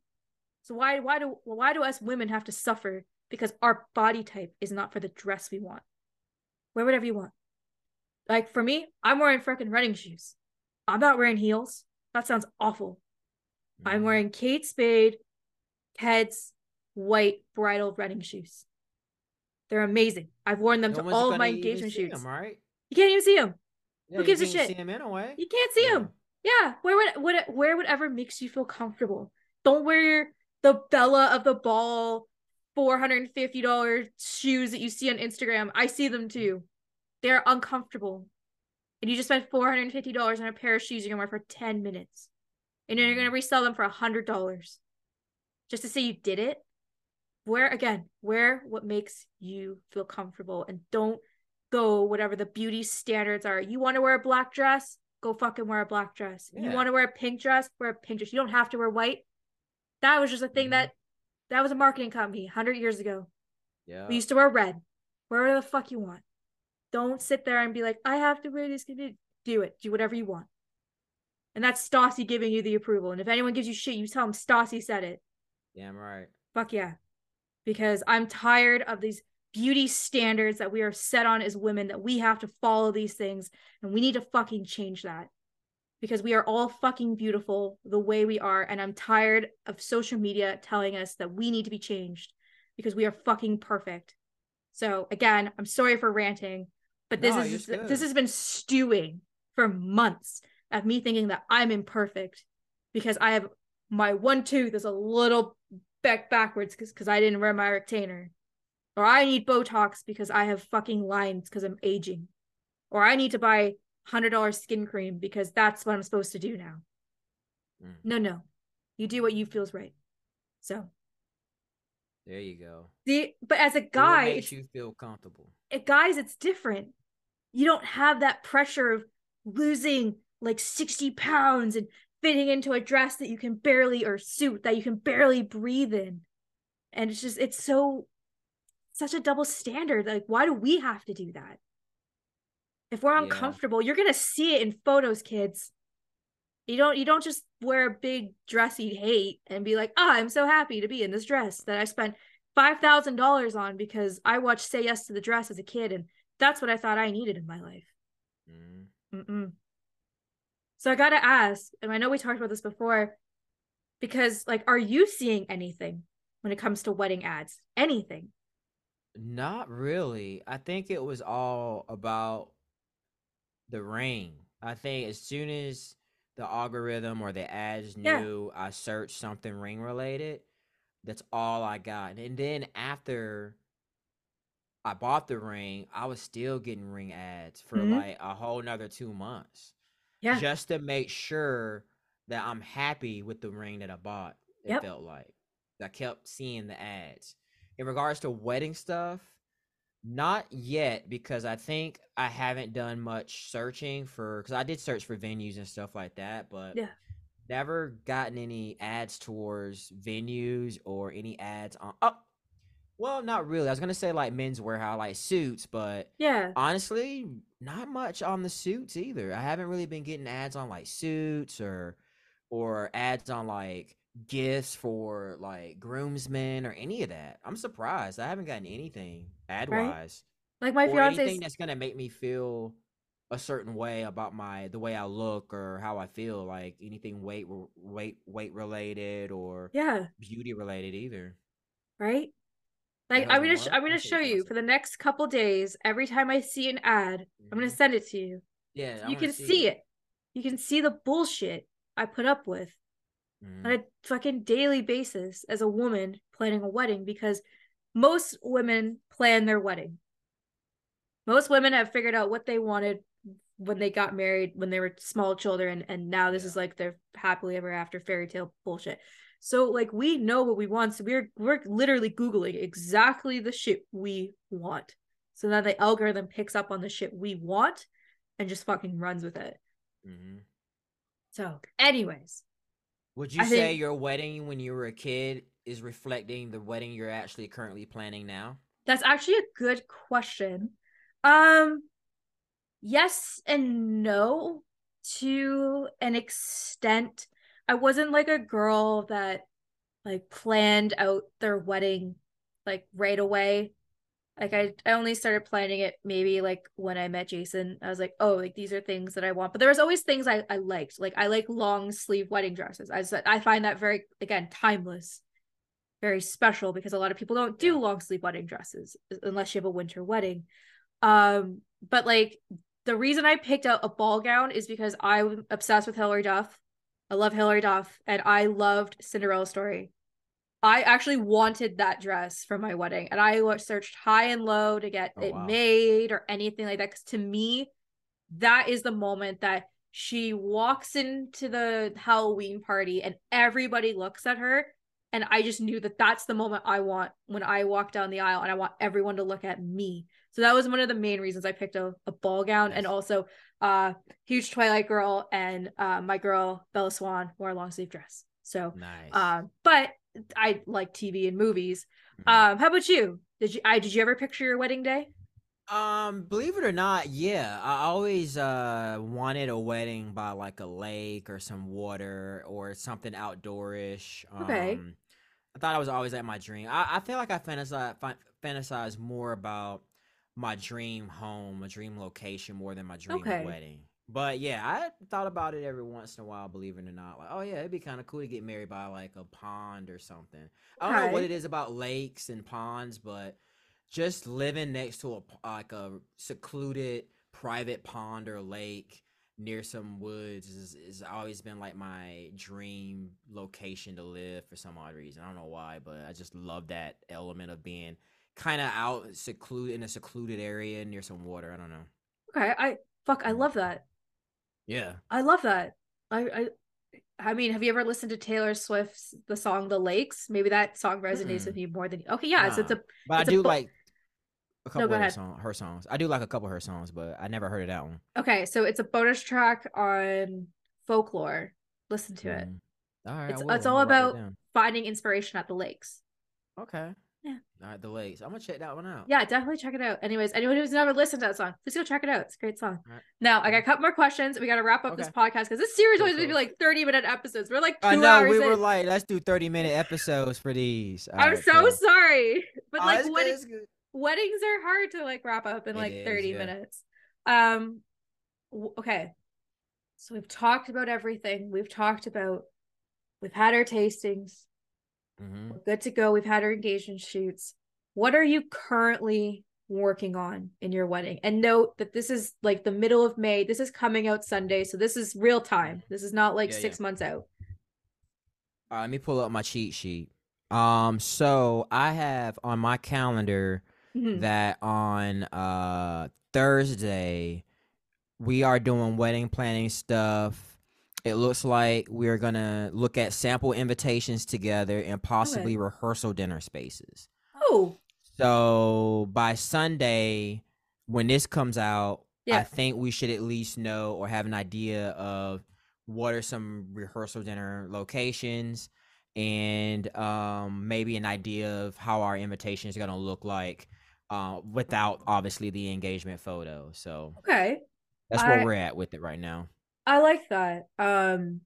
So why why do why do us women have to suffer because our body type is not for the dress we want? Wear whatever you want. Like for me, I'm wearing freaking running shoes. I'm not wearing heels. That sounds awful. Mm-hmm. I'm wearing Kate Spade Keds white bridal running shoes. They're amazing. I've worn them no to all of my engagement shoots. Them, right? You can't even see them. Yeah, Who gives a shit? See them anyway. You can't see yeah. them. Yeah, wear what, what, wear whatever makes you feel comfortable. Don't wear the Bella of the Ball four hundred and fifty dollars shoes that you see on Instagram. I see them too. They're uncomfortable, and you just spent four hundred and fifty dollars on a pair of shoes you're gonna wear for ten minutes, and then you're gonna resell them for a hundred dollars just to say you did it wear again wear what makes you feel comfortable and don't go whatever the beauty standards are you want to wear a black dress go fucking wear a black dress yeah. you want to wear a pink dress wear a pink dress you don't have to wear white that was just a thing mm-hmm. that that was a marketing company 100 years ago yeah we used to wear red wear the fuck you want don't sit there and be like i have to wear this do it do whatever you want and that's Stassi giving you the approval. And if anyone gives you shit, you tell them Stassi said it. Damn right. Fuck yeah. Because I'm tired of these beauty standards that we are set on as women that we have to follow these things and we need to fucking change that. Because we are all fucking beautiful the way we are and I'm tired of social media telling us that we need to be changed because we are fucking perfect. So again, I'm sorry for ranting, but this no, is this has been stewing for months of me thinking that I'm imperfect because I have my one tooth is a little back backwards because I didn't wear my retainer. Or I need Botox because I have fucking lines because I'm aging. Or I need to buy $100 skin cream because that's what I'm supposed to do now. Mm. No, no. You do what you feels right. So there you go. The but as a guy, it makes you feel comfortable. It, guys, it's different. You don't have that pressure of losing like 60 pounds and fitting into a dress that you can barely or suit that you can barely breathe in. And it's just it's so such a double standard. Like, why do we have to do that? If we're uncomfortable, yeah. you're gonna see it in photos, kids. You don't you don't just wear a big dress you hate and be like, oh, I'm so happy to be in this dress that I spent five thousand dollars on because I watched Say Yes to the Dress as a kid and that's what I thought I needed in my life. Mm. So I gotta ask, and I know we talked about this before, because like, are you seeing anything when it comes to wedding ads? Anything? Not really. I think it was all about the ring. I think as soon as the algorithm or the ads knew yeah. I searched something ring related, that's all I got. And then after I bought the ring, I was still getting ring ads for mm-hmm. like a whole nother two months. Yeah. Just to make sure that I'm happy with the ring that I bought. It yep. felt like. I kept seeing the ads. In regards to wedding stuff, not yet because I think I haven't done much searching for because I did search for venues and stuff like that, but yeah, never gotten any ads towards venues or any ads on. Oh, well, not really. I was gonna say like men's wear, how like suits, but yeah, honestly, not much on the suits either. I haven't really been getting ads on like suits or or ads on like gifts for like groomsmen or any of that. I'm surprised. I haven't gotten anything ad wise. Right? Like my fiance anything that's gonna make me feel a certain way about my the way I look or how I feel. Like anything weight weight weight related or yeah beauty related either. Right. Like I'm gonna sh- I'm gonna show you for the next couple days. Every time I see an ad, mm-hmm. I'm gonna mm-hmm. send it to you. Yeah, so you can see, see it. it. You can see the bullshit I put up with mm. on a fucking daily basis as a woman planning a wedding because most women plan their wedding. Most women have figured out what they wanted when they got married when they were small children and now this yeah. is like their happily ever after fairy tale bullshit. So like we know what we want. So we're we're literally Googling exactly the shit we want. So that the algorithm picks up on the shit we want and just fucking runs with it. Mm-hmm. So, anyways, would you I say think, your wedding when you were a kid is reflecting the wedding you're actually currently planning now? That's actually a good question. Um yes and no to an extent. I wasn't like a girl that like planned out their wedding like right away like I, I only started planning it maybe like when i met jason i was like oh like these are things that i want. But there was always things i, I liked. Like i like long sleeve wedding dresses. I said i find that very again timeless very special because a lot of people don't do long sleeve wedding dresses unless you have a winter wedding. Um but like the reason i picked out a ball gown is because i'm obsessed with Hilary Duff. I love Hilary Duff and i loved cinderella story I actually wanted that dress for my wedding and I searched high and low to get oh, it wow. made or anything like that. Cause to me, that is the moment that she walks into the Halloween party and everybody looks at her. And I just knew that that's the moment I want when I walk down the aisle and I want everyone to look at me. So that was one of the main reasons I picked a, a ball gown and also uh huge Twilight girl and uh, my girl Bella Swan wore a long sleeve dress. So nice. Um, but I like TV and movies. Mm-hmm. Um, how about you? Did you I did you ever picture your wedding day? Um, believe it or not, yeah. I always uh wanted a wedding by like a lake or some water or something outdoorish. Okay. Um, I thought I was always at my dream. I, I feel like I fantasize fantasize more about my dream home, a dream location more than my dream okay. wedding. But yeah, I thought about it every once in a while, believe it or not. Like, oh yeah, it'd be kind of cool to get married by like a pond or something. I don't know what it is about lakes and ponds, but just living next to a like a secluded private pond or lake near some woods is, is always been like my dream location to live for some odd reason. I don't know why, but I just love that element of being kind of out secluded in a secluded area near some water. I don't know. Okay, I fuck, I mm. love that. Yeah. I love that. I I I mean, have you ever listened to Taylor Swift's the song "The Lakes"? Maybe that song resonates Mm-mm. with you more than okay. Yeah, so it's a But it's I a do bo- like a couple go of her, song, her songs. I do like a couple of her songs, but I never heard of that one. okay. So it's a bonus track on folklore. Listen to it. Mm. All right, It's will. it's all gonna write that about finding inspiration at the lakes. Okay. Yeah. All right, the lakes. I'm gonna check that one out. Yeah, definitely check it out. Anyways, anyone who's never listened to that song, please go check it out. It's a great song. Alright. Now, I got a couple more questions. We got to wrap up this podcast because this series always gonna be like 30 minute episodes. We're like two I know hours we were like, let's do 30 minute episodes for these. All I'm right, so cool. sorry, but Oh, like wedding- weddings are hard to like wrap up in It like is, 30 yeah. minutes. Um, okay, so we've talked about everything. We've talked about we've had our tastings. Mhm. We're good to go. We've had our engagement shoots. What are you currently working on in your wedding? And note that this is like the middle of May. This is coming out Sunday. So this is real time. This is not like Yeah, six months out. Right, let me pull up my cheat sheet. Um, so I have on my calendar Mhm. that on uh Thursday we are doing wedding planning stuff. It looks like we're gonna look at sample invitations together and possibly rehearsal dinner spaces. Oh, So by Sunday, when this comes out, I think we should at least know or have an idea of what are some rehearsal dinner locations and um, maybe an idea of how our invitation is going to look like uh, without obviously the engagement photo. So okay. that's where I- we're at with it right now. I like that. Um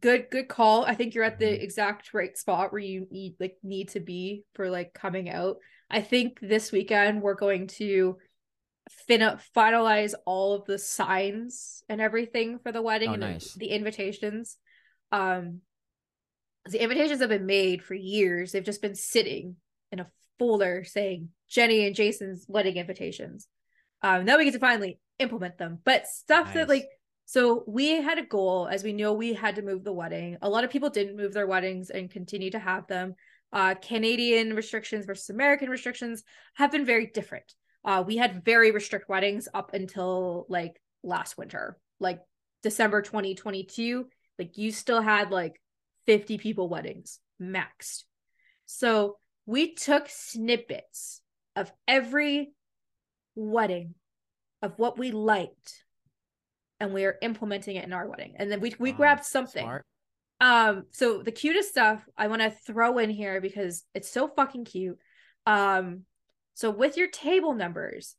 good good call. I think you're at the Mhm. exact right spot where you need like need to be for like coming out. I think this weekend we're going to fin finalize all of the signs and everything for the wedding Oh, and the- nice. the, invitations. Um the invitations have been made for years. They've just been sitting in a folder saying Jenny and Jason's wedding invitations. Um now we get to finally implement them. But stuff that like so we had a goal as we know we had to move the wedding. A lot of people didn't move their weddings and continue to have them. Uh, Canadian restrictions versus American restrictions have been very different. Uh, we had very restrict weddings up until like last winter, like December 2022. Like you still had like 50 people weddings maxed. So we took snippets of every wedding of what we liked and we are implementing it in our wedding. And then we we Wow, grabbed something. Smart. Um, so the cutest stuff I want to throw in here because it's so fucking cute. Um, so with your table numbers,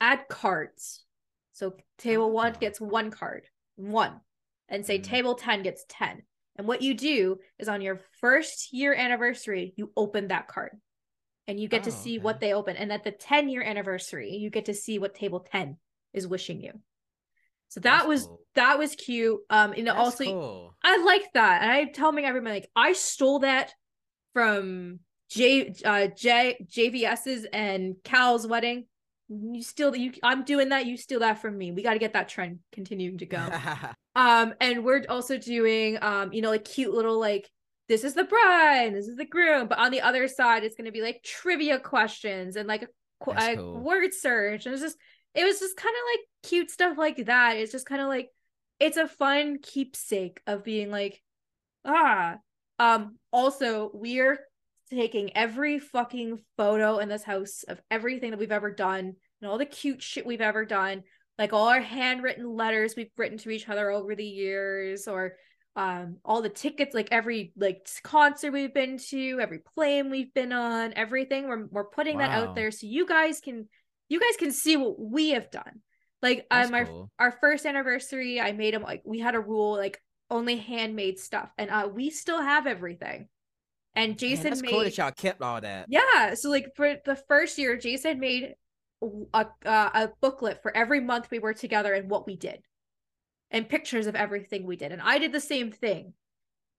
add cards. So table one gets one card, one, and say Mhm. table 10 gets 10. And what you do is on your first year anniversary, you open that card and you get to Oh, see okay. what they open. And at the 10 year anniversary, you get to see what table 10 is wishing you. So that That's was cool. that was cute. Um, and That's also cool. I like that, and I'm telling everyone like I stole that from J uh J JVS's and Cal's wedding. You steal you. I'm doing that. You steal that from me. We got to get that trend continuing to go. *laughs* um, and we're also doing um, you know, like cute little like this is the bride, this is the groom, but on the other side, it's gonna be like trivia questions and like a, a cool. word search, and it's just it was just kind of like cute stuff like that. It's just kind of like it's a fun keepsake of being like ah. Um also we're taking every fucking photo in this house of everything that we've ever done and all the cute shit we've ever done like all our handwritten letters we've written to each other over the years or um all the tickets like every like concert we've been to every plane we've been on everything. We're, we're putting that out there so you guys can you guys can see what we have done. Like That's um our cool. our first anniversary i made them like we had a rule like only handmade stuff and uh we still have everything. And Man, jason that's made cool that y'all kept all that. yeah so like for the first year jason made a, uh, a booklet for every month we were together and what we did. And pictures of everything we did and i did the same thing.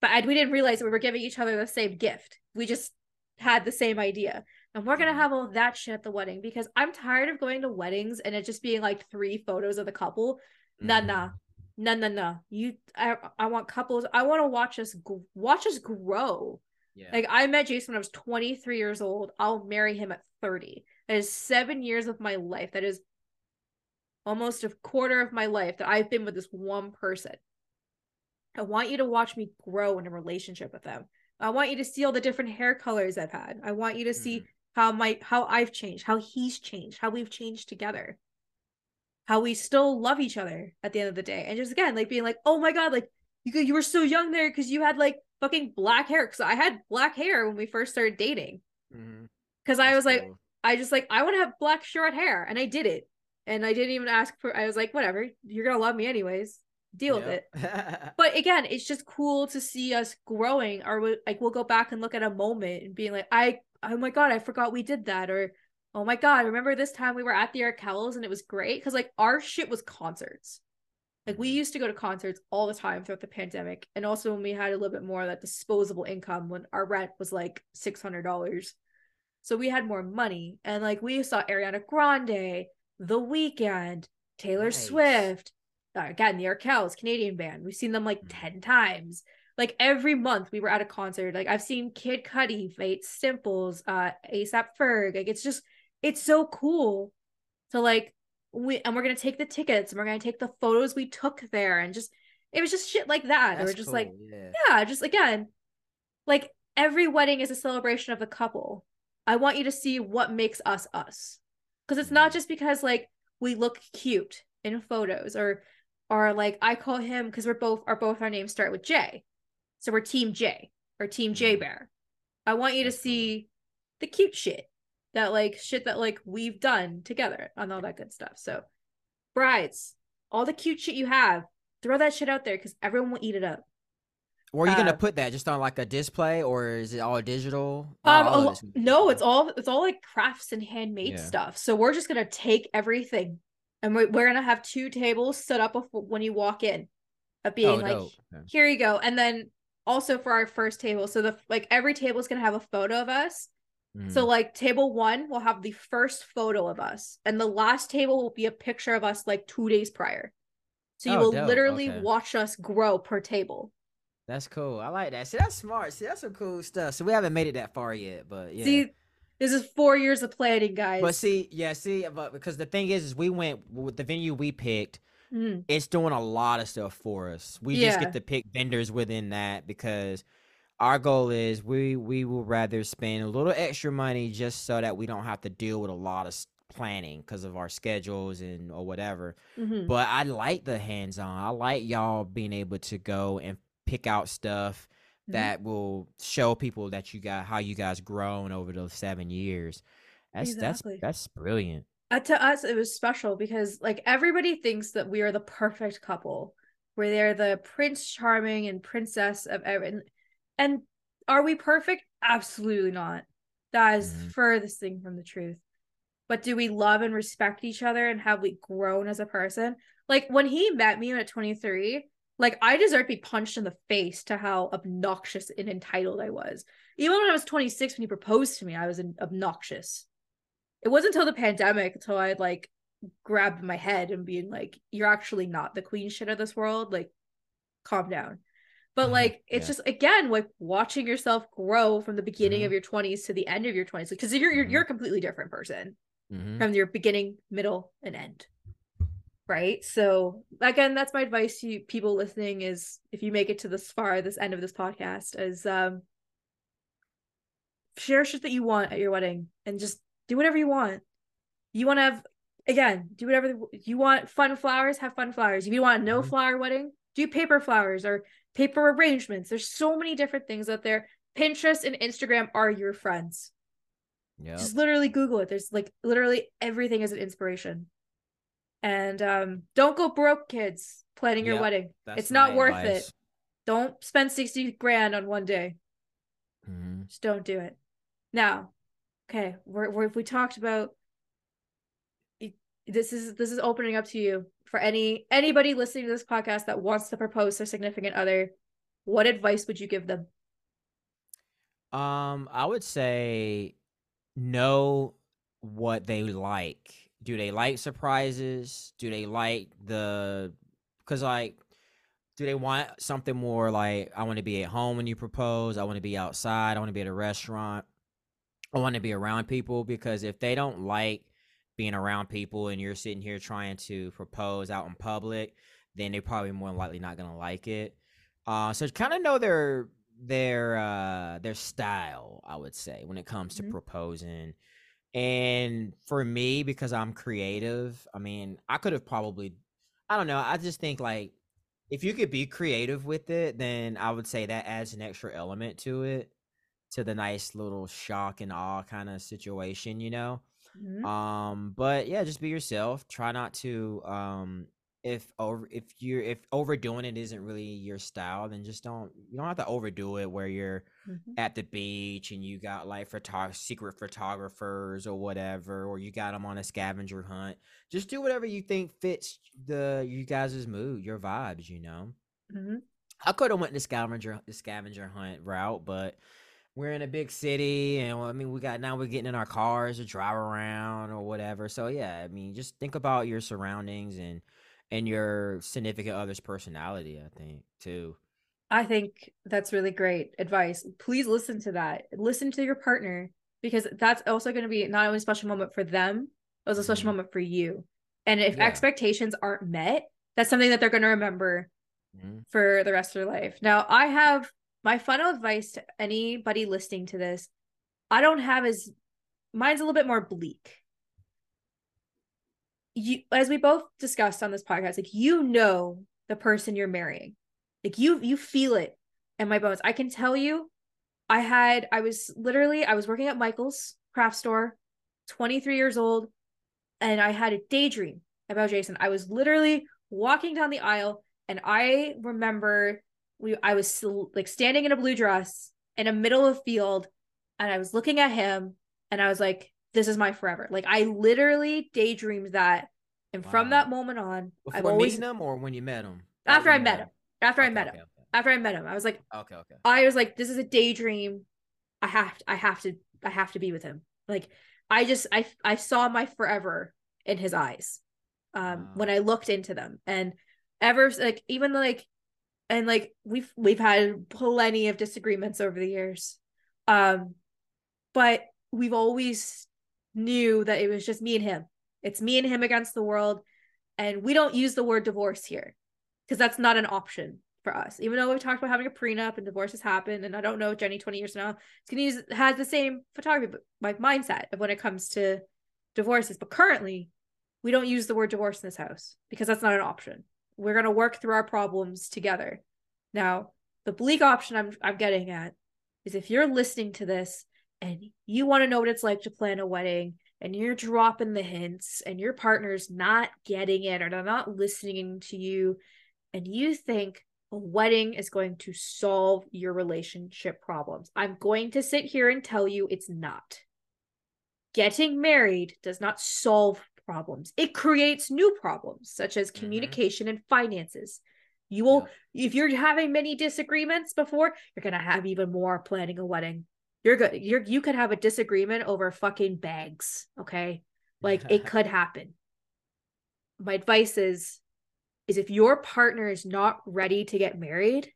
But I, we didn't realize that we were giving each other the same gift. We just had the same idea and we're gonna Mhm. have all that shit at the wedding because i'm tired of going to weddings and it just being like three photos of the couple nah Mhm. nah no, no, no. You, I, I want couples. I want to watch us, watch us grow. Yeah. Like I met Jason when I was 23 years old. I'll marry him at 30. That is seven years of my life. That is almost a quarter of my life that I've been with this one person. I want you to watch me grow in a relationship with them. I want you to see all the different hair colors I've had. I want you to see mm-hmm. How my how I've changed, how he's changed, how we've changed together. How we still love each other at the end of the day. And just again, like being like, "Oh my god, like you you were so young there cuz you had like fucking black hair cuz I had black hair when we first started dating." Mm-hmm. Cuz I was cool. like I just like I want to have black short hair and I did it. And I didn't even ask for I was like, "Whatever. You're going to love me anyways." deal with it. *laughs* but again, it's just cool to see us growing. Or we, like we'll go back and look at a moment and being like, I oh my god, I forgot we did that, or oh my god, remember this time we were at the Arkells and it was great because like our shit was concerts. Like we mm-hmm. used to go to concerts all the time throughout the pandemic, and also when we had a little bit more of that disposable income when our rent was like six hundred dollars. So we had more money, and like we saw Ariana Grande, The Weeknd, Taylor nice. Swift, uh, again the Arkells Canadian band. We've seen them like mm. ten times. Like every month we were at a concert. Like I've seen Kid Cudi, Fate Simples, uh, ASAP Ferg. Like it's just it's so cool to like we and we're gonna take the tickets and we're gonna take the photos we took there and just it was just shit like that. That's we're just cool, like yeah. yeah, just again, like every wedding is a celebration of the couple. I want you to see what makes us us. Because it's not mm. just because like we look cute in photos or are like I call him because we're both are both our names start with J. So we're team J or team J mm-hmm. Bear. I want you to see the cute shit. That like shit that like we've done together and all that good stuff. So brides, all the cute shit you have, throw that shit out there because everyone will eat it up. Or are you uh, gonna put that just on like a display, or is it all digital? Um, all no, it's all it's all like crafts and handmade yeah. stuff. So we're just gonna take everything and we're, we're gonna have two tables set up when you walk in of being oh, like okay. here you go and then also for our first table so the like every table is gonna have a photo of us mm. so like table one will have the first photo of us and the last table will be a picture of us like two days prior so you oh, will dope. literally okay. watch us grow per table that's cool. I like that. See, that's smart. See, that's some cool stuff. So we haven't made it that far yet, but yeah. See, this is four years of planning, guys. But see, yeah, see, but because the thing is, is we went with the venue we picked. Mm. It's doing a lot of stuff for us. We yeah. just get to pick vendors within that because our goal is we we will rather spend a little extra money just so that we don't have to deal with a lot of planning because of our schedules and or whatever. Mm-hmm. But I like the hands on. I like y'all being able to go and pick out stuff Mm-hmm. that will show people that you got how you guys grown over those seven years. That's exactly. that's that's brilliant. Uh, to us, it was special because like everybody thinks that we are the perfect couple, where they're the prince charming and princess of everything. And are we perfect? Absolutely not. That is mm-hmm. furthest thing from the truth. But do we love and respect each other and have we grown as a person? Like when he met me at 23, like I deserve to be punched in the face to how obnoxious and entitled I was. Even when I was 26 when he proposed to me, I was obnoxious. It wasn't until the pandemic until I like grabbed my head and being like, "You're actually not the queen shit of this world. Like, calm down." But mm-hmm. like, it's yeah. just again like watching yourself grow from the beginning mm-hmm. of your 20s to the end of your 20s because you're you're, mm-hmm. you're a completely different person mm-hmm. from your beginning, middle, and end right so again that's my advice to people listening is if you make it to this far this end of this podcast is um share shit that you want at your wedding and just do whatever you want you want to have again do whatever you want fun flowers have fun flowers if you want a no mm-hmm. flower wedding do paper flowers or paper arrangements there's so many different things out there pinterest and instagram are your friends yeah just literally google it there's like literally everything is an inspiration and um, don't go broke, kids, planning your wedding. It's not worth advice. it. Don't spend 60 grand on one day. Mm-hmm. Just don't do it. Now, okay, we're, we're, we talked about this is this is opening up to you. For any anybody listening to this podcast that wants to propose their significant other what advice would you give them? Um i would say know what they like. Do they like surprises? Do they like the because like do they want something more like I want to be at home when you propose, I want to be outside, I want to be at a restaurant, I want to be around people because if they don't like being around people and you're sitting here trying to propose out in public, then they're probably more likely not gonna like it. Uh, so kind of know their their uh their style, I would say, when it comes to Mhm. proposing. And for me, because I'm creative, I mean, I could have probably, I don't know, I just think like if you could be creative with it, then I would say that adds an extra element to it, to the nice little shock and awe kind of situation, you know? Mhm. Um, but yeah, just be yourself. Try not to um if over if you're if overdoing it isn't really your style, then just don't you don't have to overdo it where you're Mhm. at the beach and you got like photo- secret photographers or whatever, or you got them on a scavenger hunt. Just do whatever you think fits the you guys' mood, your vibes, you know. Mhm. I could have went the scavenger the scavenger hunt route, but we're in a big city, and well, I mean, we got now we're getting in our cars to drive around or whatever. So yeah, I mean, just think about your surroundings and and your significant other's personality. I think too. I think that's really great advice. Please listen to that. Listen to your partner because that's also going to be not only a special moment for them, it was a special Mhm. moment for you. And if Yeah. expectations aren't met, that's something that they're going to remember Mhm. for the rest of their life. Now, I have my final advice to anybody listening to this. I don't have as mine's a little bit more bleak. You as we both discussed on this podcast, like you know the person you're marrying. Like you you feel it in my bones. I can tell you I had I was literally I was working at Michael's craft store, 23 years old, and I had a daydream about Jason. I was literally walking down the aisle and I remember we I was like standing in a blue dress in a middle of a field and I was looking at him and I was like this is my forever. Like I literally daydreamed that and from that moment on Before I've always meeting them or when you met them? after I met him. After I met okay, him. After I met him. I was like Okay, okay. I was like, this is a daydream. I have to I have to I have to be with him. Like I just I I saw my forever in his eyes. Um when I looked into them. And ever like even like and like we've we've had plenty of disagreements over the years. Um but we've always knew that it was just me and him. It's me and him against the world. And we don't use the word divorce here because that's not an option for us. Even though we talked about having a prenup and divorces happen, and I don't know Jenny twenty years now is gonna use has the same photography like mindset of when it comes to divorces. But currently, we don't use the word divorce in this house because that's not an option. We're gonna work through our problems together. Now, the bleak option I'm I'm getting at is if you're listening to this and you want to know what it's like to plan a wedding and you're dropping the hints and your partner's not getting it or they're not listening to you and you think a wedding is going to solve your relationship problems. I'm going to sit here and tell you it's not. Getting married does not solve problems. It creates new problems such as Mhm. communication and finances. You will if you're having many disagreements before, you're going to have even more planning a wedding. You're good. You're you could have a disagreement over fucking bags, okay? Like it *laughs* could happen. My advice is is if your partner is not ready to get married,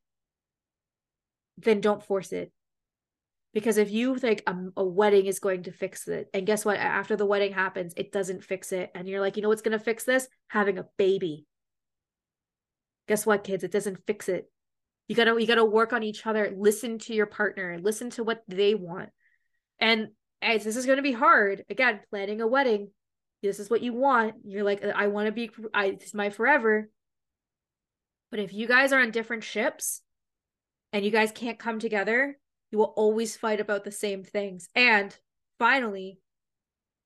then don't force it. Because if you think a, um, a wedding is going to fix it, and guess what? After the wedding happens, it doesn't fix it. And you're like, you know what's going to fix this? Having a baby. Guess what, kids? It doesn't fix it. You gotta you gotta work on each other. Listen to your partner. Listen to what they want. And as this is gonna be hard, again, planning a wedding. This is what you want. You're like, uh, I want to be. I this is my forever. But if you guys are on different ships, and you guys can't come together, you will always fight about the same things. And finally,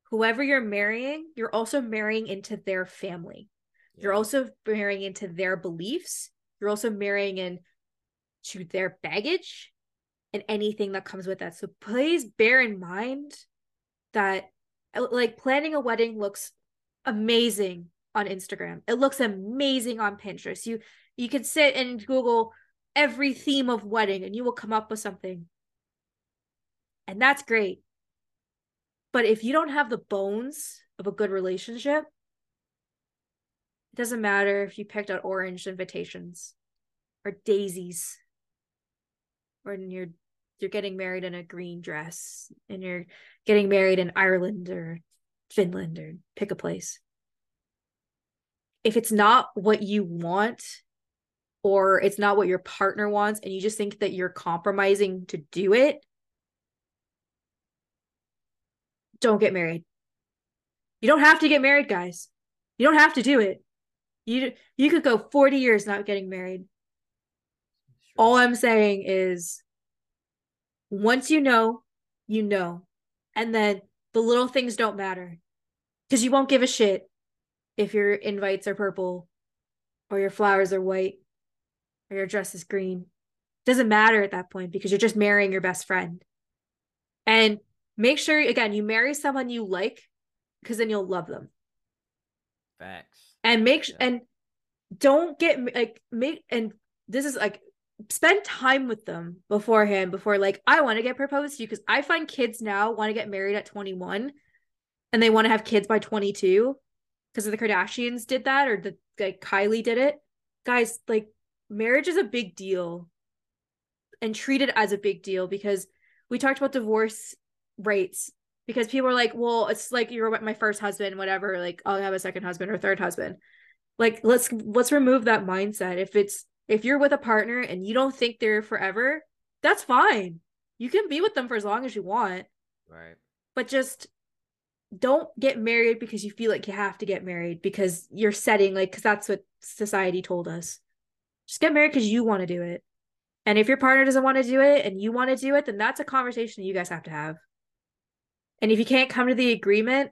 whoever you're marrying, you're also marrying into their family. You're also marrying into their beliefs. You're also marrying in to their baggage and anything that comes with that. So please bear in mind that uh, like planning a wedding looks amazing on Instagram. It looks amazing on Pinterest. You you can sit and Google every theme of wedding and you will come up with something. And that's great. But if you don't have the bones of a good relationship, it doesn't matter if you picked out orange invitations. or daisies. Or you're you're getting married in a green dress and you're getting married in Ireland or Finland or pick a place. If it's not what you want or it's not what your partner wants and you just think that you're compromising to do it, don't get married. You don't have to get married, guys. You don't have to do it. You you could go 40 years not getting married. All I'm saying is once you know, you know. And then the little things don't matter. Cuz you won't give a shit if your invites are purple or your flowers are white or your dress is green. It Doesn't matter at that point because you're just marrying your best friend. And make sure again you marry someone you like because then you'll love them. Facts. And make yeah. and don't get like make and this is like spend time with them beforehand before like I want to get proposed to you because I find kids now want to get married at 21 and they want to have kids by 22 because of the Kardashians did that or the like Kylie did it. Guys, like marriage is a big deal and treat it as a big deal because we talked about divorce rates because people are like, well, it's like you're my first husband, whatever. Like I'll have a second husband or third husband. Like let's let's remove that mindset. If it's if you're with a partner and you don't think they're forever, that's fine. You can be with them for as long as you want. Right. But just don't get married because you feel like you have to get married because you're setting like because that's what society told us. Just get married because you want to do it. And if your partner doesn't want to do it and you want to do it, then that's a conversation you guys have to have. And if you can't come to the agreement,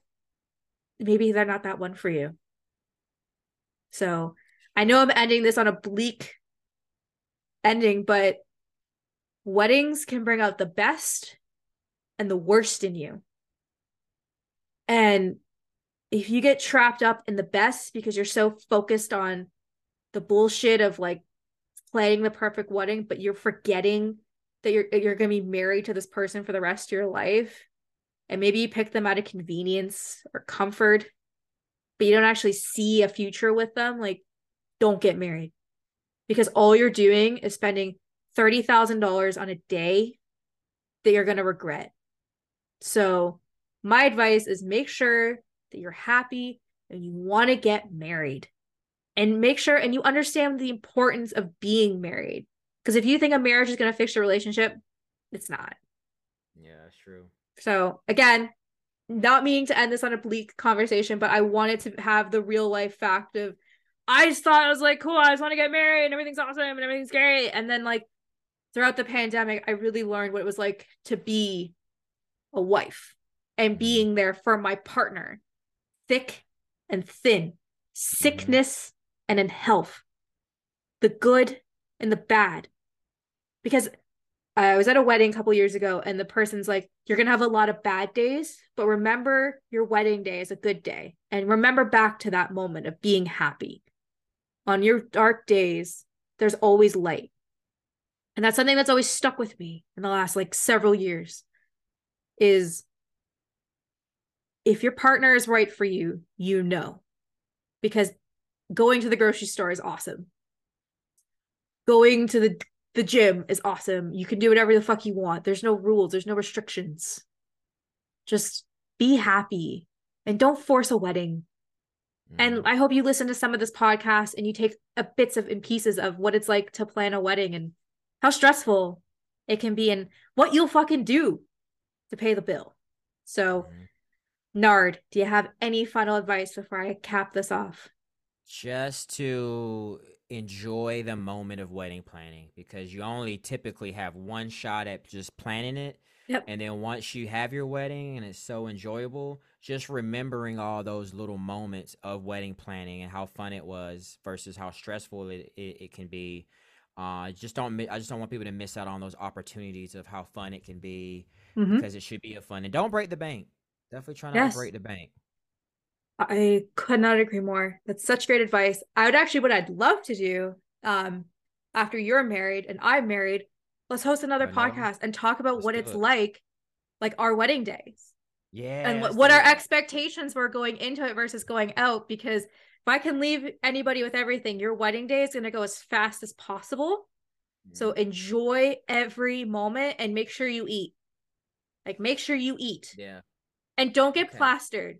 maybe they're not that one for you. So I know I'm ending this on a bleak ending, but weddings can bring out the best and the worst in you. And if you get trapped up in the best because you're so focused on the bullshit of like planning the perfect wedding, but you're forgetting that you're you're gonna be married to this person for the rest of your life, and maybe you pick them out of convenience or comfort but you don't actually see a future with them like don't get married because all you're doing is spending $30,000 on a day that you're going to regret. So, my advice is make sure that you're happy and you want to get married. And make sure and you understand the importance of being married. Because if you think a marriage is going to fix your relationship, it's not. Yeah, that's true. So again, not meaning to end this on a bleak conversation, but I wanted to have the real life fact of I just thought I was like, cool, I just want to get married and everything's awesome and everything's great. And then like throughout the pandemic, I really learned what it was like to be a wife and mm-hmm. being there for my partner, thick and thin, sickness and in health, the good and the bad. Because I was at a wedding a couple years ago, and the person's like, You're going to have a lot of bad days, but remember your wedding day is a good day. And remember back to that moment of being happy. On your dark days, there's always light. And that's something that's always stuck with me in the last like several years is if your partner is right for you, you know. Because going to the grocery store is awesome. Going to the the gym is awesome. You can do whatever the fuck you want. There's no rules, there's no restrictions. Just be happy and don't force a wedding. Mm. And I hope you listen to some of this podcast and you take a bits of and pieces of what it's like to plan a wedding and how stressful it can be and what you'll fucking do to pay the bill. So, mm. Nard, do you have any final advice before I cap this off? Just to enjoy the moment of wedding planning because you only typically have one shot at just planning it. Yep. And then once you have your wedding and it's so enjoyable, just remembering all those little moments of wedding planning and how fun it was versus how stressful it, it, it can be. Uh, just don't. I just don't want people to miss out on those opportunities of how fun it can be mm-hmm. because it should be a fun. And don't break the bank. Definitely try not yes. to break the bank. I could not agree more. That's such great advice. I would actually, what I'd love to do, um, after you're married and I'm married, let's host another podcast and talk about let's what it's it. like, like our wedding days. Yeah. And what, what our expectations were going into it versus going out because if I can leave anybody with everything, your wedding day is going to go as fast as possible. So Mm. enjoy every moment and make sure you eat. Like make sure you eat yeah. and don't get Okay. plastered.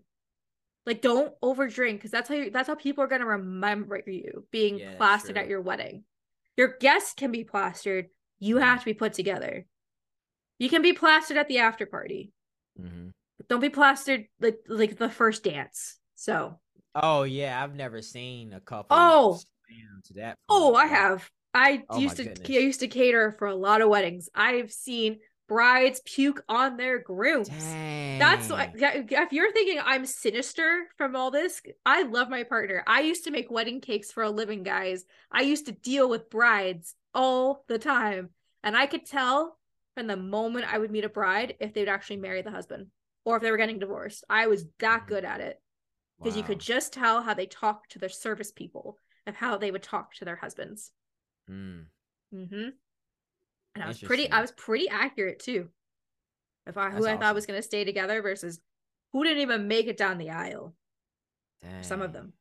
Like don't overdrink because that's how you, that's how people are gonna remember you being Yeah, plastered at your wedding. Your guests can be plastered. You Mhm. have to be put together. You can be plastered at the after party, hmm but don't be plastered like like the first dance. So Oh yeah, I've never seen a couple. Oh. to that. oh. I have. I Oh used to goodness. I used to cater for a lot of weddings. I've seen brides puke on their grooms. Dang. That's if you're thinking I'm sinister from all this, I love my partner. I used to make wedding cakes for a living, guys. I used to deal with brides all the time. And I could tell from the moment I would meet a bride if they would actually marry the husband or if they were getting divorced. I was that Mhm. good at it because you could just tell how they talked to their service people of how they would talk to their husbands. Mm. Mm-hmm. And I was pretty, I was pretty accurate too. If I who That's I thought was going to stay together versus who didn't even make it down the aisle. Some of Dang. them.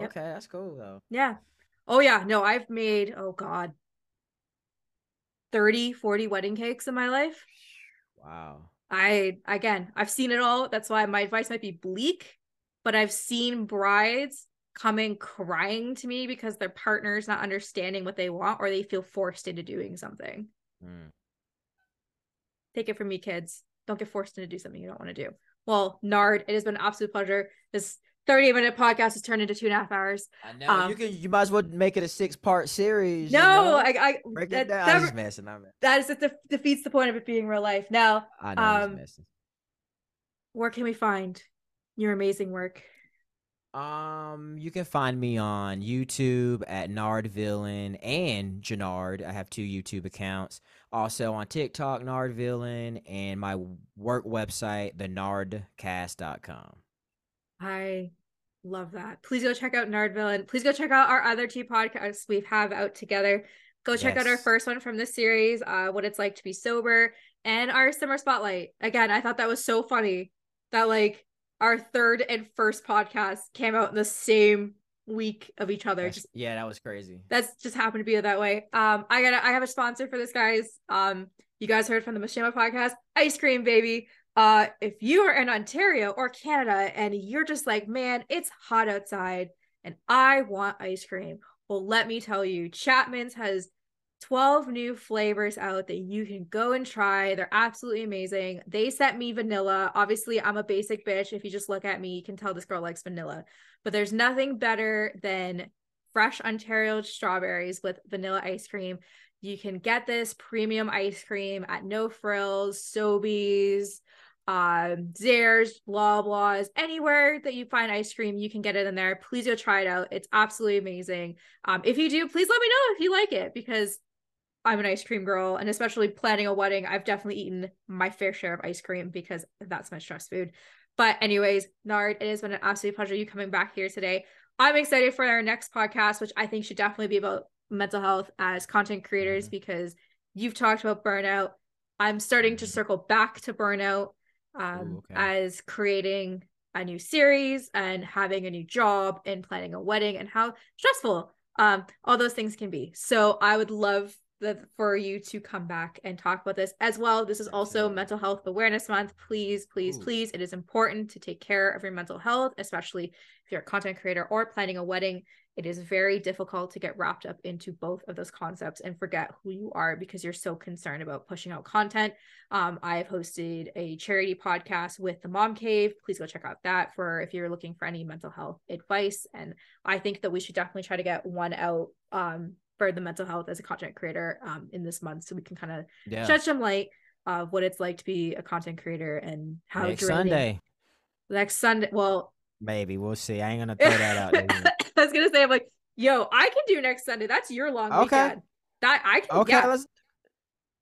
Yep. Okay, that's cool though. Yeah. Oh yeah. No, I've made, oh God, 30, 40 wedding cakes in my life. Wow. I again, I've seen it all. That's why my advice might be bleak, but I've seen brides coming crying to me because their partner's not understanding what they want or they feel forced into doing something. Mm. Take it from me, kids. Don't get forced into do something you don't want to do. Well, Nard, it has been an absolute pleasure. This 30 minute podcast has turned into two and a half hours. I know Um, you can. You might as well make it a six part series. you No, know? I, I break that, it down. that- I'm just messing. I'm, that is that defeats the point of it being real life. Now, I know. Um, messing. where can we find your amazing work? Um, you can find me on YouTube at Nard Villain and Jarnard. I have two YouTube accounts. Also on TikTok, Nard Villain, and my work website, thenardcast.com. I love that. Please go check out Nard Villain and please go check out our other two podcasts we have out together. Go check out our first one from this series, uh, what it's like to be sober, and our summer spotlight. Again, I thought that was so funny that like our third and first podcast came out in the same week of each other. That's- Just yeah, that was crazy. that's just happened to be that way. Um, I gotta I have a sponsor for this, guys. Um, you guys heard from the Mashima podcast, ice cream baby. Uh, if you are in Ontario or Canada and you're just like, man, it's hot outside and I want ice cream. Well, let me tell you, Chapman's has 12 new flavors out that you can go and try. They're absolutely amazing. They sent me vanilla. Obviously, I'm a basic bitch. If you just look at me, you can tell this girl likes vanilla. But there's nothing better than fresh Ontario strawberries with vanilla ice cream. You can get this premium ice cream at No Frills, Sobeys, um, Zehrs, Loblaws, anywhere that you find ice cream, you can get it in there. Please go try it out. It's absolutely amazing. Um, if you do, please let me know if you like it because I'm an ice cream girl, and especially planning a wedding, I've definitely eaten my fair share of ice cream because that's my stress food. But anyways, Nard, it has been an absolute pleasure you coming back here today. I'm excited for our next podcast, which I think should definitely be about mental health as content creators Mhm. because you've talked about burnout. I'm starting to Mhm. circle back to burnout um, Ooh, okay. as creating a new series and having a new job and planning a wedding and how stressful um, all those things can be. So I would love the, for you to come back and talk about this as well. This is also. Mental Health Awareness Month. Please, please, Ooh. please. It is important to take care of your mental health, especially if you're a content creator or planning a wedding. It is very difficult to get wrapped up into both of those concepts and forget who you are because you're so concerned about pushing out content. Um, I've hosted a charity podcast with the Mom Cave. Please go check out that for if you're looking for any mental health advice. And I think that we should definitely try to get one out um, for the mental health as a content creator um, in this month so we can kind of Yeah. shed some light of what it's like to be a content creator and how Next draining- Sunday, next Sunday. Well, maybe we'll see. I ain't gonna throw that out. *laughs* I was gonna say, I'm like, yo, I can do next Sunday. That's your long Okay. weekend. That I can. Okay, yeah, let's.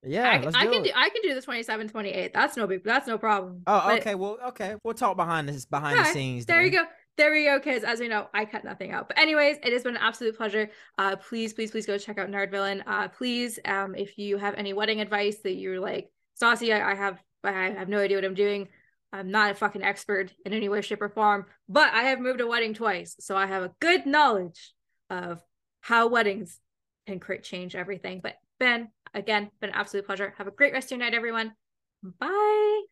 Yeah, I, I do can it. do. I can do the 27, 28. That's no big. That's no problem. Oh, But okay. Well, okay. We'll talk behind this behind Okay, the scenes. There you go there we go. Because as we know, I cut nothing out. But anyways, it has been an absolute pleasure. Uh, please, please, please go check out Nard Villain. Uh, please, um, if you have any wedding advice that you're like, Stassi, I, I have, I have no idea what I'm doing. I'm not a fucking expert in any way, shape, or form, but I have moved a wedding twice, so I have a good knowledge of how weddings can create change everything. But Ben, again, been an absolute pleasure. Have a great rest of your night, everyone. Bye.